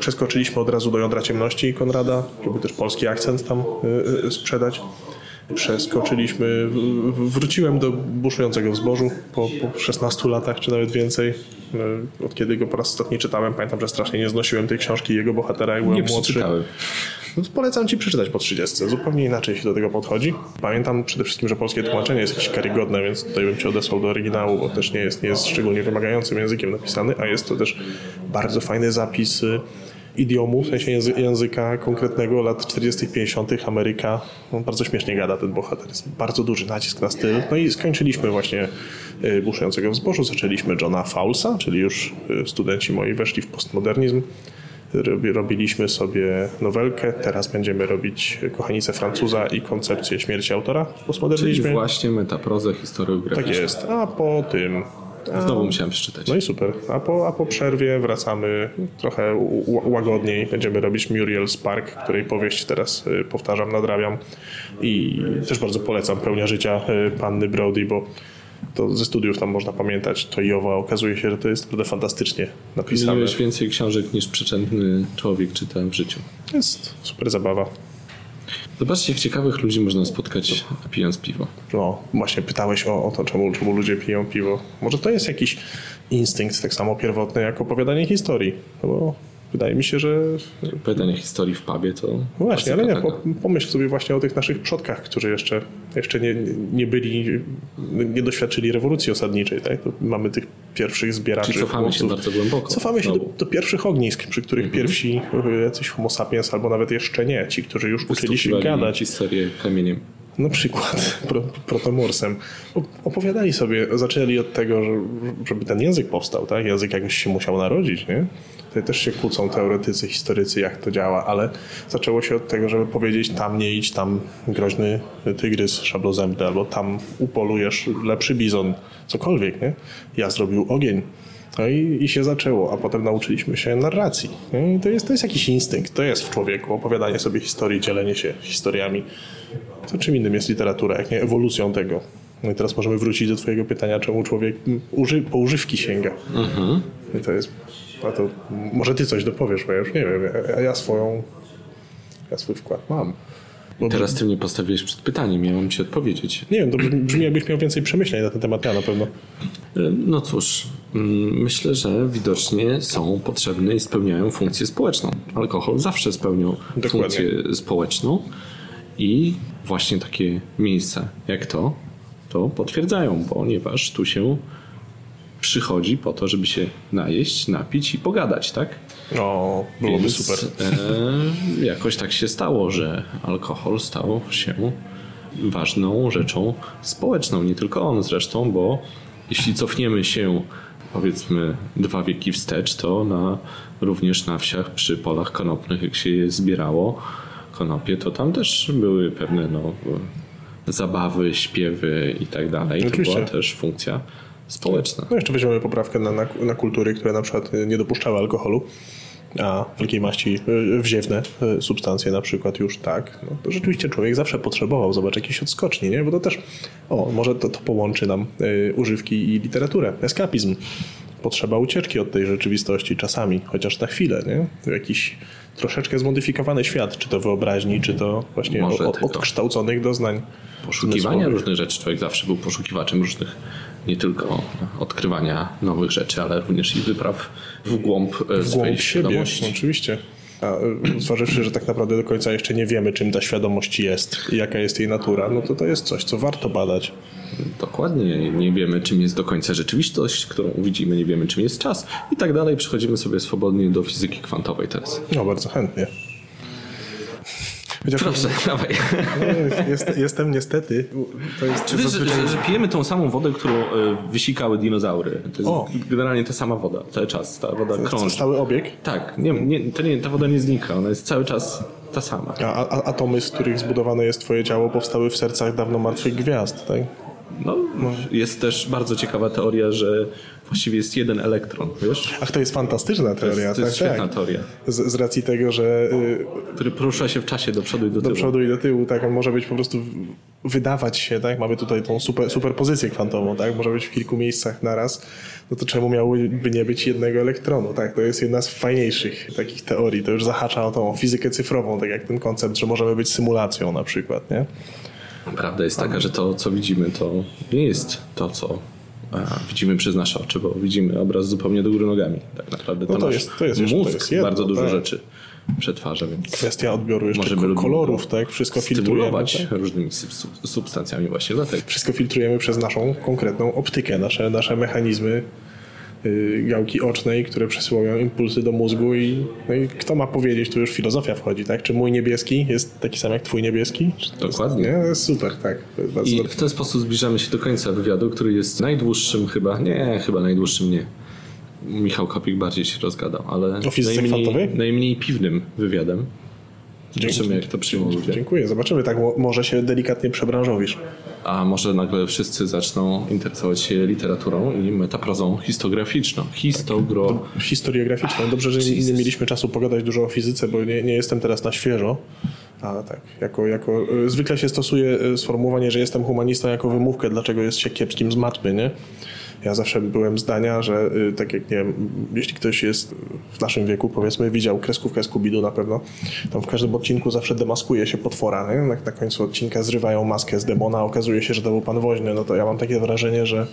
Speaker 4: Przeskoczyliśmy od razu do jądra ciemności Konrada, żeby też polski akcent tam y, sprzedać przeskoczyliśmy, wróciłem do buszującego w zbożu po, po 16 latach, czy nawet więcej. E, Od kiedy go po raz ostatni czytałem, pamiętam, że strasznie nie znosiłem tej książki i jego bohatera, jak byłem
Speaker 1: Nie
Speaker 4: młodszy. No polecam ci przeczytać po 30. Zupełnie inaczej się do tego podchodzi. Pamiętam przede wszystkim, że polskie tłumaczenie jest jakieś karygodne, więc tutaj bym cię odesłał do oryginału, bo też nie jest, nie jest szczególnie wymagającym językiem napisany, a jest to też bardzo fajny zapis y, idiomu, w sensie języ- języka konkretnego lat 40., 50. Ameryka. No, bardzo śmiesznie gada ten bohater. Jest bardzo duży nacisk na styl. No i skończyliśmy właśnie y, Buszującego w zbożu. Zaczęliśmy Johna Fowlesa, czyli już y, studenci moi weszli w postmodernizm. Robi- Robiliśmy sobie nowelkę, teraz będziemy robić Kochanicę Francuza i koncepcję śmierci autora w
Speaker 1: Czyli właśnie metaprozę historiograficzną.
Speaker 4: Tak jest. A po tym
Speaker 1: Znowu musiałem przeczytać.
Speaker 4: No i super. A po, a po przerwie wracamy trochę łagodniej. Będziemy robić Muriel Spark, której powieść teraz y, powtarzam, nadrabiam. I też bardzo polecam Pełnia Życia y, Panny Brody, bo to ze studiów tam można pamiętać to i owo. a Okazuje się, że to jest naprawdę fantastycznie napisane.
Speaker 1: Miałeś więcej książek niż przeciętny człowiek czyta w życiu.
Speaker 4: Jest super zabawa.
Speaker 1: Zobaczcie, jak ciekawych ludzi można spotkać pijąc piwo.
Speaker 4: No, właśnie pytałeś o, o to, czemu, czemu ludzie piją piwo. Może to jest jakiś instynkt tak samo pierwotny jak opowiadanie historii. No bo wydaje mi się, że
Speaker 1: Opowiadanie historii w pubie to...
Speaker 4: Właśnie, ale nie, po, pomyśl sobie właśnie o tych naszych przodkach, którzy jeszcze, jeszcze nie, nie byli, nie doświadczyli rewolucji osadniczej. Tak? Mamy tych pierwszych zbieraczy.
Speaker 1: Czyli cofamy się bardzo głęboko.
Speaker 4: Cofamy się do.
Speaker 1: Mhm.
Speaker 4: do pierwszych ognisk, przy których pierwsi y, jacyś homo sapiens, albo nawet jeszcze nie, ci, którzy już uczyli się gadać,
Speaker 1: historię kamieniem.
Speaker 4: na przykład pro, protomorsem, opowiadali sobie, zaczęli od tego, że, żeby ten język powstał, tak? Język jakoś się musiał narodzić, nie? Tutaj też się kłócą teoretycy, historycy, jak to działa, ale zaczęło się od tego, żeby powiedzieć tam nie idź, tam groźny tygrys szablozębny, albo tam upolujesz lepszy bizon, cokolwiek, nie? Ja zrobił ogień. No i, i się zaczęło, a potem nauczyliśmy się narracji. I to jest, to jest jakiś instynkt, to jest w człowieku, opowiadanie sobie historii, dzielenie się historiami. To czym innym jest literatura, jak nie ewolucją tego. No i teraz możemy wrócić do twojego pytania, czemu człowiek uży, po używki sięga. I to jest, a to może ty coś dopowiesz, bo ja już nie wiem, a ja swoją, ja swój wkład mam. Bo
Speaker 1: Teraz ty mnie postawiłeś przed pytaniem, miałem ci odpowiedzieć.
Speaker 4: Nie wiem, to brzmi jakbyś miał więcej przemyśleń na ten temat, ja na pewno.
Speaker 1: No cóż, mm, myślę, że widocznie są potrzebne i spełniają funkcję społeczną. Alkohol zawsze spełniał
Speaker 4: Dokładnie.
Speaker 1: funkcję społeczną i właśnie takie miejsca jak to, to potwierdzają, ponieważ tu się przychodzi po to, żeby się najeść, napić i pogadać, tak?
Speaker 4: No, byłoby
Speaker 1: Więc,
Speaker 4: super.
Speaker 1: E, jakoś tak się stało, że alkohol stał się ważną rzeczą społeczną. Nie tylko on zresztą, bo jeśli cofniemy się powiedzmy dwa wieki wstecz, to na, również na wsiach przy polach konopnych, jak się je zbierało konopie, to tam też były pewne no, zabawy, śpiewy i tak dalej. To była też funkcja społeczna.
Speaker 4: No jeszcze weźmiemy poprawkę na, na, na kultury, które na przykład nie dopuszczały alkoholu, a wielkiej maści y, wziewne y, substancje na przykład już tak. No, to rzeczywiście człowiek zawsze potrzebował, zobacz, jakiejś odskoczni, nie? Bo to też, o, może to, to połączy nam y, używki i literaturę. Eskapizm. Potrzeba ucieczki od tej rzeczywistości czasami, chociaż na chwilę, nie? Jakiś troszeczkę zmodyfikowany świat, czy to wyobraźni, czy to właśnie
Speaker 1: Może
Speaker 4: o,
Speaker 1: tylko.
Speaker 4: odkształconych doznań.
Speaker 1: poszukiwania różnych rzeczy. Człowiek zawsze był poszukiwaczem różnych, nie tylko odkrywania nowych rzeczy, ale również i wypraw w głąb, e,
Speaker 4: w
Speaker 1: swojej
Speaker 4: głąb siebie,
Speaker 1: świadomości.
Speaker 4: oczywiście. A y, zważywszy, że tak naprawdę do końca jeszcze nie wiemy, czym ta świadomość jest i jaka jest jej natura, no to to jest coś, co warto badać.
Speaker 1: Dokładnie, nie wiemy czym jest do końca rzeczywistość, którą widzimy, nie wiemy czym jest czas i tak dalej. Przechodzimy sobie swobodnie do fizyki kwantowej teraz.
Speaker 4: No, bardzo chętnie. Chociaż
Speaker 1: Proszę, dawaj.
Speaker 4: no, jest, jestem niestety, to jest
Speaker 1: wiesz, że, że, że pijemy tą samą wodę, którą e, wysikały dinozaury? To jest
Speaker 4: O.
Speaker 1: generalnie ta sama woda, cały czas. Ta woda krąży.
Speaker 4: stały obieg,
Speaker 1: Tak, nie, nie, to nie, ta woda nie znika, ona jest cały czas ta sama.
Speaker 4: a, a atomy, z których zbudowane jest twoje ciało, powstały w sercach dawno martwych gwiazd, tak?
Speaker 1: No, jest też bardzo ciekawa teoria, że właściwie jest jeden elektron, wiesz?
Speaker 4: Ach, to jest fantastyczna
Speaker 1: To jest,
Speaker 4: teoria,
Speaker 1: to jest
Speaker 4: tak,
Speaker 1: świetna
Speaker 4: tak.
Speaker 1: teoria,
Speaker 4: Z, z racji tego, że y,
Speaker 1: który porusza się w czasie do przodu i do tyłu.
Speaker 4: do przodu i do tyłu, tak, on może być po prostu wydawać się, tak, mamy tutaj tą super, superpozycję kwantową, tak, może być w kilku miejscach naraz, no to czemu miałoby nie być jednego elektronu, tak, to jest jedna z fajniejszych takich teorii, to już zahacza o tą fizykę cyfrową, tak jak ten koncept, że możemy być symulacją na przykład, nie?
Speaker 1: Prawda jest taka, że to, co widzimy, to nie jest to, co widzimy przez nasze oczy, bo widzimy obraz zupełnie do góry nogami. Tak naprawdę
Speaker 4: No to jest- to jest jeszcze- to
Speaker 1: mózg
Speaker 4: jest jedno,
Speaker 1: bardzo dużo
Speaker 4: tak.
Speaker 1: rzeczy przetwarza, więc
Speaker 4: Kwestia odbioru jeszcze
Speaker 1: możemy
Speaker 4: kolorów, tak, wszystko filtrujemy, tak?
Speaker 1: różnymi sub- substancjami właśnie dlatego.
Speaker 4: Wszystko filtrujemy przez naszą konkretną optykę, nasze, nasze mechanizmy gałki ocznej, które przesyłają impulsy do mózgu i, no i kto ma powiedzieć, tu już filozofia wchodzi, tak? Czy mój niebieski jest taki sam jak twój niebieski? To jest-
Speaker 1: Dokładnie.
Speaker 4: Nie, to jest super, tak. Jest
Speaker 1: I w ten sposób zbliżamy się do końca wywiadu, który jest najdłuższym chyba, nie, chyba najdłuższym nie. Michał Kopik bardziej się rozgadał, ale najmniej,
Speaker 4: kwantowej?
Speaker 1: najmniej piwnym wywiadem. Zobaczymy, jak to przyjmą ludzie.
Speaker 4: Dziękuję, zobaczymy, tak mo- może się delikatnie przebranżowisz.
Speaker 1: A może nagle wszyscy zaczną interesować się literaturą i metaprozą histograficzną. Histogro...
Speaker 4: Historiograficzną. Dobrze, że nie, nie mieliśmy czasu pogadać dużo o fizyce, bo nie, nie jestem teraz na świeżo. A tak, jako, jako, y, zwykle się stosuje y, sformułowanie, że jestem humanistą jako wymówkę, dlaczego jest się kiepskim z matmy, nie? Ja zawsze byłem zdania, że y, tak jak nie wiem, jeśli ktoś jest w naszym wieku, powiedzmy, widział kreskówkę Scooby-Doo na pewno, tam w każdym odcinku zawsze demaskuje się potwora, nie? Na, na końcu odcinka zrywają maskę z demona, okazuje się, że to był pan woźny, no to ja mam takie wrażenie, że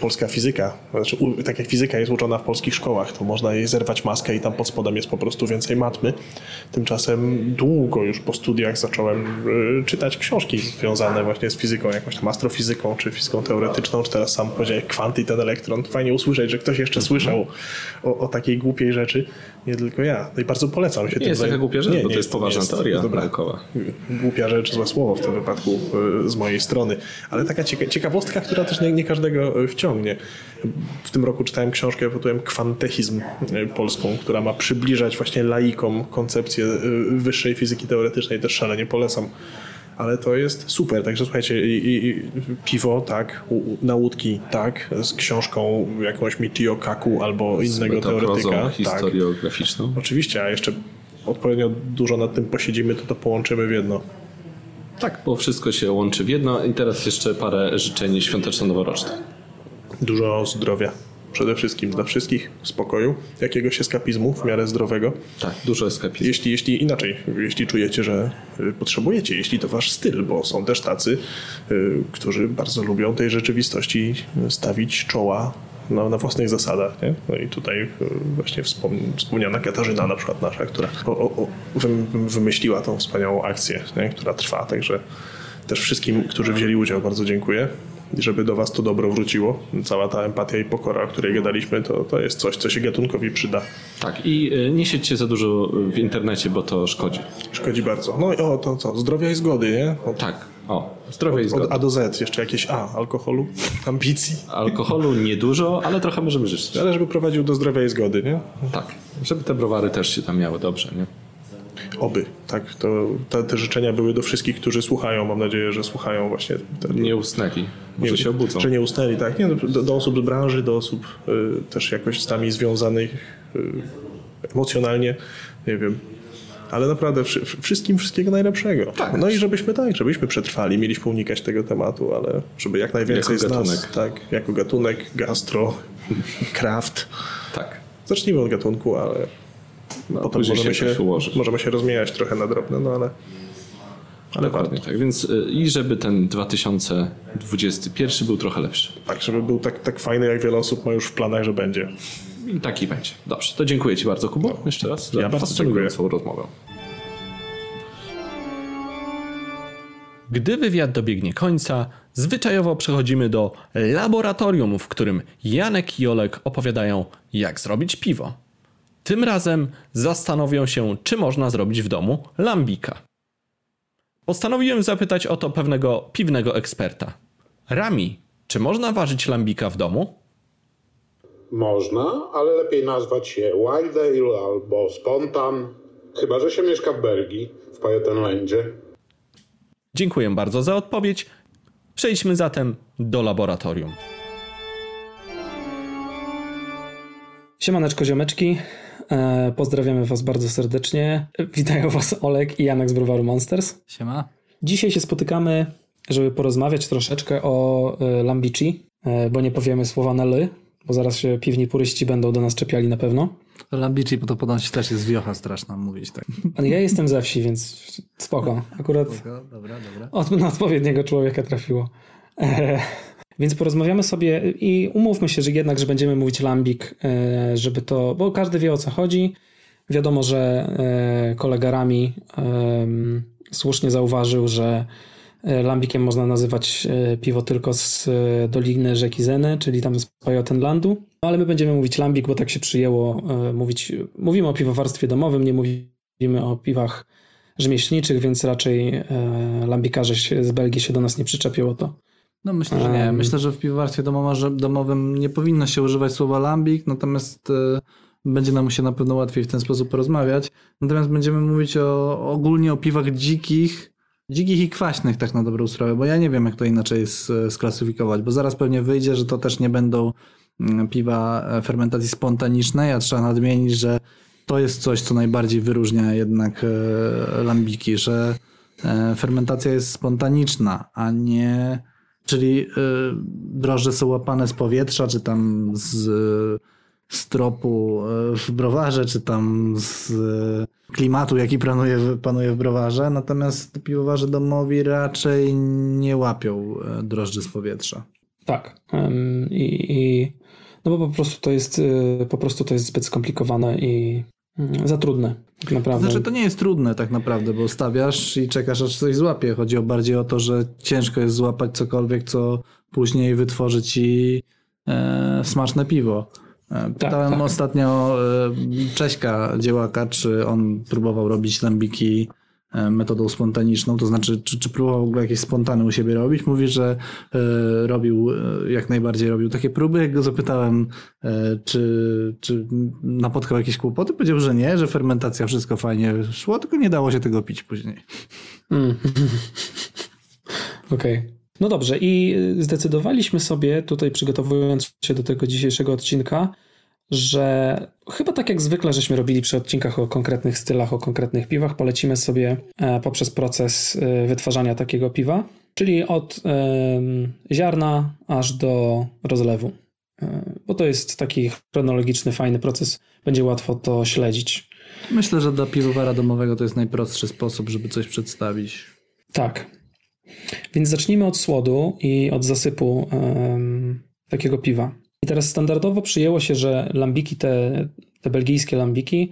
Speaker 4: polska fizyka, znaczy tak jak fizyka jest uczona w polskich szkołach, to można jej zerwać maskę i tam pod spodem jest po prostu więcej matmy. Tymczasem długo już po studiach zacząłem y, czytać książki związane właśnie z fizyką, jakąś tam astrofizyką, czy fizyką teoretyczną, czy teraz sam powiedziałeś kwanty i ten elektron. Fajnie usłyszeć, że ktoś jeszcze słyszał o, o takiej głupiej rzeczy, nie tylko ja. No i bardzo polecam się
Speaker 1: Nie jest
Speaker 4: tym
Speaker 1: taka
Speaker 4: zaj-
Speaker 1: głupia rzecz, bo to jest
Speaker 4: nie
Speaker 1: poważna teoria
Speaker 4: Dobra.
Speaker 1: naukowa.
Speaker 4: Głupia rzecz, złe słowo w tym wypadku y, z mojej strony. Ale taka cieka- ciekawostka, która też nie, nie każdego y, wciągnie. W tym roku czytałem książkę pod tytułem Kwantechizm y, polską, która ma przybliżać właśnie laikom koncepcję wyższej fizyki teoretycznej. Też szalenie polecam. Ale to jest super, także słuchajcie, i, i, piwo, tak, u, na łódki, tak, z książką jakąś Michio Kaku albo innego teoretyka. Tak.
Speaker 1: historiograficzną.
Speaker 4: Oczywiście, a jeszcze odpowiednio dużo nad tym posiedzimy, to to połączymy w jedno.
Speaker 1: Tak, bo wszystko się łączy w jedno i teraz jeszcze parę życzeń świąteczno-noworocznych.
Speaker 4: Dużo zdrowia. Przede wszystkim dla wszystkich spokoju, jakiegoś eskapizmu w miarę zdrowego.
Speaker 1: Tak, dużo eskapizmu.
Speaker 4: Jeśli, jeśli inaczej, jeśli czujecie, że y, potrzebujecie, jeśli to wasz styl, bo są też tacy, y, którzy bardzo lubią tej rzeczywistości stawić czoła na, na własnych zasadach. Nie? No i tutaj y, właśnie wspom, wspomniana Katarzyna na przykład nasza, która o, o, o, wym- wymyśliła tą wspaniałą akcję, nie? która trwa, także też wszystkim, którzy wzięli udział bardzo dziękuję. Żeby do was to dobro wróciło, cała ta empatia i pokora, o której gadaliśmy, to, to jest coś, co się gatunkowi przyda.
Speaker 1: Tak, i y, nie siedźcie za dużo w internecie, bo to szkodzi.
Speaker 4: Szkodzi bardzo. No i o, to co? Zdrowia i zgody, nie? Od,
Speaker 1: Tak, o, zdrowie i
Speaker 4: od
Speaker 1: zgoda.
Speaker 4: A do Z. Jeszcze jakieś A. Alkoholu, ambicji.
Speaker 1: Alkoholu niedużo, ale trochę możemy życzyć.
Speaker 4: Ale żeby prowadził do zdrowia i zgody, nie?
Speaker 1: Tak, żeby te browary też się tam miały dobrze, nie?
Speaker 4: Oby. Tak, to te, te życzenia były do wszystkich, którzy słuchają. Mam nadzieję, że słuchają właśnie.
Speaker 1: Nie usnęli, może się obudzą.
Speaker 4: Że nie usnęli, tak. Nie, do, do osób z branży, do osób y, też jakoś z nami związanych y, emocjonalnie. Nie wiem. Ale naprawdę wszy, wszystkim wszystkiego najlepszego.
Speaker 1: Tak.
Speaker 4: No i żebyśmy tak, żebyśmy przetrwali. Mieliśmy unikać tego tematu, ale żeby jak najwięcej
Speaker 1: Jako
Speaker 4: z nas.
Speaker 1: gatunek.
Speaker 4: Tak, jako gatunek, gastro, craft.
Speaker 1: Tak.
Speaker 4: Zacznijmy od gatunku, ale
Speaker 1: No,
Speaker 4: potem możemy
Speaker 1: się
Speaker 4: się, możemy się rozmieniać trochę na drobne, no ale, ale warto.
Speaker 1: Dokładnie tak, więc y, i żeby ten 2021 był trochę lepszy.
Speaker 4: Tak, żeby był tak, tak fajny, jak wiele osób ma już w planach, że będzie.
Speaker 1: I taki będzie. Dobrze, to dziękuję Ci bardzo, Kubo, jeszcze raz za
Speaker 4: Ja bardzo
Speaker 1: fascynującą rozmowę. Gdy wywiad dobiegnie końca, zwyczajowo przechodzimy do laboratorium, w którym Janek i Olek opowiadają, jak zrobić piwo. Tym razem zastanowią się, czy można zrobić w domu lambika. Postanowiłem zapytać o to pewnego piwnego eksperta. Rami, czy można ważyć lambika w domu?
Speaker 5: Można, ale lepiej nazwać się Wild Ale albo Spontan. Chyba, że się mieszka w Belgii, w Pajotenlandzie.
Speaker 1: Dziękuję bardzo za odpowiedź. Przejdźmy zatem do laboratorium.
Speaker 6: Siemaneczko ziomeczki, pozdrawiamy was bardzo serdecznie. Witają was Olek i Janek z Browaru Monsters.
Speaker 2: Siema.
Speaker 6: Dzisiaj się spotykamy, żeby porozmawiać troszeczkę o e, Lambici, e, bo nie powiemy słowa na ly, bo zaraz się piwni puryści będą do nas czepiali na pewno.
Speaker 2: Lambici, bo to ponoć też jest wiocha straszna mówić tak.
Speaker 6: Ale ja jestem ze wsi, więc spoko. Akurat
Speaker 2: Dobra, dobra.
Speaker 6: od, na odpowiedniego człowieka trafiło. Więc porozmawiamy sobie i umówmy się, że jednak, że będziemy mówić lambik, e, żeby to, bo każdy wie o co chodzi. Wiadomo, że e, kolega Rami słusznie zauważył, że e, lambikiem można nazywać piwo tylko z doliny rzeki Zeny, czyli tam z Pajotenlandu. No, ale my będziemy mówić lambik, bo tak się przyjęło mówić. Mówimy o piwowarstwie domowym, nie mówimy o piwach rzemieślniczych, więc raczej lambikarze z Belgii się do nas nie przyczepią o to.
Speaker 2: No myślę, że nie. Myślę, że w piwowarstwie domowym, nie powinno się używać słowa lambik, natomiast e, będzie nam się na pewno łatwiej w ten sposób porozmawiać. Natomiast będziemy mówić o, ogólnie o piwach dzikich, dzikich i kwaśnych tak na dobrą sprawę, bo ja nie wiem jak to inaczej sklasyfikować, bo zaraz pewnie wyjdzie, że to też nie będą mm, piwa e, fermentacji spontanicznej, a trzeba nadmienić, że to jest coś, co najbardziej wyróżnia jednak e, lambiki, że fermentacja jest spontaniczna, a nie Czyli y, drożdże są łapane z powietrza, czy tam z z tropu y, w browarze, czy tam z y, klimatu, jaki panuje, panuje w browarze. Natomiast piwowarze domowi raczej nie łapią y, drożdży z powietrza.
Speaker 6: Tak. I, i no bo po prostu to jest y, po prostu to jest zbyt skomplikowane i mm, za trudne tak naprawdę.
Speaker 2: Znaczy to nie jest trudne tak naprawdę, bo stawiasz i czekasz aż coś złapie. Chodzi o bardziej o to, że ciężko jest złapać cokolwiek, co później wytworzy ci e, smaczne piwo. E, Pytałem
Speaker 6: tak.
Speaker 2: ostatnio e, Cześka dziełaka, czy on próbował robić lambiki metodą spontaniczną, to znaczy czy, czy próbował w ogóle jakieś spontany u siebie robić. Mówi, że e, robił, e, jak najbardziej robił takie próby. Jak go zapytałem, e, czy, czy napotkał jakieś kłopoty, powiedział, że nie, że fermentacja wszystko fajnie szło, tylko nie dało się tego pić później.
Speaker 6: Mm. Okej. No dobrze, i y, zdecydowaliśmy sobie tutaj, przygotowując się do tego dzisiejszego odcinka, że chyba tak jak zwykle, żeśmy robili przy odcinkach o konkretnych stylach, o konkretnych piwach, polecimy sobie e, poprzez proces e, wytwarzania takiego piwa, czyli od ziarna aż do rozlewu. E, Bo to jest taki chronologiczny, fajny proces, będzie łatwo to śledzić.
Speaker 2: Myślę, że dla piwowara domowego to jest najprostszy sposób, żeby coś przedstawić.
Speaker 6: Tak. Więc zacznijmy od słodu i od zasypu em, takiego piwa. I teraz standardowo przyjęło się, że lambiki, te, te belgijskie lambiki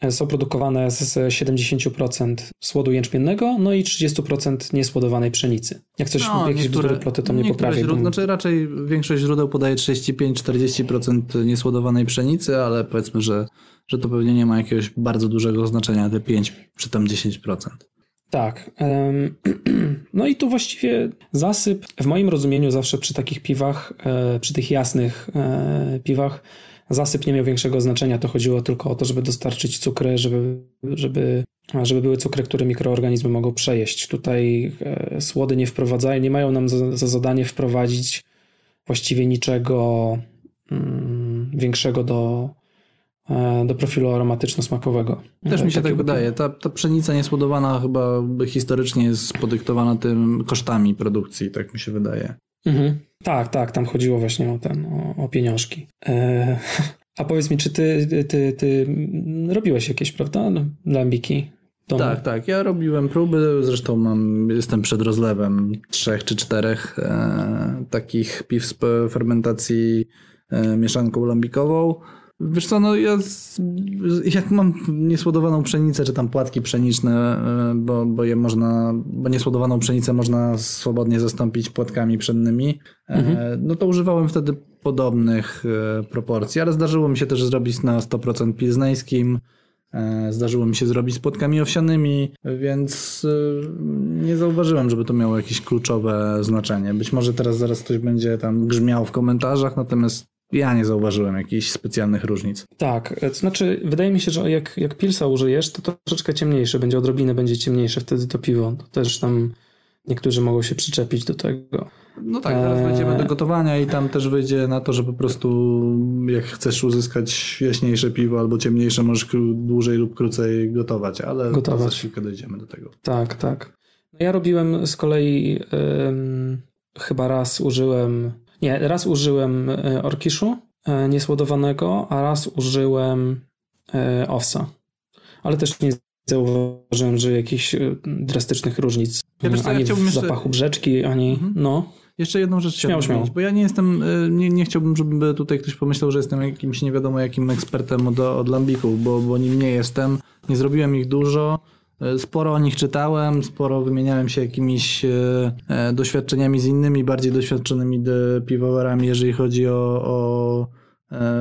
Speaker 6: e, są produkowane z 70% słodu jęczmiennego, no i 30% niesłodowanej pszenicy. Jak coś, jakieś bzdury ploty, to mnie
Speaker 2: No, niektóre
Speaker 6: poprawi.
Speaker 2: źródła,
Speaker 6: bo-
Speaker 2: znaczy raczej większość źródeł podaje 35-40% niesłodowanej pszenicy, ale powiedzmy, że, że to pewnie nie ma jakiegoś bardzo dużego znaczenia, te 5 czy tam 10%.
Speaker 6: Tak. No i tu właściwie zasyp, w moim rozumieniu zawsze przy takich piwach, e, przy tych jasnych e, piwach, zasyp nie miał większego znaczenia. To chodziło tylko o to, żeby dostarczyć cukry, żeby, żeby, żeby były cukry, które mikroorganizmy mogą przejeść. Tutaj e, słody nie wprowadzają, nie mają nam za, za zadanie wprowadzić właściwie niczego mm, większego do, do profilu aromatyczno-smakowego.
Speaker 2: Też mi się tak wydaje. Ta, ta pszenica niesłodowana chyba historycznie jest podyktowana tym kosztami produkcji, tak mi się wydaje.
Speaker 6: Mhm. Tak, tak, tam chodziło właśnie o ten, o, o pieniążki. E, a powiedz mi, czy ty, ty, ty, robiłeś jakieś, prawda, no, lambiki? w domu?
Speaker 2: Tak, tak. Ja robiłem próby, zresztą mam, jestem przed rozlewem trzech czy czterech e, takich piw z fermentacji e, mieszanką lambikową. Wiesz co, no ja jak mam niesłodowaną pszenicę, czy tam płatki pszeniczne, e, bo, bo je można, bo niesłodowaną pszenicę można swobodnie zastąpić płatkami pszennymi, e, no to używałem wtedy podobnych e, proporcji, ale zdarzyło mi się też zrobić na 100% pilzneńskim, Zdarzyło mi się zrobić z płatkami owsianymi, więc nie zauważyłem, żeby to miało jakieś kluczowe znaczenie. Być może teraz zaraz ktoś będzie tam grzmiał w komentarzach, natomiast ja nie zauważyłem jakichś specjalnych różnic.
Speaker 6: Tak, to znaczy wydaje mi się, że jak, jak pilsa użyjesz, to troszeczkę ciemniejsze będzie, odrobinę będzie ciemniejsze wtedy to piwo. To też tam niektórzy mogą się przyczepić do tego.
Speaker 2: No tak, zaraz
Speaker 6: Eee.
Speaker 2: wejdziemy do gotowania i tam też wyjdzie na to, że po prostu jak chcesz uzyskać jaśniejsze piwo albo ciemniejsze, możesz dłużej lub krócej gotować, ale to
Speaker 6: Gotować.
Speaker 2: za chwilkę dojdziemy do tego.
Speaker 6: Tak, tak. No ja robiłem z kolei em, chyba raz użyłem, nie, raz użyłem e, orkiszu e, niesłodowanego, a raz użyłem e, owsa. Ale też nie zauważyłem, że jakichś drastycznych różnic
Speaker 2: Ja wiesz co, ja
Speaker 6: ani
Speaker 2: chciałbym
Speaker 6: w
Speaker 2: jeszcze-
Speaker 6: zapachu brzeczki, ani
Speaker 2: Mhm.
Speaker 6: no.
Speaker 2: Jeszcze jedną rzecz
Speaker 6: Śmiało,
Speaker 2: chciałbym
Speaker 6: śmiało.
Speaker 2: bo ja nie jestem, nie, nie chciałbym, żeby tutaj ktoś pomyślał, że jestem jakimś nie wiadomo jakim ekspertem od, od lambików, bo, bo nim nie jestem. Nie zrobiłem ich dużo. Y, Sporo o nich czytałem, sporo wymieniałem się jakimiś y, e, doświadczeniami z innymi, bardziej doświadczonymi piwowarami, jeżeli chodzi o, o e,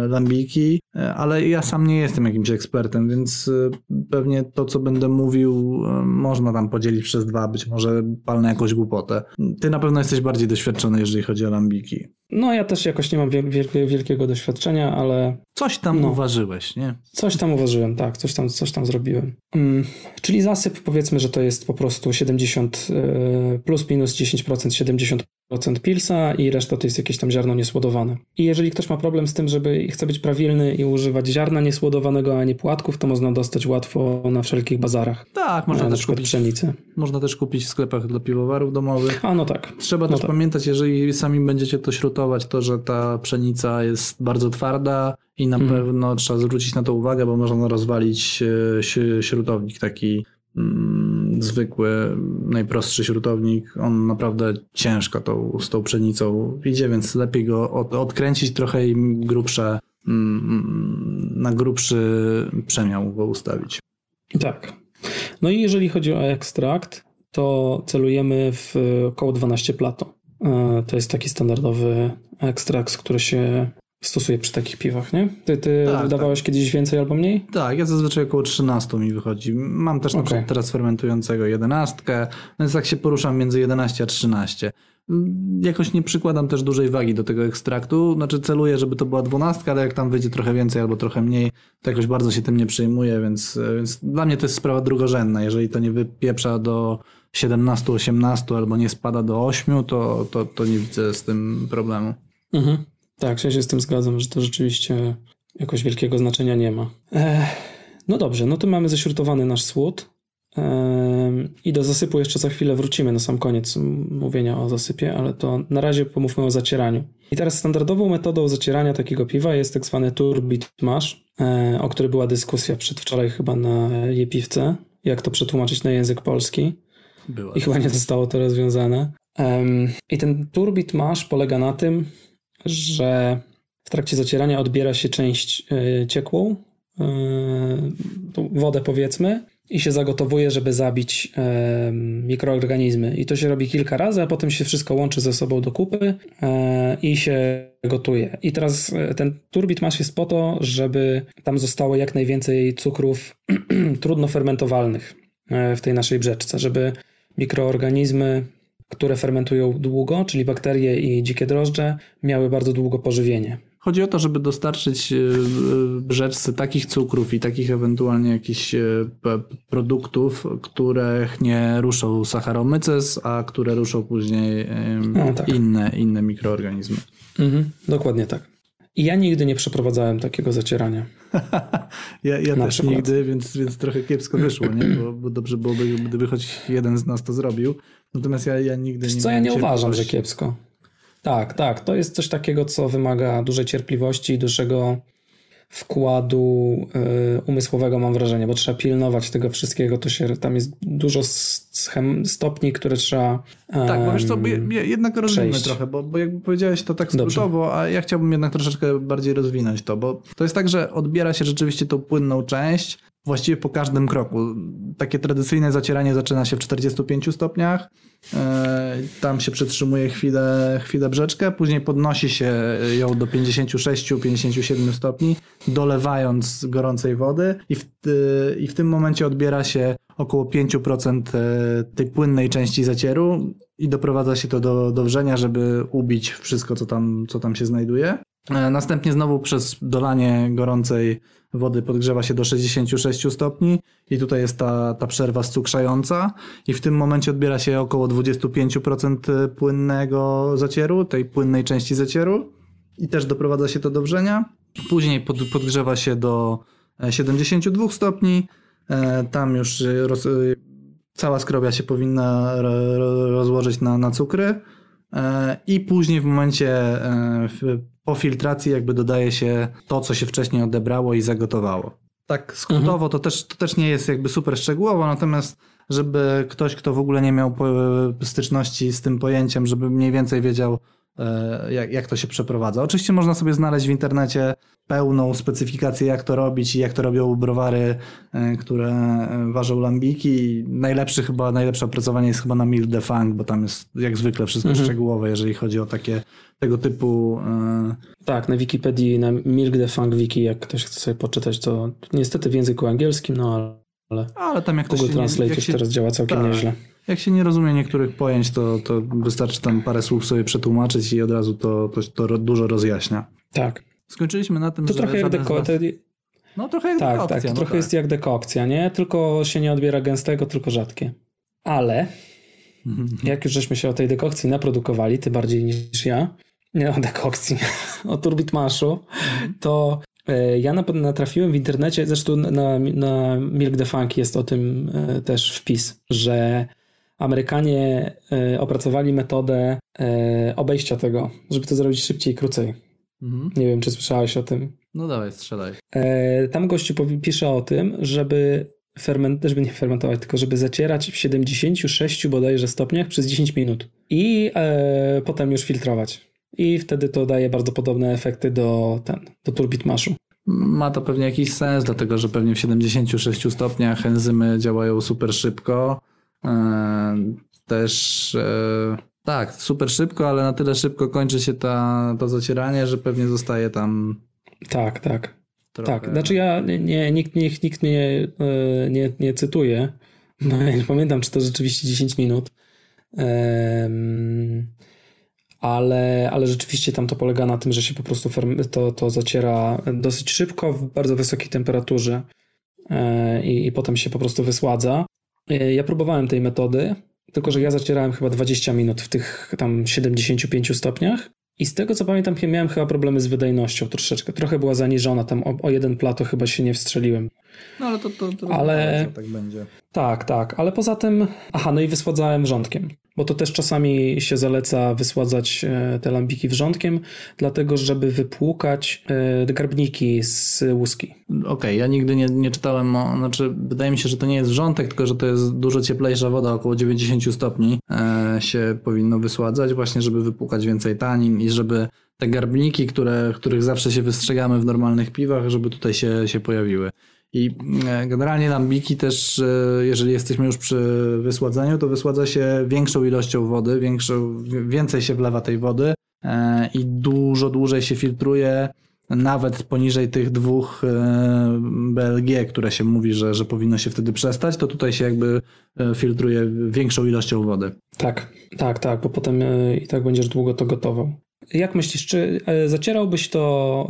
Speaker 2: lambiki, e, ale ja sam nie jestem jakimś ekspertem, więc e, pewnie to, co będę mówił, e, można tam podzielić przez dwa, być może palnę jakąś głupotę. Ty na pewno jesteś bardziej doświadczony, jeżeli chodzi o lambiki.
Speaker 6: No ja też jakoś nie mam wiel- wielkiego, doświadczenia, ale
Speaker 2: Coś tam
Speaker 6: No.
Speaker 2: uważyłeś, nie?
Speaker 6: coś tam uważyłem, tak, coś tam, coś tam zrobiłem. Mm, czyli zasyp powiedzmy, że to jest po prostu 70 e, plus minus 10% 70% pilsa i reszta to jest jakieś tam ziarno niesłodowane. I jeżeli ktoś ma problem z tym, żeby chce być prawilny i używać ziarna niesłodowanego, a nie płatków, to można dostać łatwo na wszelkich bazarach.
Speaker 2: Tak, można
Speaker 6: na
Speaker 2: też kupić,
Speaker 6: pszenicy.
Speaker 2: można też kupić w sklepach dla piwowarów domowych.
Speaker 6: A no tak.
Speaker 2: Trzeba
Speaker 6: No
Speaker 2: też
Speaker 6: tak.
Speaker 2: pamiętać, jeżeli sami będziecie to śrutować, to że ta pszenica jest bardzo twarda i na
Speaker 6: Mhm.
Speaker 2: pewno trzeba zwrócić na to uwagę, bo można rozwalić e, śrutownik taki mm, zwykły, najprostszy śrutownik. On naprawdę ciężko tą, z tą pszenicą idzie, więc lepiej go od, odkręcić trochę i grubsze, mm, na grubszy przemiał go ustawić.
Speaker 6: Tak. No i jeżeli chodzi o ekstrakt, to celujemy w około 12 plato. E, To jest taki standardowy ekstrakt, który się stosuje przy takich piwach, nie? Ty, ty
Speaker 2: Tak,
Speaker 6: wydawałeś kiedyś więcej albo mniej?
Speaker 2: Tak, ja zazwyczaj około 13 mi wychodzi. Mam też na
Speaker 6: Okej.
Speaker 2: przykład teraz fermentującego 11, więc tak się poruszam między 11 a 13. Mm, Jakoś nie przykładam też dużej wagi do tego ekstraktu, znaczy celuję, żeby to była 12, ale jak tam wyjdzie trochę więcej albo trochę mniej, to jakoś bardzo się tym nie przejmuję, więc, więc dla mnie to jest sprawa drugorzędna. Jeżeli to nie wypieprza do 17, 18 albo nie spada do 8, to, to, to nie widzę z tym problemu.
Speaker 6: Mhm. Tak, ja się z tym zgadzam, że to rzeczywiście jakoś wielkiego znaczenia nie ma. No dobrze, no to mamy ześrutowany nasz słód. I do zasypu jeszcze za chwilę wrócimy na sam koniec mówienia o zasypie, ale to na razie pomówmy o zacieraniu. I teraz standardową metodą zacierania takiego piwa jest tak zwany turbit mash, e, o której była dyskusja przedwczoraj chyba na Jepiwce, jak to przetłumaczyć na język polski.
Speaker 2: Była.
Speaker 6: I chyba nie zostało to rozwiązane. I ten turbit mash polega na tym, że w trakcie zacierania odbiera się część e, ciekłą, e, wodę powiedzmy, i się zagotowuje, żeby zabić e, mikroorganizmy. I to się robi kilka razy, a potem się wszystko łączy ze sobą do kupy i się gotuje. I teraz ten turbit mash jest po to, żeby tam zostało jak najwięcej cukrów trudno fermentowalnych w tej naszej brzeczce, żeby mikroorganizmy, które fermentują długo, czyli bakterie i dzikie drożdże, miały bardzo długo pożywienie.
Speaker 2: Chodzi o to, żeby dostarczyć e, e, brzeczce takich cukrów i takich ewentualnie jakichś e, produktów, których nie ruszą Saccharomyces, a które ruszą później
Speaker 6: No, tak.
Speaker 2: inne, inne mikroorganizmy.
Speaker 6: Mhm, dokładnie tak. I ja nigdy nie przeprowadzałem takiego zacierania.
Speaker 2: Ja, ja
Speaker 6: Na
Speaker 2: też
Speaker 6: przykład.
Speaker 2: nigdy, więc, więc trochę kiepsko wyszło, nie? Bo, bo dobrze byłoby, gdyby choć jeden z nas to zrobił. Natomiast ja, ja nigdy
Speaker 6: Wiesz
Speaker 2: nie
Speaker 6: co, ja nie uważam, że kiepsko. Tak, tak. To jest coś takiego, co wymaga dużej cierpliwości, dużego wkładu y, umysłowego, mam wrażenie, bo trzeba pilnować tego wszystkiego. To się, tam jest dużo schem, stopni, które trzeba.
Speaker 2: Tak, bo wiesz co, jednak rozwinę
Speaker 6: przejść.
Speaker 2: trochę, bo, bo jakby powiedziałeś to tak
Speaker 6: Dobrze.
Speaker 2: skrótowo, a ja chciałbym jednak troszeczkę bardziej rozwinąć to, bo to jest tak, że odbiera się rzeczywiście tą płynną część właściwie po każdym kroku. Takie tradycyjne zacieranie zaczyna się w 45 stopniach, e, tam się przetrzymuje chwilę, chwilę brzeczkę, później podnosi się ją do 56-57 stopni, dolewając gorącej wody i w, y, i w tym momencie odbiera się około 5% e, tej płynnej części zacieru i doprowadza się to do, do wrzenia, żeby ubić wszystko, co tam, co tam się znajduje. E, Następnie znowu przez dolanie gorącej wody podgrzewa się do 66 stopni i tutaj jest ta, ta przerwa scukrzająca i w tym momencie odbiera się około 25% płynnego zacieru, tej płynnej części zacieru i też doprowadza się to do wrzenia. Później pod, podgrzewa się do e, 72 stopni, E, Tam już e, roz, e, cała skrobia się powinna ro, ro, rozłożyć na, na cukry E, i później w momencie e, po filtracji jakby dodaje się to, co się wcześniej odebrało i zagotowało. Tak skrótowo to, też, to też nie jest jakby super szczegółowo, natomiast żeby ktoś, kto w ogóle nie miał po, styczności z tym pojęciem, żeby mniej więcej wiedział, e, jak, jak to się przeprowadza. Oczywiście można sobie znaleźć w internecie pełną specyfikację, jak to robić i jak to robią browary, e, które e, ważą lambiki. Najlepszy chyba, najlepsze opracowanie jest chyba na Milk de Funk, bo tam jest jak zwykle wszystko
Speaker 6: Mhm.
Speaker 2: szczegółowe, jeżeli chodzi o takie tego typu e,
Speaker 6: Tak, na Wikipedii, na Milk the Funk Wiki, jak ktoś chce sobie poczytać, to niestety w języku angielskim, no ale
Speaker 2: ale tam jak
Speaker 6: Google Translate
Speaker 2: się-
Speaker 6: teraz działa całkiem
Speaker 2: tak.
Speaker 6: nieźle.
Speaker 2: Jak się nie rozumie niektórych pojęć, to, to wystarczy tam parę słów sobie przetłumaczyć i od razu to, to, to dużo rozjaśnia.
Speaker 6: Tak.
Speaker 2: Skończyliśmy na tym,
Speaker 6: To
Speaker 2: że
Speaker 6: trochę jak,
Speaker 2: żaden z
Speaker 6: deko-
Speaker 2: was-
Speaker 6: te,
Speaker 2: No trochę jak
Speaker 6: tak,
Speaker 2: dekokcja,
Speaker 6: tak, to
Speaker 2: no
Speaker 6: trochę
Speaker 2: tak.
Speaker 6: jest jak dekokcja, nie? Tylko się nie odbiera gęstego, tylko rzadkie. Ale
Speaker 2: Mhm.
Speaker 6: jak już żeśmy się o tej dekokcji naprodukowali, ty bardziej niż ja, nie o dekokcji, o turbitmaszu, to e, ja natrafiłem w internecie, zresztą na, na Milk the Funk jest o tym e, też wpis, że Amerykanie e, opracowali metodę obejścia tego, żeby to zrobić szybciej i krócej.
Speaker 2: Mhm.
Speaker 6: Nie wiem, czy słyszałeś o tym.
Speaker 2: No dawaj, strzelaj.
Speaker 6: E, Tam gościu pisze o tym, żeby, ferment, żeby nie fermentować, tylko żeby zacierać w 76 bodajże stopniach przez 10 minut i e, potem już filtrować. I wtedy to daje bardzo podobne efekty do, ten, do turbitmaszu.
Speaker 2: Ma to pewnie jakiś sens, dlatego że pewnie w 76 stopniach enzymy działają super szybko. E, Też e, tak, super szybko, ale na tyle szybko kończy się ta, to zacieranie, że pewnie zostaje tam
Speaker 6: Tak, tak.
Speaker 2: trochę.
Speaker 6: Tak, znaczy ja nie, nie, nikt, nikt, nikt mnie e, nie, nie cytuje. No, nie pamiętam, czy to rzeczywiście 10 minut. Ale, ale rzeczywiście tam to polega na tym, że się po prostu to, to zaciera dosyć szybko w bardzo wysokiej temperaturze e, i, i potem się po prostu wysładza. E, Ja próbowałem tej metody, tylko że ja zacierałem chyba 20 minut w tych tam 75 stopniach. I z tego co pamiętam, miałem chyba problemy z wydajnością troszeczkę. Trochę była zaniżona, tam o, o jeden plato chyba się nie wstrzeliłem.
Speaker 2: No ale to, to, to
Speaker 6: Ale-
Speaker 2: że tak będzie.
Speaker 6: Tak, tak, ale poza tym, aha, no i wysładzałem wrzątkiem, bo to też czasami się zaleca wysładzać e, te lambiki wrzątkiem, dlatego żeby wypłukać e, garbniki z łuski.
Speaker 2: Okej, ja nigdy nie, nie czytałem, o, znaczy wydaje mi się, że to nie jest wrzątek, tylko że to jest dużo cieplejsza woda, około 90 stopni e, się powinno wysładzać właśnie, żeby wypłukać więcej tanin i żeby te garbniki, które, których zawsze się wystrzegamy w normalnych piwach, żeby tutaj się, się pojawiły. I e, generalnie lambiki też, e, jeżeli jesteśmy już przy wysładzaniu, to wysładza się większą ilością wody, większą, więcej się wlewa tej wody e, i dużo dłużej się filtruje, nawet poniżej tych dwóch BLG, które się mówi, że, że powinno się wtedy przestać, to tutaj się jakby filtruje większą ilością wody.
Speaker 6: Tak, tak, tak, bo potem i tak będziesz długo to gotował. Jak myślisz, czy e, zacierałbyś to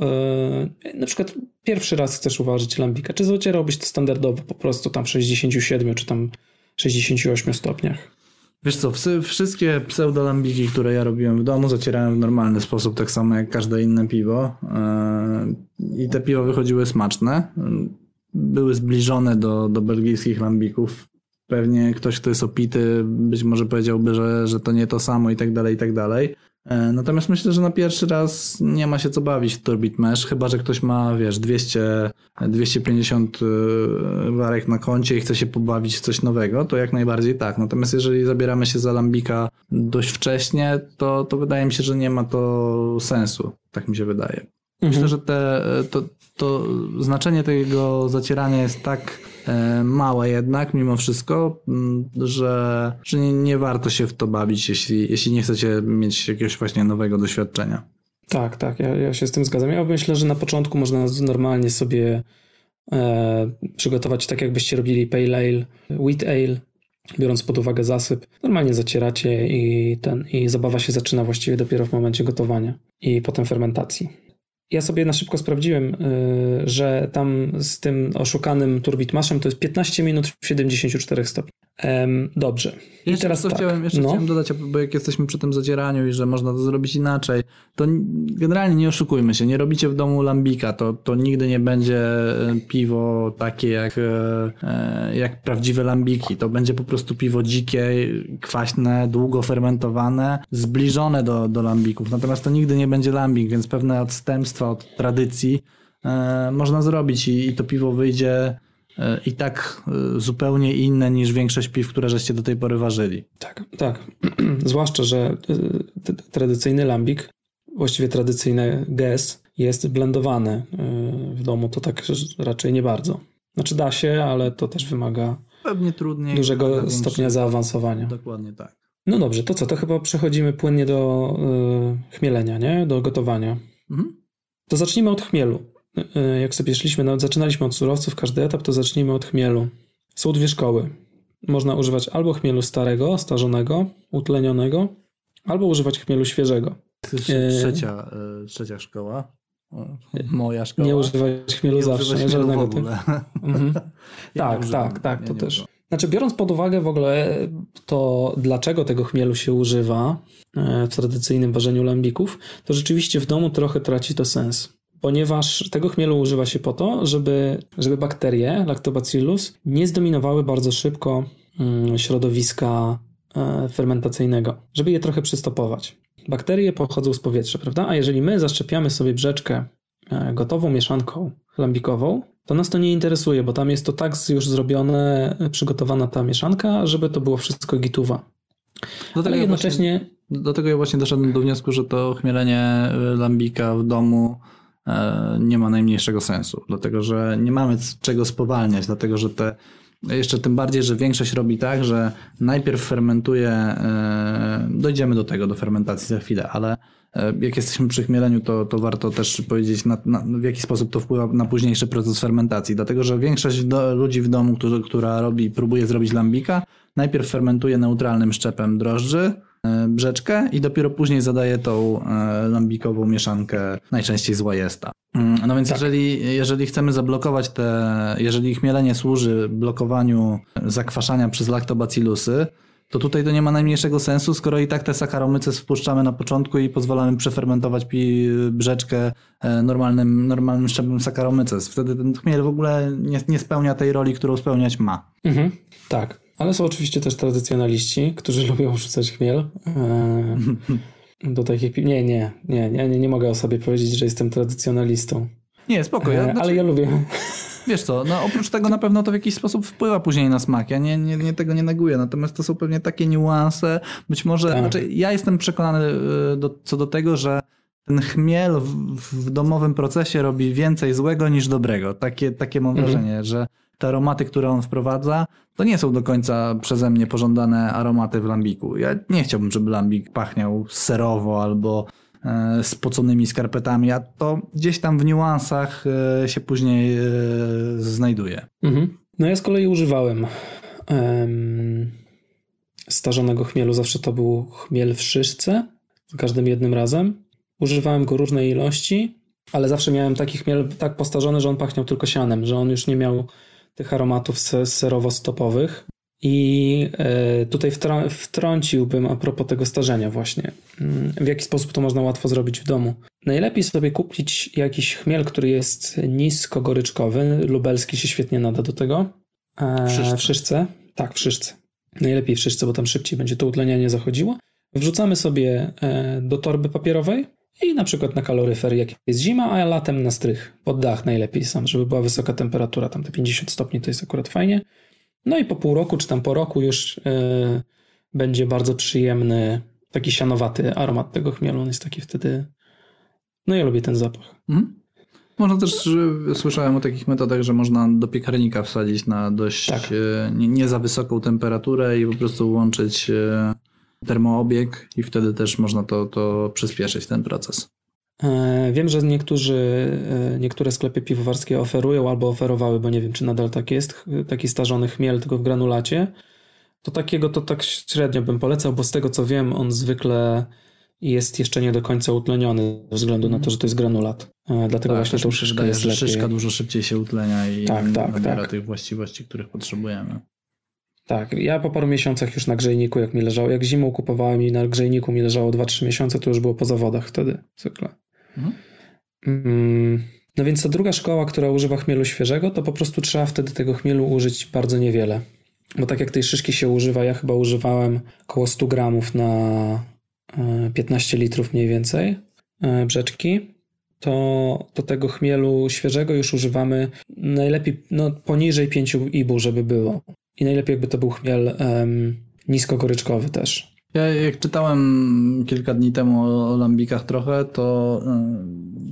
Speaker 6: e, na przykład pierwszy raz chcesz uważać lambika, czy zacierałbyś to standardowo po prostu tam w 67 czy tam 68 stopniach?
Speaker 2: Wiesz co, wszystkie pseudolambiki, które ja robiłem w domu, zacierałem w normalny sposób, tak samo jak każde inne piwo. Yy, I te piwa wychodziły smaczne. Były zbliżone do, do belgijskich lambików. Pewnie ktoś, kto jest opity, być może powiedziałby, że, że to nie to samo i tak dalej, i tak dalej. Yy, Natomiast myślę, że na pierwszy raz nie ma się co bawić w Turbit Mesh, chyba że ktoś ma, wiesz, 200, 250 yy, warek na koncie i chce się pobawić w coś nowego, to jak najbardziej tak. Natomiast jeżeli zabieramy się za lambika dość wcześnie, to, to wydaje mi się, że nie ma to sensu. Tak mi się wydaje. Myślę, że te, to, to znaczenie tego zacierania jest tak e, małe jednak mimo wszystko, m, że, że nie, nie warto się w to bawić, jeśli, jeśli nie chcecie mieć jakiegoś właśnie nowego doświadczenia.
Speaker 6: Tak, tak, ja, ja się z tym zgadzam. Ja myślę, że na początku można normalnie sobie e, przygotować tak, jakbyście robili pale ale, wheat ale, biorąc pod uwagę zasyp. Normalnie zacieracie i, ten, i zabawa się zaczyna właściwie dopiero w momencie gotowania i potem fermentacji. Ja sobie na szybko sprawdziłem, y, że tam z tym oszukanym turbitmaszem to jest 15 minut w 74 stopni. Dobrze. I
Speaker 2: Jeszcze,
Speaker 6: teraz
Speaker 2: co
Speaker 6: tak.
Speaker 2: chciałem, jeszcze
Speaker 6: no.
Speaker 2: chciałem dodać, bo jak jesteśmy przy tym zacieraniu i że można to zrobić inaczej, to generalnie nie oszukujmy się, nie robicie w domu lambika, to, to nigdy nie będzie e, piwo takie jak, e, e, jak prawdziwe lambiki. To będzie po prostu piwo dzikie, kwaśne, długo fermentowane, zbliżone do, do lambików. Natomiast to nigdy nie będzie lambik, więc pewne odstępstwa od tradycji można zrobić i, i to piwo wyjdzie i tak e, zupełnie inne niż większość piw, które żeście do tej pory ważyli.
Speaker 6: Tak, tak. Zwłaszcza, że y, tradycyjny lambik, właściwie tradycyjny GES jest blendowany w domu. To tak raczej nie bardzo. Znaczy da się, ale to też wymaga
Speaker 2: Pewnie trudniej.
Speaker 6: dużego stopnia zaawansowania.
Speaker 2: Dokładnie tak.
Speaker 6: No dobrze, to co? To chyba przechodzimy płynnie do y, chmielenia, nie? Do gotowania. Mhm. To zacznijmy od chmielu. Y, jak sobie szliśmy, nawet zaczynaliśmy od surowców, każdy etap, to zacznijmy od chmielu. Są dwie szkoły. Można używać albo chmielu starego, starzonego, utlenionego, albo używać chmielu świeżego.
Speaker 2: Trzecia, y, trzecia szkoła. Moja szkoła.
Speaker 6: Nie używać chmielu nie zawsze, nie żadnego typu. Mhm. tak, tak, tak, ja to też. Używam. Znaczy, biorąc pod uwagę w ogóle to, dlaczego tego chmielu się używa e, w tradycyjnym ważeniu lambików, to rzeczywiście w domu trochę traci to sens. Ponieważ tego chmielu używa się po to, żeby, żeby bakterie, lactobacillus, nie zdominowały bardzo szybko mm, środowiska e, fermentacyjnego, żeby je trochę przystopować. Bakterie pochodzą z powietrza, prawda? A jeżeli my zaszczepiamy sobie brzeczkę e, gotową mieszanką lambikową, to nas to nie interesuje, bo tam jest to tak już zrobione, przygotowana ta mieszanka, żeby to było wszystko gituwa. Ale jednocześnie...
Speaker 2: Właśnie, do tego ja właśnie doszedłem do wniosku, że to chmielenie y, lambika w domu e, nie ma najmniejszego sensu, dlatego że nie mamy czego spowalniać, dlatego że te jeszcze tym bardziej, że większość robi tak, że najpierw fermentuje, e, dojdziemy do tego, do fermentacji za chwilę, ale e, jak jesteśmy przy chmieleniu, to, to warto też powiedzieć, na, na, w jaki sposób to wpływa na późniejszy proces fermentacji. Dlatego, że większość do, ludzi w domu, która robi, próbuje zrobić lambika, najpierw fermentuje neutralnym szczepem drożdży, e, brzeczkę i dopiero później zadaje tą lambikową mieszankę, najczęściej z łajesta. Mm, no więc tak. jeżeli, jeżeli chcemy zablokować te, jeżeli chmielenie służy blokowaniu zakwaszania przez laktobacillusy, to tutaj to nie ma najmniejszego sensu, skoro i tak te sakaromyce spuszczamy na początku i pozwalamy przefermentować brzeczkę e, normalnym, normalnym szczepem sakaromyces. Wtedy ten chmiel w ogóle nie, nie spełnia tej roli, którą spełniać ma.
Speaker 6: Mhm, tak, ale są oczywiście też tradycjonaliści, którzy lubią rzucać chmiel. E, do takich. Nie, nie, nie, nie, nie, nie mogę o sobie powiedzieć, że jestem tradycjonalistą.
Speaker 2: Nie, spoko. Ja,
Speaker 6: e, znaczy, ale ja lubię.
Speaker 2: Wiesz co, no oprócz tego na pewno to w jakiś sposób wpływa później na smak. Ja nie, nie, nie tego nie neguję. Natomiast to są pewnie takie niuanse. Być może, tak. znaczy ja jestem przekonany e, do, co do tego, że ten chmiel w, w, domowym procesie robi więcej złego niż dobrego. Takie, takie mam mhm. wrażenie, że te aromaty, które on wprowadza, to nie są do końca przeze mnie pożądane aromaty w lambiku. Ja nie chciałbym, żeby lambik pachniał serowo albo e, spoconymi skarpetami, a to gdzieś tam w niuansach e, się później e, znajduje. Mhm.
Speaker 6: No ja z kolei używałem starzonego chmielu. Zawsze to był chmiel w szyszce, za każdym jednym razem. Używałem go różnej ilości, ale zawsze miałem taki chmiel tak postarzony, że on pachniał tylko sianem, że on już nie miał tych aromatów serowo-stopowych. I e, tutaj wtrąciłbym a propos tego starzenia właśnie. Mm, w jaki sposób to można łatwo zrobić w domu? Najlepiej sobie kupić jakiś chmiel, który jest nisko-goryczkowy. Lubelski się świetnie nada do tego.
Speaker 2: E, w szyszce.
Speaker 6: W szyszce. Tak, w szyszce. Najlepiej w szyszce, bo tam szybciej będzie to utlenianie zachodziło. Wrzucamy sobie e, do torby papierowej i na przykład na kaloryfer, jak jest zima, a latem na strych, pod dach najlepiej sam, żeby była wysoka temperatura, tam te 50 stopni to jest akurat fajnie. No i po pół roku, czy tam po roku już yy, będzie bardzo przyjemny, taki sianowaty aromat tego chmielu, on jest taki wtedy, no ja lubię ten zapach. Mhm.
Speaker 2: Można też, słyszałem o takich metodach, że można do piekarnika wsadzić na dość tak. E, nie, nie, za wysoką temperaturę i po prostu łączyć e, termoobieg i wtedy też można to, to przyspieszyć ten proces.
Speaker 6: E, wiem, że niektórzy, e, niektóre sklepy piwowarskie oferują albo oferowały, bo nie wiem, czy nadal tak jest, taki starzony chmiel tylko w granulacie. To takiego to tak średnio bym polecał, bo z tego co wiem, on zwykle jest jeszcze nie do końca utleniony ze względu na to, że to jest granulat. E, dlatego tak, właśnie tą szyszkę jest lepiej.
Speaker 2: Szyszka dużo szybciej się utlenia i tak, tak, nabiera tak. tych właściwości, których potrzebujemy.
Speaker 6: Tak, ja po paru miesiącach już na grzejniku, jak mi leżało, jak zimą kupowałem i na grzejniku mi leżało 2-3 miesiące, to już było po zawodach wtedy zwykle. Mhm. Mm, no więc ta druga szkoła, która używa chmielu świeżego, to po prostu trzeba wtedy tego chmielu użyć bardzo niewiele. Bo tak jak tej szyszki się używa, ja chyba używałem około 100 gramów na 15 e, litrów mniej więcej e, brzeczki to do tego chmielu świeżego już używamy najlepiej no, poniżej 5 ibu, żeby było. I najlepiej jakby to był chmiel um, niskogoryczkowy też.
Speaker 2: Ja jak czytałem kilka dni temu o, lambikach trochę, to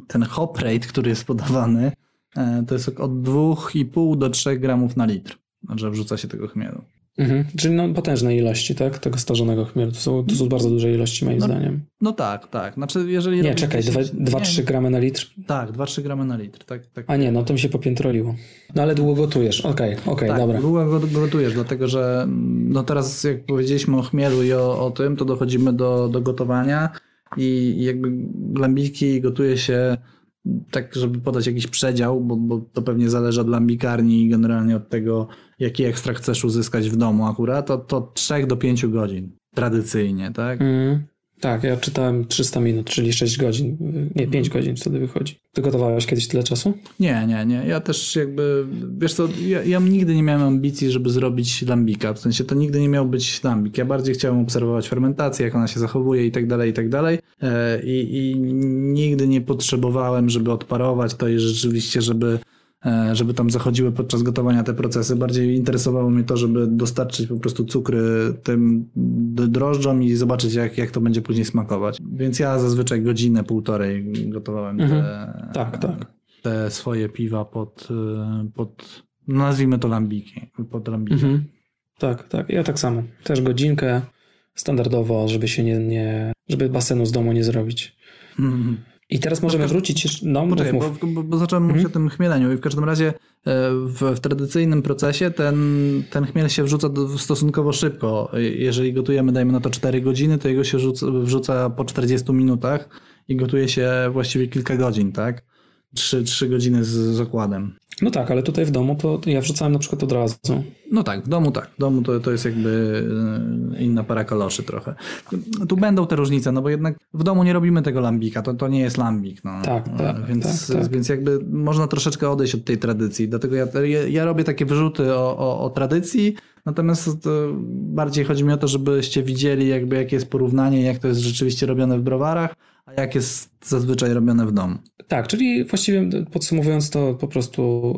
Speaker 2: ten hop rate, który jest podawany, y, to jest od 2,5 do 3 gramów na litr, że wrzuca się tego chmielu.
Speaker 6: Mhm. Czyli no, potężne ilości, tak? Tego starzonego chmielu. To są, to są bardzo duże ilości, moim
Speaker 2: No,
Speaker 6: zdaniem.
Speaker 2: No tak, tak. Znaczy, jeżeli
Speaker 6: Nie, czekaj,
Speaker 2: 10 nie,
Speaker 6: 2-3 gramy na litr.
Speaker 2: Tak, 2-3 gramy na litr. Tak, tak.
Speaker 6: A nie, no to mi się popiętroliło. No ale długo gotujesz. Okej, okej,
Speaker 2: tak,
Speaker 6: dobra.
Speaker 2: długo go gotujesz, dlatego że no teraz jak powiedzieliśmy o chmielu i o, o tym, to dochodzimy do, do gotowania i, jakby glambiki gotuje się tak, żeby podać jakiś przedział, bo, bo to pewnie zależy od lambikarni i generalnie od tego, jaki ekstrakt chcesz uzyskać w domu akurat, to, to 3 do 5 godzin tradycyjnie, tak?
Speaker 6: Mm, tak, ja czytałem 300 minut, czyli 6 godzin. Nie, 5 godzin wtedy wychodzi. Ty gotowałeś kiedyś tyle czasu?
Speaker 2: Nie, nie, nie. Ja też jakby, wiesz co, ja, ja nigdy nie miałem ambicji, żeby zrobić lambika. W sensie to nigdy nie miał być lambik. Ja bardziej chciałem obserwować fermentację, jak ona się zachowuje i tak dalej, i tak dalej. E, I, I nigdy nie potrzebowałem, żeby odparować to i rzeczywiście, żeby żeby tam zachodziły podczas gotowania te procesy. Bardziej interesowało mnie to, żeby dostarczyć po prostu cukry tym drożdżom i zobaczyć, jak, jak to będzie później smakować. Więc ja zazwyczaj godzinę, półtorej gotowałem te,
Speaker 6: Mhm. Tak, tak.
Speaker 2: te swoje piwa pod, y, pod nazwijmy to lambiki, pod lambiki.
Speaker 6: Mhm. Tak, tak. Ja tak samo. Też godzinkę standardowo, żeby się nie, nie żeby basenu z domu nie zrobić.
Speaker 2: Mhm.
Speaker 6: I teraz możemy wrócić jeszcze. No, mów,
Speaker 2: Poczekaj,
Speaker 6: mów.
Speaker 2: bo, bo, bo zacząłem mówić
Speaker 6: Mhm.
Speaker 2: o tym chmieleniu i w każdym razie e, w, w tradycyjnym procesie ten, ten chmiel się wrzuca do, stosunkowo szybko. Jeżeli gotujemy, dajmy na to 4 godziny, to jego się rzuca, wrzuca po 40 minutach i gotuje się właściwie kilka godzin, tak? 3, 3 godziny z, z okładem.
Speaker 6: No tak, ale tutaj w domu to ja wrzucałem na przykład od razu.
Speaker 2: No tak, w domu tak. W domu to, to jest jakby e, inna para kaloszy trochę. Tu będą te różnice, no bo jednak w domu nie robimy tego lambika, to, to nie jest lambik. No.
Speaker 6: Tak, tak,
Speaker 2: E, Więc,
Speaker 6: tak, tak.
Speaker 2: więc jakby można troszeczkę odejść od tej tradycji. Dlatego ja, ja, robię takie wyrzuty o, o, o tradycji, natomiast to bardziej chodzi mi o to, żebyście widzieli jakby jakie jest porównanie, jak to jest rzeczywiście robione w browarach, a jak jest zazwyczaj robione w domu.
Speaker 6: Tak, czyli właściwie podsumowując to po prostu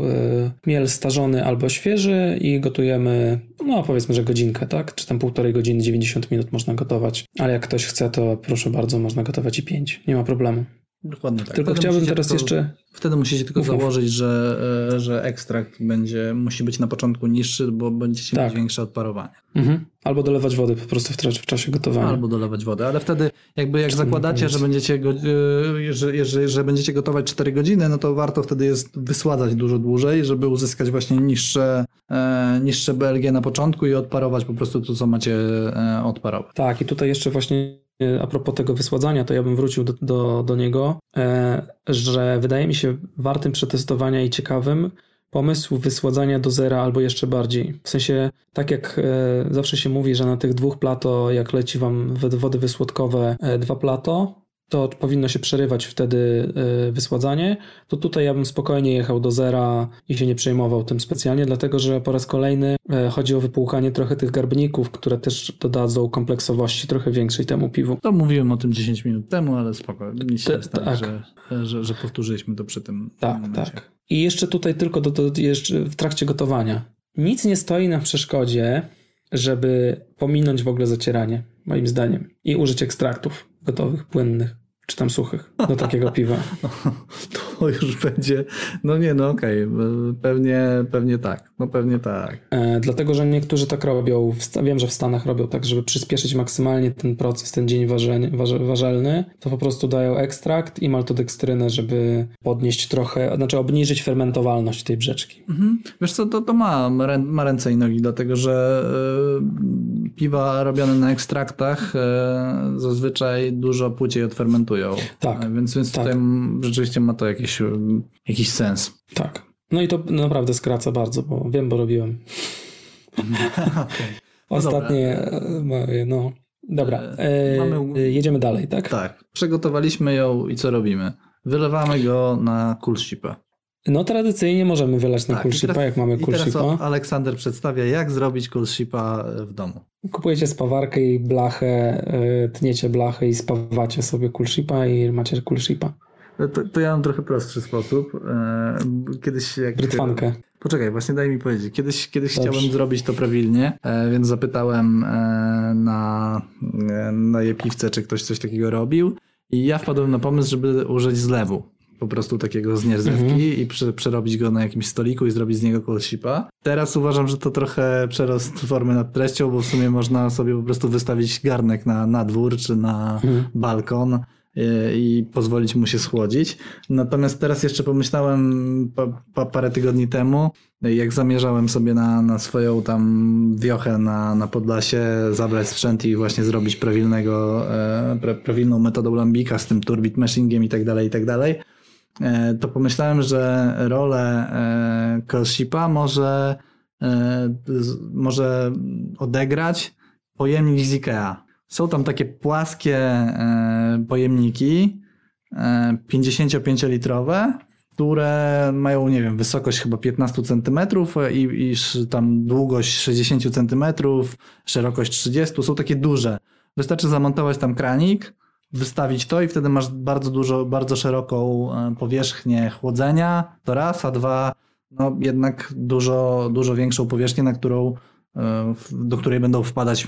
Speaker 6: y, miel starzony albo świeży i gotujemy, no powiedzmy, że godzinkę, tak? Czy tam półtorej godziny, 90 minut można gotować. Ale jak ktoś chce, to proszę bardzo, można gotować i 5. Nie ma problemu.
Speaker 2: Dokładnie tak.
Speaker 6: Tylko
Speaker 2: Wtedy
Speaker 6: chciałbym
Speaker 2: musicie
Speaker 6: teraz
Speaker 2: tylko-
Speaker 6: jeszcze...
Speaker 2: Wtedy musicie tylko założyć, że, e, że ekstrakt będzie, musi być na początku niższy, bo będziecie
Speaker 6: Tak.
Speaker 2: mieć większe odparowanie.
Speaker 6: Mhm. Albo dolewać wody po prostu w, tra- w czasie gotowania.
Speaker 2: Albo dolewać wodę, ale wtedy jakby jak zakładacie, że będziecie, go, e, że, że, że będziecie gotować 4 godziny, no to warto wtedy jest wysładzać dużo dłużej, żeby uzyskać właśnie niższe, e, niższe BLG na początku i odparować po prostu to, co macie e, odparować.
Speaker 6: Tak, i tutaj jeszcze właśnie a propos tego wysładzania, to ja bym wrócił do, do, do niego, e, że wydaje mi się wartym przetestowania i ciekawym pomysł wysładzania do zera albo jeszcze bardziej. W sensie, tak jak e, zawsze się mówi, że na tych dwóch plato, jak leci wam wody wysłodkowe e, dwa plato, to powinno się przerywać wtedy e, wysładzanie, to tutaj ja bym spokojnie jechał do zera i się nie przejmował tym specjalnie, dlatego że po raz kolejny e, chodzi o wypłukanie trochę tych garbników, które też dodadzą kompleksowości trochę większej temu piwu.
Speaker 2: To mówiłem o tym 10 minut temu, ale spoko. Nic się stanie,
Speaker 6: tak.
Speaker 2: że, że, że powtórzyliśmy to przy tym
Speaker 6: Tak,
Speaker 2: momencie.
Speaker 6: tak. I jeszcze tutaj tylko do, do, jeszcze w trakcie gotowania. Nic nie stoi na przeszkodzie, żeby pominąć w ogóle zacieranie, moim zdaniem, i użyć ekstraktów gotowych, płynnych, czy tam suchych do takiego piwa.
Speaker 2: To już będzie, no nie, no okej, pewnie, pewnie tak, no pewnie tak.
Speaker 6: E, dlatego, że niektórzy tak robią, wiem, że w Stanach robią tak, żeby przyspieszyć maksymalnie ten proces, ten dzień warze, warzelny, to po prostu dają ekstrakt i maltodekstrynę, żeby podnieść trochę, znaczy obniżyć fermentowalność tej brzeczki.
Speaker 2: Mhm. Wiesz co, to, to ma, ma rę- ma ręce i nogi, dlatego że y, piwa robione na ekstraktach y, zazwyczaj dużo płyciej odfermentują.
Speaker 6: Tak,
Speaker 2: E, Więc, więc
Speaker 6: tak.
Speaker 2: tutaj rzeczywiście ma to jakiś, jakiś sens.
Speaker 6: Tak. No i to naprawdę skraca bardzo, bo wiem, bo robiłem. Ostatnie e, moje, no. Dobra, e,
Speaker 2: Mamy-
Speaker 6: e, jedziemy dalej, tak?
Speaker 2: Tak, przygotowaliśmy ją i co robimy? Wylewamy go na kulsipę.
Speaker 6: No tradycyjnie możemy wylać na
Speaker 2: Tak, teraz-
Speaker 6: jak mamy
Speaker 2: o- Aleksander przedstawia, jak zrobić kulshipa w domu.
Speaker 6: Kupujecie spawarkę i blachę, e, tniecie blachę i spawacie sobie kulshipa i macie kulshipa.
Speaker 2: To, to ja mam trochę prostszy sposób. E, Kiedyś jak...
Speaker 6: Brytwankę.
Speaker 2: Poczekaj, właśnie daj mi powiedzieć. Kiedyś, kiedyś
Speaker 6: Dobrze.
Speaker 2: chciałem zrobić to prawilnie, e, więc zapytałem e, na, na jepiwce, czy ktoś coś takiego robił i ja wpadłem na pomysł, żeby użyć zlewu. Po prostu takiego z nierdzewki i prze, przerobić go na jakimś stoliku i zrobić z niego cold shipa. Teraz uważam, że to trochę przerost formy nad treścią, bo w sumie można sobie po prostu wystawić garnek na, na dwór czy na balkon e, i pozwolić mu się schłodzić. Natomiast teraz jeszcze pomyślałem pa, pa, parę tygodni temu, jak zamierzałem sobie na, na swoją tam wiochę na, na Podlasie zabrać sprzęt i właśnie zrobić prawilnego, e, pra, prawilną metodą lambika z tym turbit meshingiem i tak dalej, i tak dalej, to pomyślałem, że rolę e, Callshipa może, e, może odegrać pojemnik z Ikea. Są tam takie płaskie e, pojemniki e, 55-litrowe, które mają, nie wiem, wysokość chyba 15 cm i, i tam długość 60 cm, szerokość 30, są takie duże. Wystarczy zamontować tam kranik, wystawić to i wtedy masz bardzo dużo, bardzo szeroką e, powierzchnię chłodzenia, to raz, a dwa, no jednak dużo, dużo większą powierzchnię, na którą e, do której będą wpadać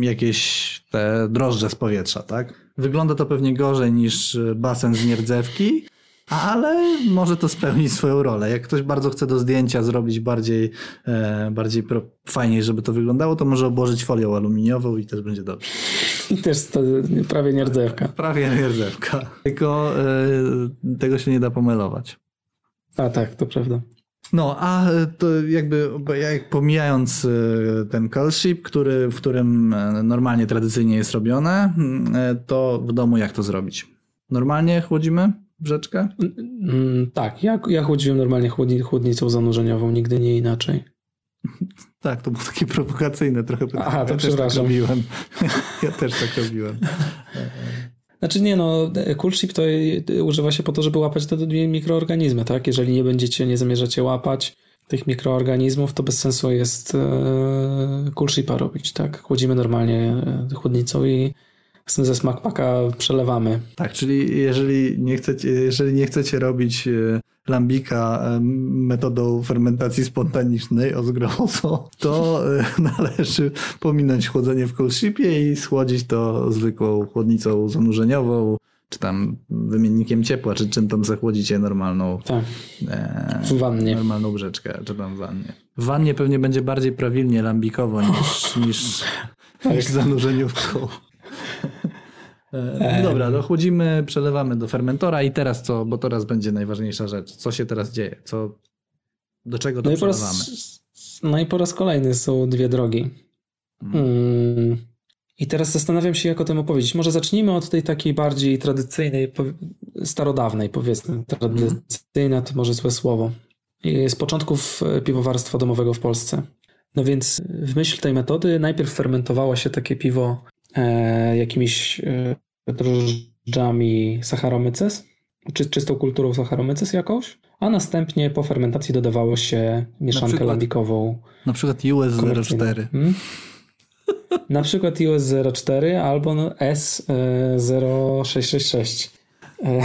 Speaker 2: jakieś te drożdże z powietrza, tak? Wygląda to pewnie gorzej niż e, basen z nierdzewki, ale może to spełnić swoją rolę. Jak ktoś bardzo chce do zdjęcia zrobić bardziej, e, bardziej pro, fajniej, żeby to wyglądało, to może obłożyć folią aluminiową i też będzie dobrze.
Speaker 6: I też to prawie nierdzewka.
Speaker 2: Prawie nierdzewka. Tylko e, tego się nie da pomelować.
Speaker 6: A tak, to prawda.
Speaker 2: No, a to jakby jak pomijając e, ten call ship, który, w którym normalnie tradycyjnie jest robione, to w domu jak to zrobić? Normalnie chłodzimy brzeczkę?
Speaker 6: Mm, tak, ja, ja chłodziłem normalnie chłodni, chłodnicą zanurzeniową, nigdy nie inaczej.
Speaker 2: Tak, to było takie prowokacyjne trochę. pytanie.
Speaker 6: Aha, to
Speaker 2: ja też tak
Speaker 6: przepraszam.
Speaker 2: robiłem. Ja też tak robiłem.
Speaker 6: Znaczy nie no, cool ship to y, używa się po to, żeby łapać te dwie mikroorganizmy, tak? Jeżeli nie będziecie, nie zamierzacie łapać tych mikroorganizmów, to bez sensu jest e, cool shipa robić, tak? Chłodzimy normalnie e, chłodnicą i ze smakpaka przelewamy.
Speaker 2: Tak, czyli jeżeli nie chcecie, jeżeli nie chcecie robić e, lambika e, metodą fermentacji spontanicznej ozgrową, to e, należy pominąć chłodzenie w cold shipie i schłodzić to zwykłą chłodnicą zanurzeniową, czy tam wymiennikiem ciepła, czy czym tam zachłodzicie normalną,
Speaker 6: Tak, w wannie.
Speaker 2: normalną brzeczkę, czy tam w wannie. W wannie pewnie będzie bardziej prawilnie lambikowo niż, niż, niż zanurzeniówką. E, Dobra, no chłodzimy, przelewamy do fermentora i teraz co, bo teraz będzie najważniejsza rzecz. Co się teraz dzieje? Co, do czego to
Speaker 6: No
Speaker 2: przelewamy?
Speaker 6: raz, no i po raz kolejny są dwie drogi.
Speaker 2: Mhm.
Speaker 6: Mm. I teraz zastanawiam się, jak o tym opowiedzieć. Może zacznijmy od tej takiej bardziej tradycyjnej, starodawnej, powiedzmy. Tradycyjna to może złe słowo. Z początków e, piwowarstwa domowego w Polsce. No więc w myśl tej metody najpierw fermentowało się takie piwo jakimiś e, drożdżami Saccharomyces, czy czystą kulturą Saccharomyces jakąś, a następnie po fermentacji dodawało się mieszankę
Speaker 2: przykład-
Speaker 6: lambikową
Speaker 2: Na przykład US
Speaker 6: komercyjną.
Speaker 2: 04.
Speaker 6: Hmm? Na przykład iOS 04 albo no S0666. E,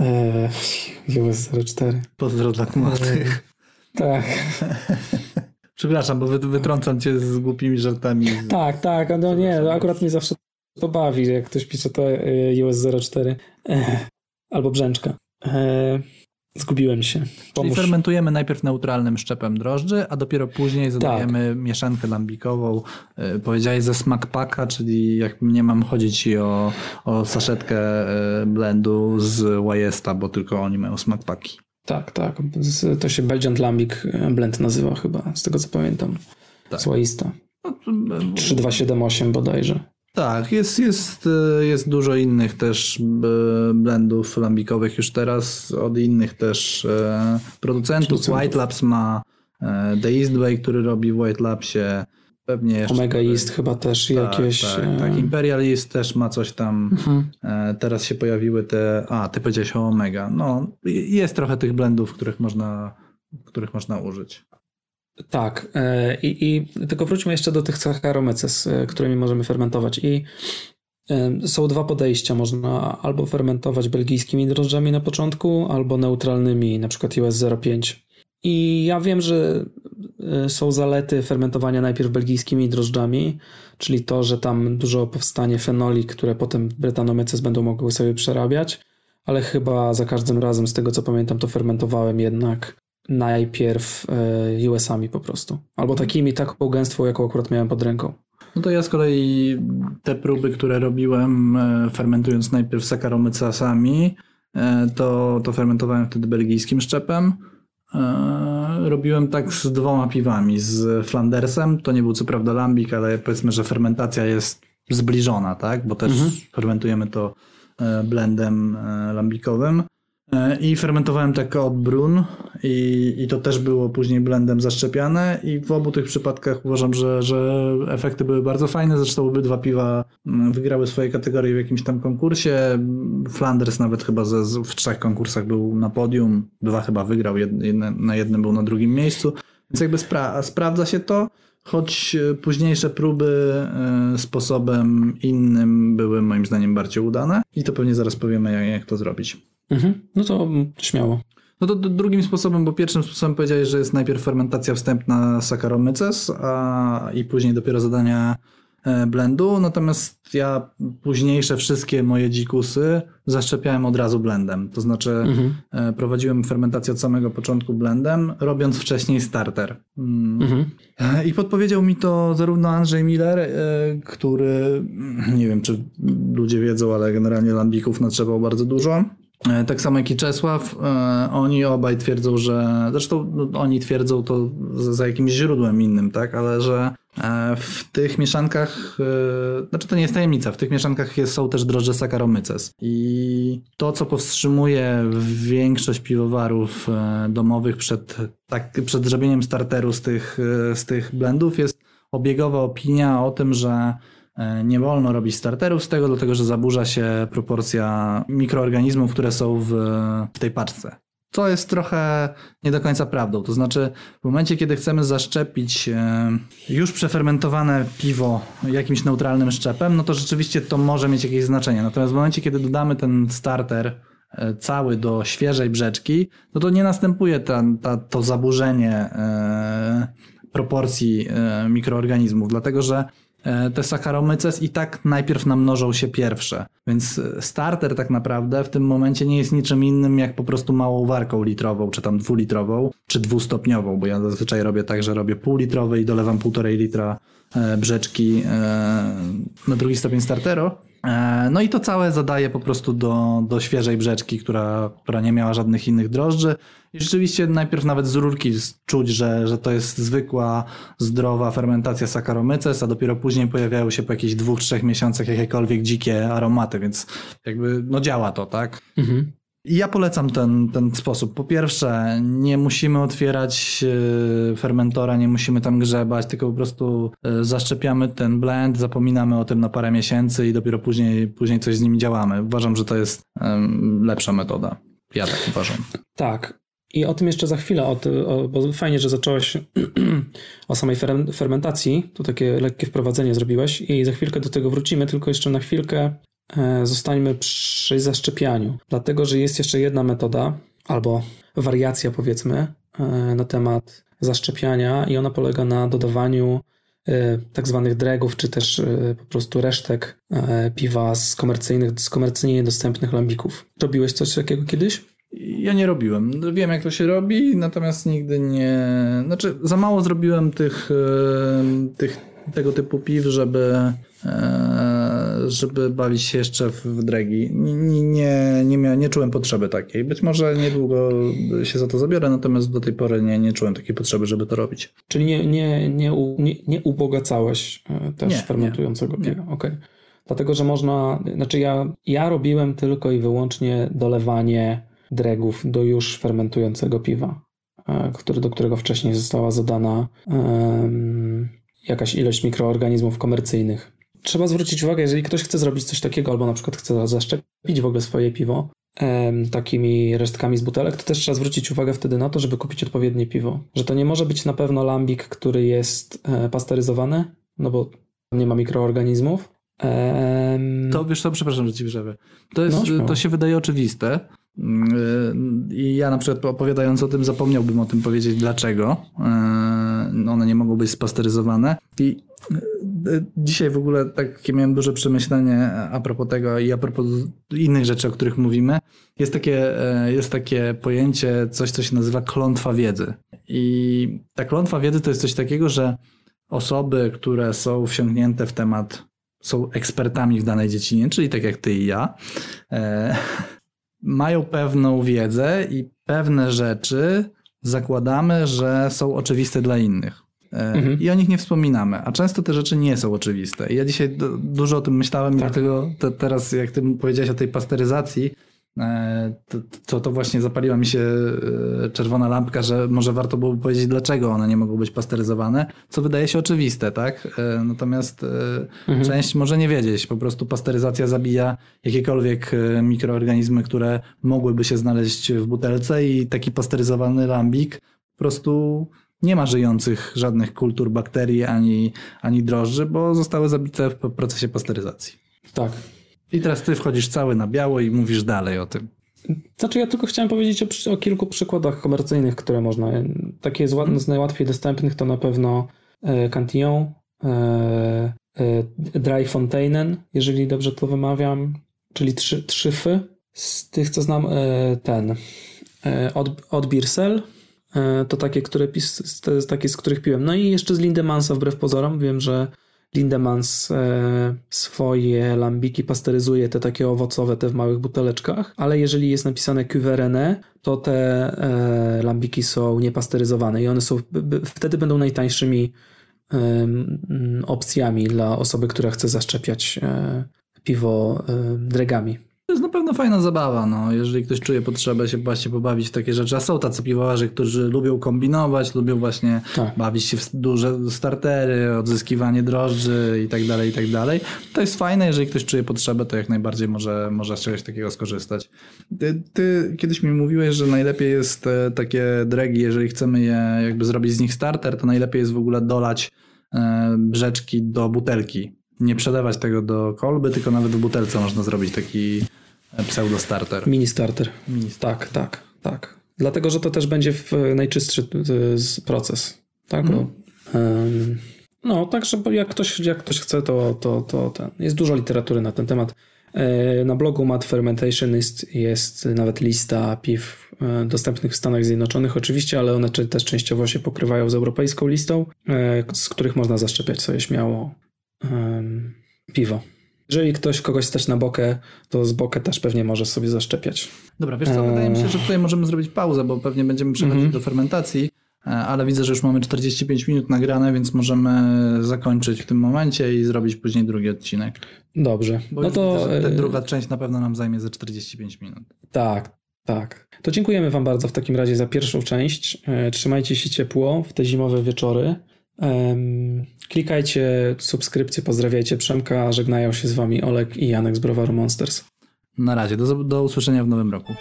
Speaker 6: e, iOS 04.
Speaker 2: Pozdro dla kumatych.
Speaker 6: Tak,
Speaker 2: Przepraszam, bo wy, wytrącam cię z głupimi żartami.
Speaker 6: tak, tak. No nie, no akurat mnie zawsze to bawi, jak ktoś pisze to e, iOS 04. E, albo brzęczka. E, zgubiłem się.
Speaker 2: Czyli
Speaker 6: Pomóż.
Speaker 2: fermentujemy najpierw neutralnym szczepem drożdży, a dopiero później zadajemy mieszankę lambikową. Powiedziałeś ze smakpaka, czyli jak nie mam chodzić ci o, o saszetkę blendu z Wajesta, bo tylko oni mają smakpaki.
Speaker 6: Tak, tak. To się Belgian Lambic Blend nazywa chyba, z tego co pamiętam.
Speaker 2: Tak.
Speaker 6: Słoista.
Speaker 2: No, yy,
Speaker 6: 3278 bodajże.
Speaker 2: Tak, jest, jest, yy, jest dużo innych też yy, blendów lambikowych już teraz, od innych też producentów.
Speaker 6: Producentów.
Speaker 2: White Labs ma The East Way, który robi w White Labsie. Pewnie jeszcze
Speaker 6: Omega East chyba też jakieś.
Speaker 2: Tak, tak,
Speaker 6: e,
Speaker 2: tak. Imperial East też ma coś tam.
Speaker 6: mhm.
Speaker 2: E, Teraz się pojawiły te. A, ty powiedziałeś o Omega. No, jest trochę tych blendów, których można, których można użyć.
Speaker 6: Tak. e, I, I tylko wróćmy jeszcze do tych Saccharomyces, którymi możemy fermentować. I Są dwa podejścia. Można albo fermentować belgijskimi drożdżami na początku, albo neutralnymi, na przykład US 05. I ja wiem, że e, są zalety fermentowania najpierw belgijskimi drożdżami, czyli to, że tam dużo powstanie fenoli, które potem Bretanomyces będą mogły sobie przerabiać, ale chyba za każdym razem, z tego co pamiętam, to fermentowałem jednak najpierw e, US-ami po prostu. Albo takimi, taką gęstwą, jaką akurat miałem pod ręką.
Speaker 2: No to ja z kolei te próby, które robiłem e, fermentując najpierw sakaromycasami, to, to fermentowałem wtedy belgijskim szczepem. E, robiłem tak z dwoma piwami. Z Flandersem, to nie był co prawda lambik, ale powiedzmy, że fermentacja jest zbliżona, tak? Bo też mhm. fermentujemy to e, blendem e, lambikowym. E, I fermentowałem tak od brun i, i to też było później blendem zaszczepiane i w obu tych przypadkach uważam, że, że efekty były bardzo fajne. Zresztą obydwa piwa mm, wygrały swoje kategorie w jakimś tam konkursie. Flanders nawet chyba ze, w trzech konkursach był na podium, dwa chyba wygrał, jedne, na jednym był na drugim miejscu. Więc jakby spra sprawdza się to, choć późniejsze próby e, sposobem innym były moim zdaniem bardziej udane i to pewnie zaraz powiemy jak, jak to zrobić.
Speaker 6: Mhm. No to śmiało.
Speaker 2: No to drugim sposobem, bo pierwszym sposobem powiedziałeś, że jest najpierw fermentacja wstępna Saccharomyces, a i później dopiero zadania e, blendu, natomiast ja późniejsze wszystkie moje dzikusy zaszczepiałem od razu blendem. To znaczy mhm. E, prowadziłem fermentację od samego początku blendem, robiąc wcześniej starter. Mm. Mhm. E, I podpowiedział mi to zarówno Andrzej Miller, który nie wiem, czy ludzie wiedzą, ale generalnie lambików natrzepał bardzo dużo. E, tak samo jak i Czesław, e, oni obaj twierdzą, że, zresztą no, oni twierdzą to za jakimś źródłem innym, tak, ale że e, w tych mieszankach, znaczy to nie jest tajemnica, w tych mieszankach jest, są też drożdże Saccharomyces. I to, co powstrzymuje większość piwowarów domowych przed, tak, przed zrobieniem starteru z tych, z tych blendów jest obiegowa opinia o tym, że nie wolno robić starterów z tego, dlatego że zaburza się proporcja mikroorganizmów, które są w, w tej paczce. Co jest trochę nie do końca prawdą. To znaczy, w momencie, kiedy chcemy zaszczepić e, już przefermentowane piwo jakimś neutralnym szczepem, no to rzeczywiście to może mieć jakieś znaczenie. Natomiast w momencie, kiedy dodamy ten starter e, cały do świeżej brzeczki, no to nie następuje ta, ta, to zaburzenie proporcji mikroorganizmów, dlatego że E, te Saccharomyces i tak najpierw namnożą się pierwsze. Więc e, starter tak naprawdę w tym momencie nie jest niczym innym jak po prostu małą warką litrową, czy tam dwulitrową, czy dwustopniową, bo ja zazwyczaj robię tak, że robię pół litrowy i dolewam półtorej litra e, brzeczki na drugi stopień startero E, no i to całe zadaje po prostu do, do świeżej brzeczki, która, która nie miała żadnych innych drożdży. I rzeczywiście najpierw nawet z rurki czuć, że, że to jest zwykła, zdrowa fermentacja Saccharomyces, a dopiero później pojawiają się po jakichś dwóch, trzech miesiącach jakiekolwiek dzikie aromaty, więc jakby no działa to, tak? Mhm. Ja polecam ten, ten sposób. Po pierwsze, nie musimy otwierać e, fermentora, nie musimy tam grzebać, tylko po prostu e, zaszczepiamy ten blend, zapominamy o tym na parę miesięcy i dopiero później, później coś z nim działamy. Uważam, że to jest lepsza metoda. Ja tak uważam.
Speaker 6: Tak. I o tym jeszcze za chwilę, o, o, bo fajnie, że zacząłeś o samej fermentacji, to takie lekkie wprowadzenie zrobiłeś i za chwilkę do tego wrócimy, tylko jeszcze na chwilkę zostańmy przy zaszczepianiu, dlatego że jest jeszcze jedna metoda, albo wariacja powiedzmy, e, na temat zaszczepiania i ona polega na dodawaniu e, tak zwanych dregów, czy też po prostu resztek piwa z komercyjnych, z komercyjnie dostępnych lambików. Robiłeś coś takiego kiedyś?
Speaker 2: Ja nie robiłem. Wiem, jak to się robi, natomiast nigdy nie. Znaczy, za mało zrobiłem tych, tych tego typu piw, żeby żeby bawić się jeszcze w dregi. Nie, nie, nie, miałem, nie czułem potrzeby takiej. Być może niedługo się za to zabiorę, natomiast do tej pory nie, nie czułem takiej potrzeby, żeby to robić.
Speaker 6: Czyli nie, nie, nie, nie, nie ubogacałeś e, też nie, fermentującego nie, piwa. Okay. Dlatego, że można, znaczy ja, ja robiłem tylko i wyłącznie dolewanie dregów do już fermentującego piwa, e, który, do którego wcześniej została zadana um, jakaś ilość mikroorganizmów komercyjnych trzeba zwrócić uwagę, jeżeli ktoś chce zrobić coś takiego, albo na przykład chce zaszczepić w ogóle swoje piwo takimi resztkami z butelek, to też trzeba zwrócić uwagę wtedy na to, żeby kupić odpowiednie piwo. Że to nie może być na pewno lambik, który jest e, pasteryzowany, no bo nie ma mikroorganizmów,
Speaker 2: To wiesz co, przepraszam, że ci przerwę. To, jest,
Speaker 6: No,
Speaker 2: to się wydaje oczywiste. Yy, I ja na przykład opowiadając o tym zapomniałbym o tym powiedzieć dlaczego yy, one nie mogą być spasteryzowane. I dzisiaj w ogóle takie miałem duże przemyślenie a propos tego i a propos innych rzeczy, o których mówimy. Jest takie, yy, jest takie pojęcie, coś co się nazywa klątwa wiedzy. I ta klątwa wiedzy to jest coś takiego, że osoby, które są wsiąknięte w temat są ekspertami w danej dziedzinie, czyli tak jak ty i ja, e, mają pewną wiedzę i pewne rzeczy zakładamy, że są oczywiste dla innych.
Speaker 6: Mhm.
Speaker 2: I o nich nie wspominamy, a często te rzeczy nie są oczywiste. I ja dzisiaj du- dużo o tym myślałem
Speaker 6: Tak.
Speaker 2: dlatego te, teraz, jak ty powiedziałeś o tej pasteryzacji, e, to, to, to właśnie zapaliła mi się e, czerwona lampka, że może warto byłoby powiedzieć, dlaczego one nie mogą być pasteryzowane, co wydaje się oczywiste, tak? E, Natomiast e, część może nie wiedzieć. Po prostu pasteryzacja zabija jakiekolwiek mikroorganizmy, które mogłyby się znaleźć w butelce i taki pasteryzowany lambik po prostu nie ma żyjących żadnych kultur, bakterii ani, ani drożdży, bo zostały zabite w procesie pasteryzacji.
Speaker 6: tak.
Speaker 2: I teraz ty wchodzisz cały na biało i mówisz dalej o tym.
Speaker 6: Znaczy ja tylko chciałem powiedzieć o, o kilku przykładach komercyjnych, które można. Takie z, z najłatwiej dostępnych to na pewno e, Cantillon, e, e, Dry Fontainen, jeżeli dobrze to wymawiam, czyli trzy, trzyfy. Z tych co znam e, ten e, od, od Birsel, to takie, które pis, jest takie, z których piłem. No i jeszcze z Lindemansa wbrew pozorom. Wiem, że Lindemans e, swoje lambiki pasteryzuje, te takie owocowe, te w małych buteleczkach, ale jeżeli jest napisane Cuverene, to te e, lambiki są niepasteryzowane i one są, b, wtedy będą najtańszymi em, opcjami dla osoby, która chce zaszczepiać e, piwo e, dregami.
Speaker 2: To jest na pewno fajna zabawa, no. jeżeli ktoś czuje potrzebę się właśnie pobawić w takie rzeczy. A są tacy piwowarze, którzy lubią kombinować, lubią właśnie
Speaker 6: Tak.
Speaker 2: bawić się w duże startery, odzyskiwanie drożdży i tak dalej, i tak dalej. To jest fajne, jeżeli ktoś czuje potrzebę, to jak najbardziej może, może z czegoś takiego skorzystać. Ty, ty kiedyś mi mówiłeś, że najlepiej jest e, takie dregi, jeżeli chcemy je jakby zrobić z nich starter, to najlepiej jest w ogóle dolać e, brzeczki do butelki. Nie przelewać tego do kolby, tylko nawet w butelce można zrobić taki pseudo starter.
Speaker 6: Mini starter. Tak, tak, tak. Dlatego, że to też będzie w najczystszy z- proces. Tak? Bo, em, no, także jak ktoś, jak ktoś chce, to, to, to ten. jest dużo literatury na ten temat. E, Na blogu Mad Fermentation jest, jest nawet lista piw e, dostępnych w Stanach Zjednoczonych, oczywiście, ale one też częściowo się pokrywają z europejską listą, e, z których można zaszczepiać sobie śmiało em, piwo. Jeżeli ktoś kogoś stać na bokę, to z bokę też pewnie może sobie zaszczepiać.
Speaker 2: Dobra, wiesz co, wydaje mi się, że tutaj możemy zrobić pauzę, bo pewnie będziemy przechodzić do fermentacji, e, ale widzę, że już mamy 45 minut nagrane, więc możemy zakończyć w tym momencie i zrobić później drugi odcinek.
Speaker 6: Dobrze.
Speaker 2: Bo
Speaker 6: no to
Speaker 2: widzę,
Speaker 6: e,
Speaker 2: druga część na pewno nam zajmie ze 45 minut.
Speaker 6: tak, tak. To dziękujemy Wam bardzo w takim razie za pierwszą część. E, Trzymajcie się ciepło w te zimowe wieczory. Klikajcie subskrypcję, pozdrawiajcie Przemka. Żegnają się z Wami Olek i Janek z Browaru Monsters.
Speaker 2: Na razie, do, do usłyszenia w nowym roku.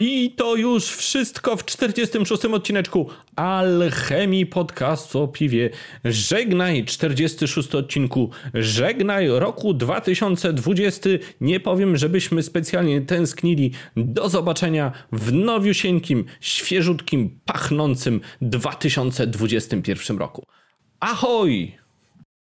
Speaker 1: I to już wszystko w 46 odcineczku Alchemii Podcastu o piwie. Żegnaj 46 odcinku, żegnaj roku 2020. Nie powiem, żebyśmy specjalnie tęsknili. Do zobaczenia w nowiusieńkim, świeżutkim, pachnącym 2021 roku. Ahoj!